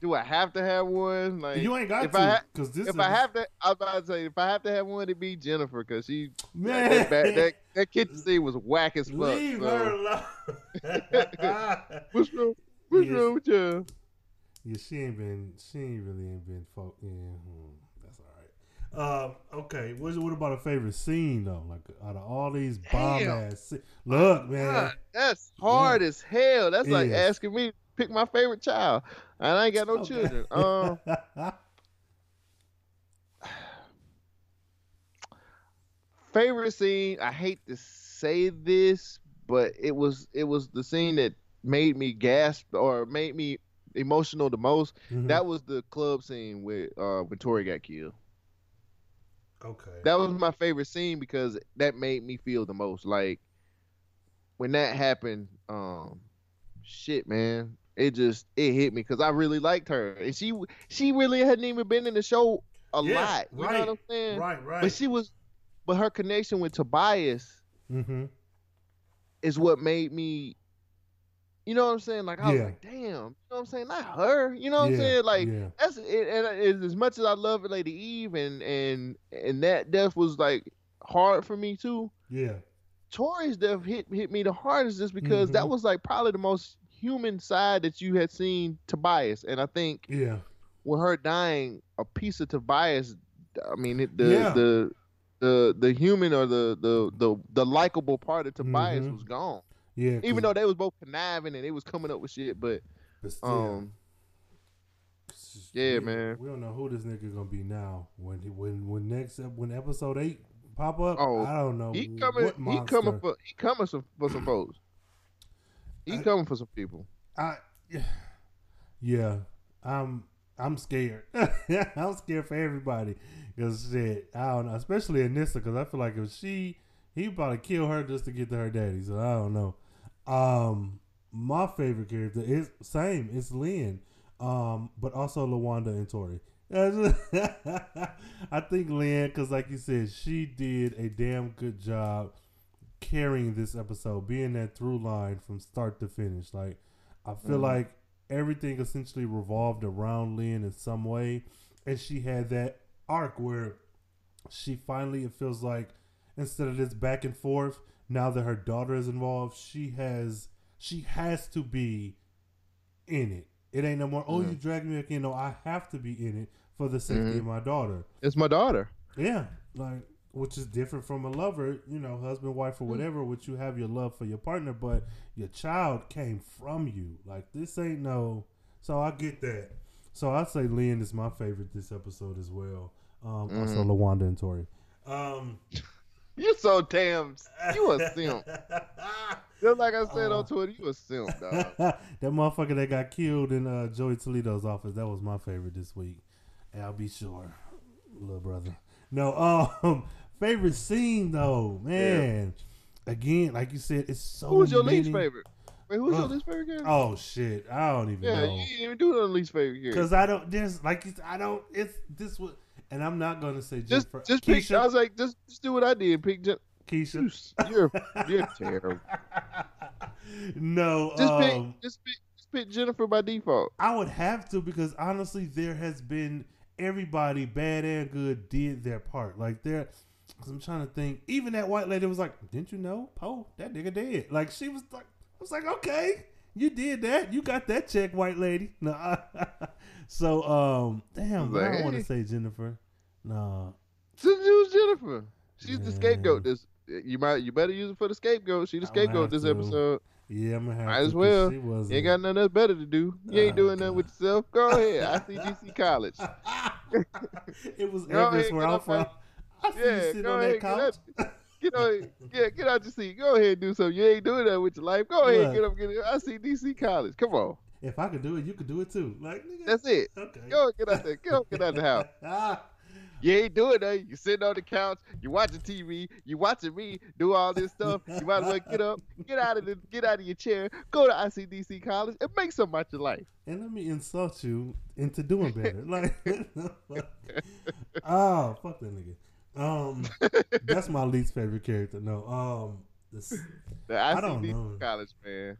Do I have to have one? Like you ain't got if I to because this. if is, I have to, I was about to say, if I have to have one, it'd be Jennifer because she man, that, that, that, that kitchen scene was whack as fuck. leave so- her alone. What's wrong? What's Yes. wrong with you? Yeah, she ain't been. She ain't really ain't been. Folk, yeah, hmm, that's all right. Um, okay. What, what about a favorite scene though? Like out of all these bomb ass. sce- Look, man. God, that's hard as hell. That's like asking me to pick my favorite child, and I ain't got no Okay. children. Um, <laughs> favorite scene. I hate to say this, but it was it was the scene that made me gasp or made me emotional the most. Mhm. That was the club scene with uh when Tori got killed. okay. That was my favorite scene because that made me feel the most. Like when that happened, um, shit, man, it just it hit me because I really liked her, and she she really hadn't even been in the show a Yeah, lot. You know right, what I'm saying? right, right. But she was, but her connection with Tobias mm-hmm. is what made me. You know what I'm saying? Like I was like, damn. You know what I'm saying? Not her. You know what Yeah, I'm saying? Like yeah. that's it, and as much as I love Lady Eve and and and that death was like hard for me too. Yeah. Tori's death hit hit me the hardest just because that Mhm. was like probably the most human side that you had seen Tobias, and I think Yeah. with her dying, a piece of Tobias, I mean it, the Yeah. the the the human or the the the the likable part of Tobias Mhm. was gone. Yeah. Even though they was both conniving and they was coming up with shit, but but still, um just- yeah, we- man. We don't know who this nigga gonna be now. When when when next when episode eight pop up, Oh, I don't know. he coming he coming for he coming some, for some folks. He I- coming for some people. I yeah, <sighs> Yeah. I'm I'm scared. <laughs> I'm scared for everybody because shit, I don't know, especially Anissa because I feel like if she he probably kill her just to get to her daddy. So I don't know. Um, my favorite character is same. It's Lynn, um, but also Lawanda and Tori. <laughs> I think Lynn, because like you said, she did a damn good job carrying this episode, being that through line from start to finish. Like, I feel Mhm. like everything essentially revolved around Lynn in some way, and she had that arc where she finally it feels like instead of this back and forth, now that her daughter is involved, she has she has to be in it. It ain't no more. Oh, Mhm. you dragged me back in. No, I have to be in it for the safety Mhm. of my daughter. It's my daughter. Yeah, like which is different from a lover, you know, husband, wife, or whatever, which you have your love for your partner, but your child came from you. Like this ain't no. So I get that. So I'd say Lynn is my favorite this episode as well. Um, Also Lawanda and Tori. Um, <laughs> You so damn. You a simp. <laughs> Just like I said on Twitter, you a simp, dog. <laughs> that motherfucker that got killed in uh, Joey Toledo's office. That was my favorite this week. And I'll be sure, little brother. No, um, <laughs> favorite scene though, man. Again, like you said, it's so. Who was your many- least favorite? Wait, who's Uh, your least favorite character? Oh shit, I don't even yeah, know. you didn't even do the least favorite character. Because I don't. There's like I don't. It's this was, and I'm not gonna say Just, Jennifer. just pick. I was like, just, just do what I did. Pick. Jen- Keisha. You're, you're <laughs> terrible. no, Just um, pick. Just pick. Just pick Jennifer by default. I would have to because honestly, there has been everybody, bad and good, did their part. Like there, because I'm trying to think. Even that white lady was like, "Didn't you know, Poe? That nigga dead." Like she was like, I was like, "Okay, you did that. You got that check, white lady." <laughs> No, so um, damn, Like, I don't want to say Jennifer. No, Just use Jennifer. She's the scapegoat. This you might you better use it for the scapegoat. She the scapegoat this to. episode. yeah, I'm gonna have Might to, as well. She was You ain't got nothing else better to do. You ain't Oh, doing nothing with yourself. Go ahead. ICGC <laughs> College. <laughs> it was Go Everest ahead, where I'm up from. <laughs> I see you Yeah, sitting go on ahead, that get couch. Get on, yeah, get out your seat. Go ahead and do something. You ain't doing that with your life. Go ahead, Look. get up, get it. ICDC College. Come on, If I could do it, you could do it too. Like nigga, that's it. Okay. Go get out there. Go get out of the house. <laughs> You ain't doing that. You sitting on the couch. You watching TV. You watching me do all this stuff. You might as well get up, get out of the, get out of your chair, go to ICDC College, and make something out your life. and let me insult you into doing better. <laughs> Like, <laughs> oh fuck that nigga. Um, that's my least favorite character. No, um, this, The I don't ICDC know. College man.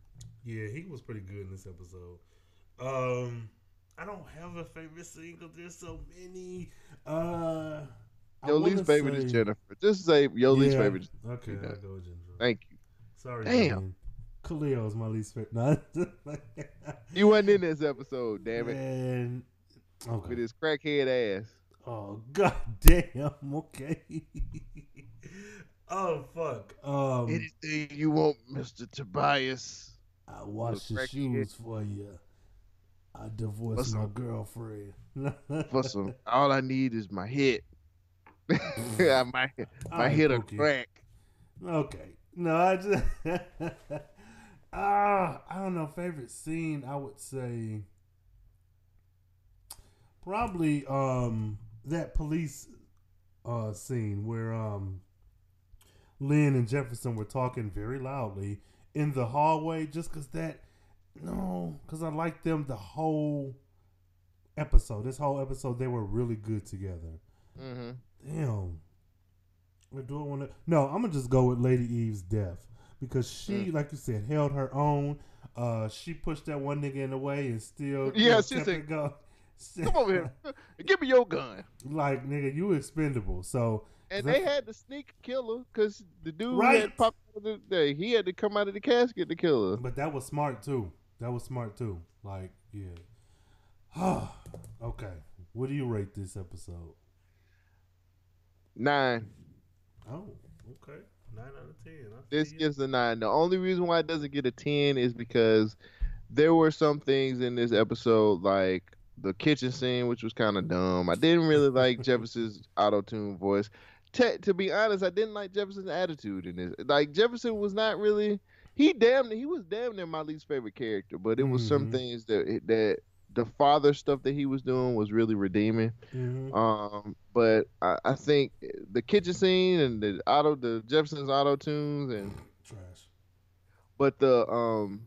Yeah, he was pretty good in this episode. Um, I don't have a favorite because there's so many. Uh, I Your least favorite is Jennifer. Just say your least favorite. Okay, Yeah. I'll go with Jennifer. thank you. Sorry, Damn. Khalil is my least favorite. <laughs> No, You wasn't in this episode, damn it, Man. Okay. with his crackhead ass. Oh god damn. Okay. <laughs> oh fuck. Um, Anything you want, Mister Tobias. I wash your crackhead. shoes for you. I divorced What's my up? girlfriend. All I need is my hit. my my Alright, hit a crack. Okay. No, I just <laughs> ah, I don't know. Favorite scene, I would say probably um that police uh scene where um Lynn and Jefferson were talking very loudly in the hallway just cuz that no, cuz I liked them the whole episode. This whole episode they were really good together. mm-hmm. Damn. Or do I want to? No, I'm gonna just go with Lady Eve's death because she, Mm. like you said, held her own. Uh, she pushed that one nigga in the way and still, Yeah, she said, go. Come over here, <laughs> give me your gun. like nigga, you expendable. So And they had to sneak kill her because the dude Right. had popped out of the, he had to come out of the casket to kill her. But that was smart too. That was smart too. Like, yeah. <sighs> okay. What do you rate this episode? Nine. Oh, okay. Nine out of ten. This you. gets a nine. The only reason why it doesn't get a ten is because there were some things in this episode, like the kitchen scene, which was kind of dumb. I didn't really like <laughs> Jefferson's auto tune voice. Te- to be honest, I didn't like Jefferson's attitude in this. Like Jefferson was not really. He damn. He was damn near my least favorite character, but it was some Mhm. things that that the father stuff that he was doing was really redeeming. Mhm. Um, but I, I think the kitchen scene and the auto, the Jefferson's auto tunes, and Trash. but the um,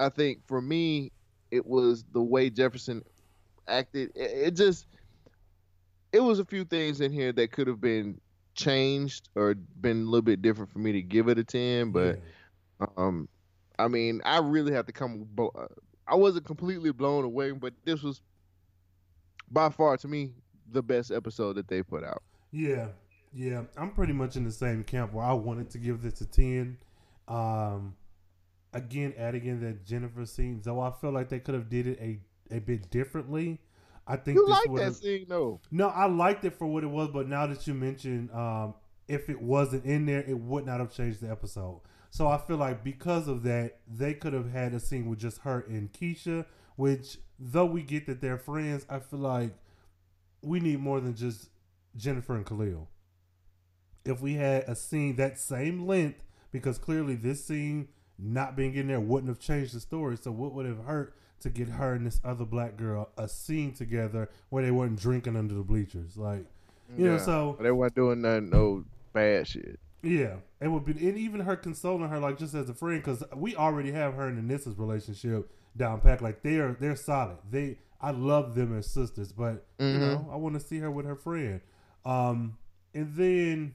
I think for me, it was the way Jefferson acted. It, it just, it was a few things in here that could have been changed or been a little bit different for me to give it a ten. But Yeah. um, I mean, I really have to come. uh, I wasn't completely blown away, but this was by far to me the best episode that they put out. Yeah, yeah. I'm pretty much in the same camp where I wanted to give this a ten. Um, again, adding in that Jennifer scene, though I feel like they could have did it a a bit differently. I think You this like that scene though? No, I liked it for what it was, but now that you mentioned, um, if it wasn't in there, it would not have changed the episode. So I feel like because of that, they could have had a scene with just her and Keisha. Which, though we get that they're friends, I feel like we need more than just Jennifer and Khalil. If we had a scene that same length, because clearly this scene not being in there wouldn't have changed the story. So what would have hurt to get her and this other black girl a scene together where they weren't drinking under the bleachers? Like, you know, so they weren't doing nothing, no bad shit. yeah, it would be, and even her consoling her like just as a friend, because we already have her and Anissa's relationship down pat. Like they're they're solid. They I love them as sisters, but you Mhm. know I want to see her with her friend. Um, and then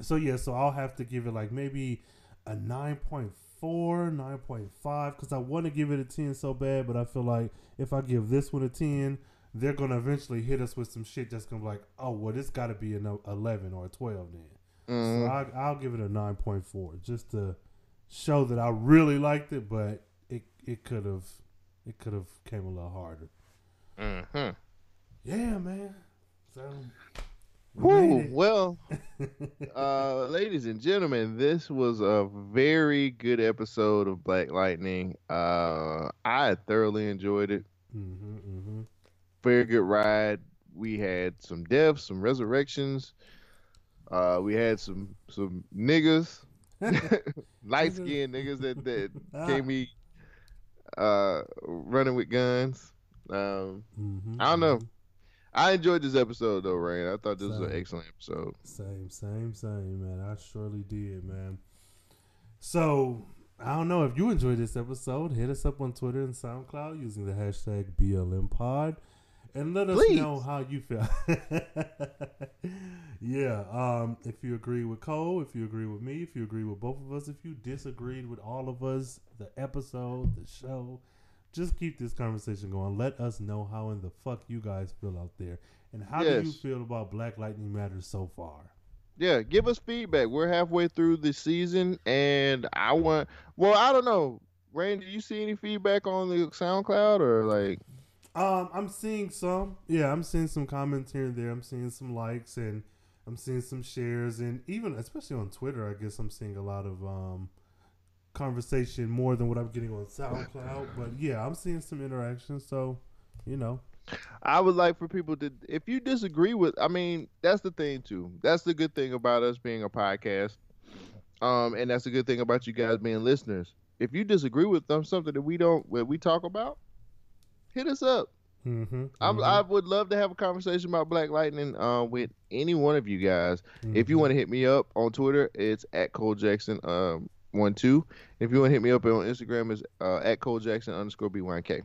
so yeah, so I'll have to give it like maybe a 9.4, 9.5 because I want to give it a ten so bad, but I feel like if I give this one a ten. They're gonna eventually hit us with some shit that's gonna be like, oh well, this got to be an eleven or a twelve then. Mhm. So I, I'll give it a nine point four, just to show that I really liked it, but it it could have it could have came a little harder. Mhm. Yeah, man. So Whew, well, uh, ladies and gentlemen, this was a very good episode of Black Lightning. Uh, I thoroughly enjoyed it. Mhm, mhm. Very good ride. We had some deaths, some resurrections. Uh, we had some some niggas, <laughs> light skinned niggas that that <laughs> came me uh running with guns. Um, Mhm, I don't know. I enjoyed this episode though, Rain. I thought this was an excellent episode. Same, same, same, man. I surely did, man. So I don't know if you enjoyed this episode. Hit us up on Twitter and SoundCloud using the hashtag BLMPod. And let us Please. know how you feel. <laughs> yeah. Um, if you agree with Cole, if you agree with me, if you agree with both of us, if you disagreed with all of us, the episode, the show, just keep this conversation going. Let us know how in the fuck you guys feel out there. And how do you feel about Black Lightning Matters so far? Yeah, give us feedback. We're halfway through the season, and I want. Well, I don't know, Rain. Do you see any feedback on the SoundCloud or like? Um, I'm seeing some. Yeah, I'm seeing some comments here and there. I'm seeing some likes and I'm seeing some shares and even especially on Twitter, I guess I'm seeing a lot of um conversation more than what I'm getting on SoundCloud. But yeah, I'm seeing some interaction. So, you know, I would like for people to, if you disagree with, I mean, that's the thing too. That's the good thing about us being a podcast, um, and that's the good thing about you guys being listeners. If you disagree with them, something that we don't, that we talk about, hit us up. mm-hmm, I'm, I would love to have a conversation about Black Lightning uh, with any one of you guys. If you want to hit me up on Twitter, it's at Cole Jackson um, one two. If you want to hit me up on Instagram, is uh, at Cole Jackson underscore BYK.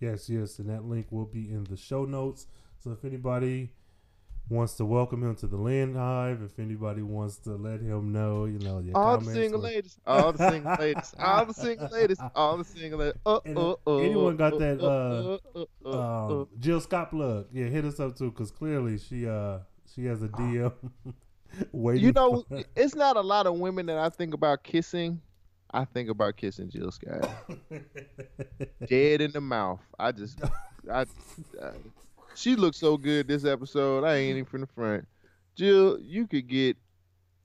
Yes, yes, and that link will be in the show notes. So if anybody wants to welcome him to the Lynn Hive, if anybody wants to let him know, you know, your All the comments single or- ladies, all the single ladies, all the single ladies, <laughs> all the single ladies. Uh, uh, uh, uh, anyone got uh, that, uh, uh, um, Jill Scott plug. Yeah, hit us up too, because clearly she uh she has a DM <laughs> <laughs> waiting. You know, it's not a lot of women that I think about kissing. I think about kissing Jill Scott. <laughs> Dead in the mouth. I just, I, uh, she looks so good this episode. I ain't even from the front. Jill, you could get,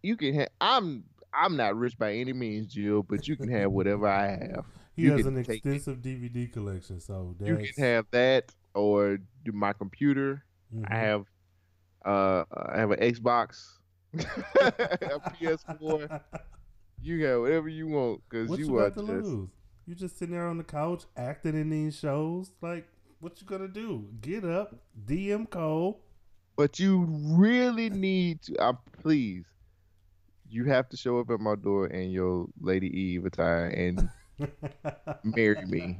you can have. I'm, I'm not rich by any means, Jill, but you can have whatever I have. he you has an extensive DVD collection, so that's, You can have that, or do my computer. mhm. I have, uh, I have an Xbox, <laughs> a PS4. You got whatever you want because you, you, are to just. lose? You just sitting there on the couch acting in these shows. Like, what you gonna do? Get up, DM Cole. But you really need to. Uh, please, you have to show up at my door in your Lady Eve attire and <laughs> marry me.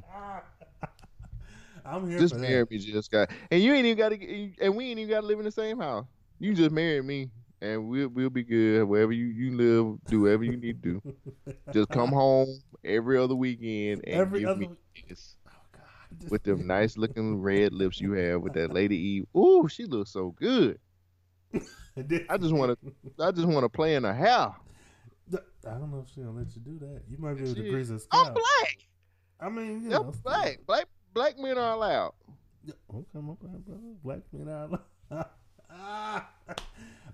I'm here Just for marry that. me, just Scott. And you ain't even got to. And we ain't even got to live in the same house. You just marry me, and we'll we'll be good. Wherever you you live, do whatever you need to do. <laughs> Just come home every other weekend and Every give other me kiss. Oh God. with them nice looking red lips you have with that Lady Eve. <laughs> Ooh, she looks so good. <laughs> I just want to, I just want to play in her hair. I don't know if she'll let you do that. You might be able to grease her I'm black. I mean, you I'm know, black. Black black men are allowed. Okay, my brother. Black men out.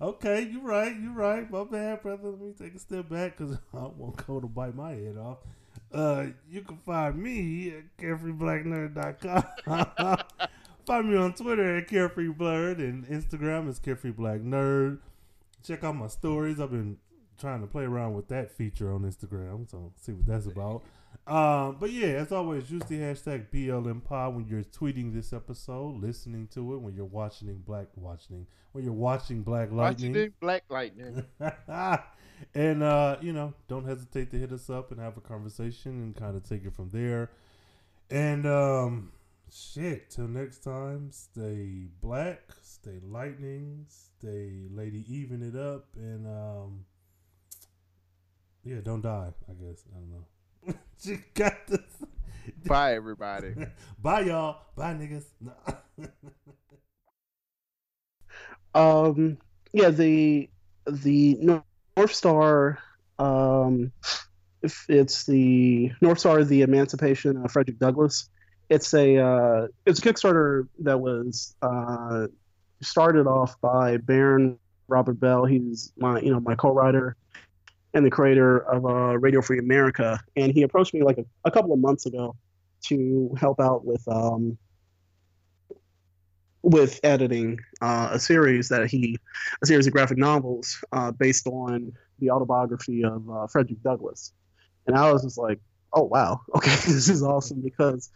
Okay, you're right, You're right. My bad, brother. Let me take a step back because <laughs> I won't go to bite my head off. Uh, you can find me at carefreeblacknerd.com. <laughs> find me on Twitter at carefreeblurred and Instagram is carefreeblacknerd. Check out my stories. I've been trying to play around with that feature on Instagram, so see what that's about. Um, but yeah, as always, use the hashtag BLM Pod when you're tweeting this episode, listening to it, when you're watching Black watching when you're watching Black Lightning. Watching Black Lightning. <laughs> and uh, you know, don't hesitate to hit us up and have a conversation and kind of take it from there. And um, shit, till next time, stay black, stay lightning, stay lady even it up, and um, yeah, don't die. I guess I don't know. <laughs> she got this. <laughs> Bye, everybody. <laughs> Bye, y'all. Bye, niggas. um, yeah, the the North Star. Um, if it's the North Star, the Emancipation of Frederick Douglass. It's a uh, it's a Kickstarter that was uh, started off by Baron Robert Bell. He's my you know my co-writer and the creator of uh, Radio Free America, and he approached me like a, a couple of months ago to help out with um, with editing uh, a series that he a series of graphic novels uh, based on the autobiography of uh, Frederick Douglass, and I was just like, oh wow, <laughs> okay, this is awesome. Because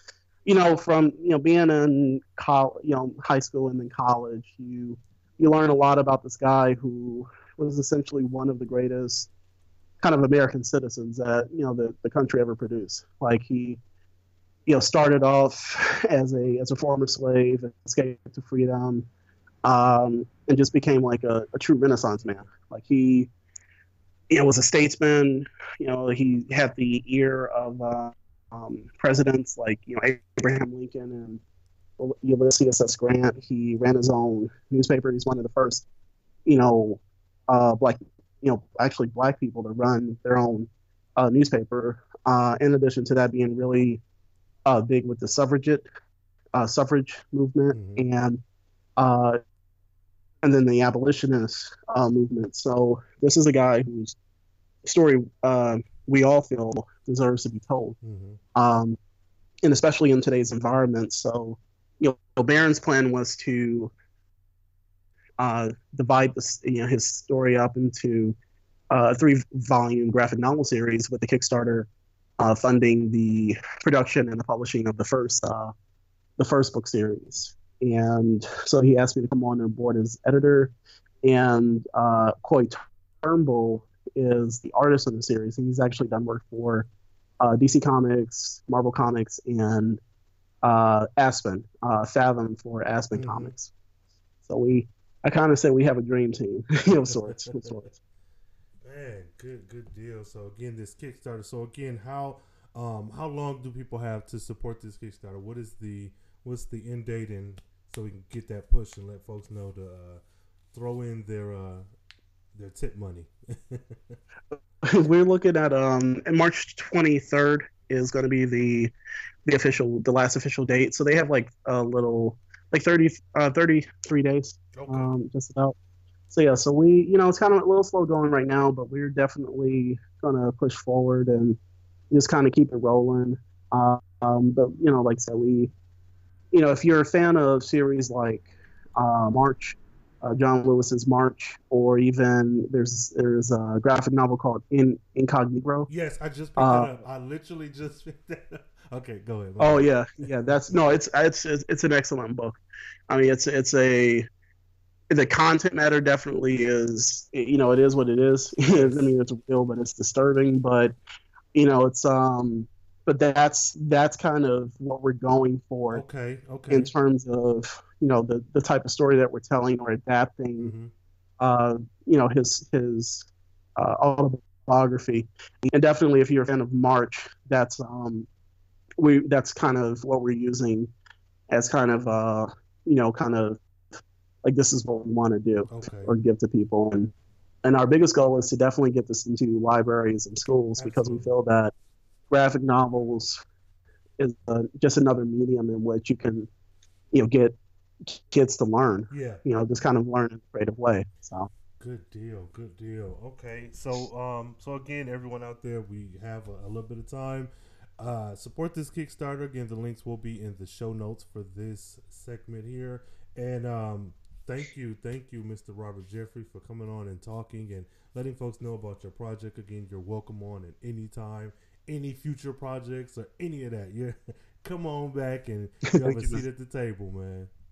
you know from you know being in college, you know high school and then college, you you learn a lot about this guy who was essentially one of the greatest kind of American citizens that you know the, the country ever produced. Like he, you know, started off <laughs> as a as a former slave, escaped to freedom, um, and just became like a, a, true Renaissance man. Like he, you know, was a statesman. You know, he had the ear of uh, um, presidents like you know Abraham Lincoln and Ulysses S. Grant. He ran his own newspaper. He's one of the first, you know, uh, black you know actually black people to run their own uh, newspaper. Uh, in addition to that, being really uh, big with the suffragette uh, suffrage movement mm-hmm. and uh, and then the abolitionist uh, movement. So this is a guy whose story we all feel deserves to be told, mm-hmm. um, and especially in today's environment. So you know, Baron's plan was to uh, divide this, you know, his story up into uh, a three-volume graphic novel series with the Kickstarter uh, funding the production and the publishing of the first uh, the first book series. And so he asked me to come on board as editor. And uh, Coy Turnbull is the artist in the series. And he's actually done work for uh, DC Comics, Marvel Comics, and uh, Aspen, uh, Fathom for Aspen mm-hmm. Comics. So we I kind of say we have a dream team, <laughs> you <laughs> know, sorts, sorts. Man, good, good deal. So again, this Kickstarter. So again, how um how long do people have to support this Kickstarter? What is the what's the end date, and so we can get that push and let folks know to uh, throw in their uh their tip money. <laughs> We're looking at um March twenty third is going to be the the official the last official date. So they have like a little like 30, uh, 33 days, okay. um, just about. So yeah, so we, you know, it's kind of a little slow going right now, but we're definitely gonna push forward and just kind of keep it rolling. Uh, um, but you know, like I said, we, you know, if you're a fan of series like uh, March, uh, John Lewis's March, or even there's there's a graphic novel called In Incognegro. Yes, I just picked uh, it up. I literally just <laughs> picked that up. Okay, go ahead. Oh yeah, yeah. That's no. It's it's it's an excellent book. I mean, it's it's a the content matter definitely is you know it is what it is. <laughs> I mean, it's real, but it's disturbing. But you know, it's um, but that's that's kind of what we're going for. Okay. Okay. In terms of you know the the type of story that we're telling or adapting. Mm-hmm. Uh, you know his his uh, autobiography, and definitely if you're a fan of March, that's um we that's kind of what we're using as kind of uh you know kind of like this is what we want to do okay. or give to people and and our biggest goal is to definitely get this into libraries and schools Absolutely. because we feel that graphic novels is uh, just another medium in which you can you know get kids to learn. Yeah. You know, just kind of learn in a creative way. So Good deal, good deal. Okay, so um, so again, everyone out there, we have a, a little bit of time. Uh, support this Kickstarter. Again, the links will be in the show notes for this segment here. And um, thank you, thank you, Mr. Robert Jeffrey, for coming on and talking and letting folks know about your project. Again, you're welcome on at any time, any future projects or any of that. Yeah, <laughs> come on back and <laughs> you have a seat at the table, man.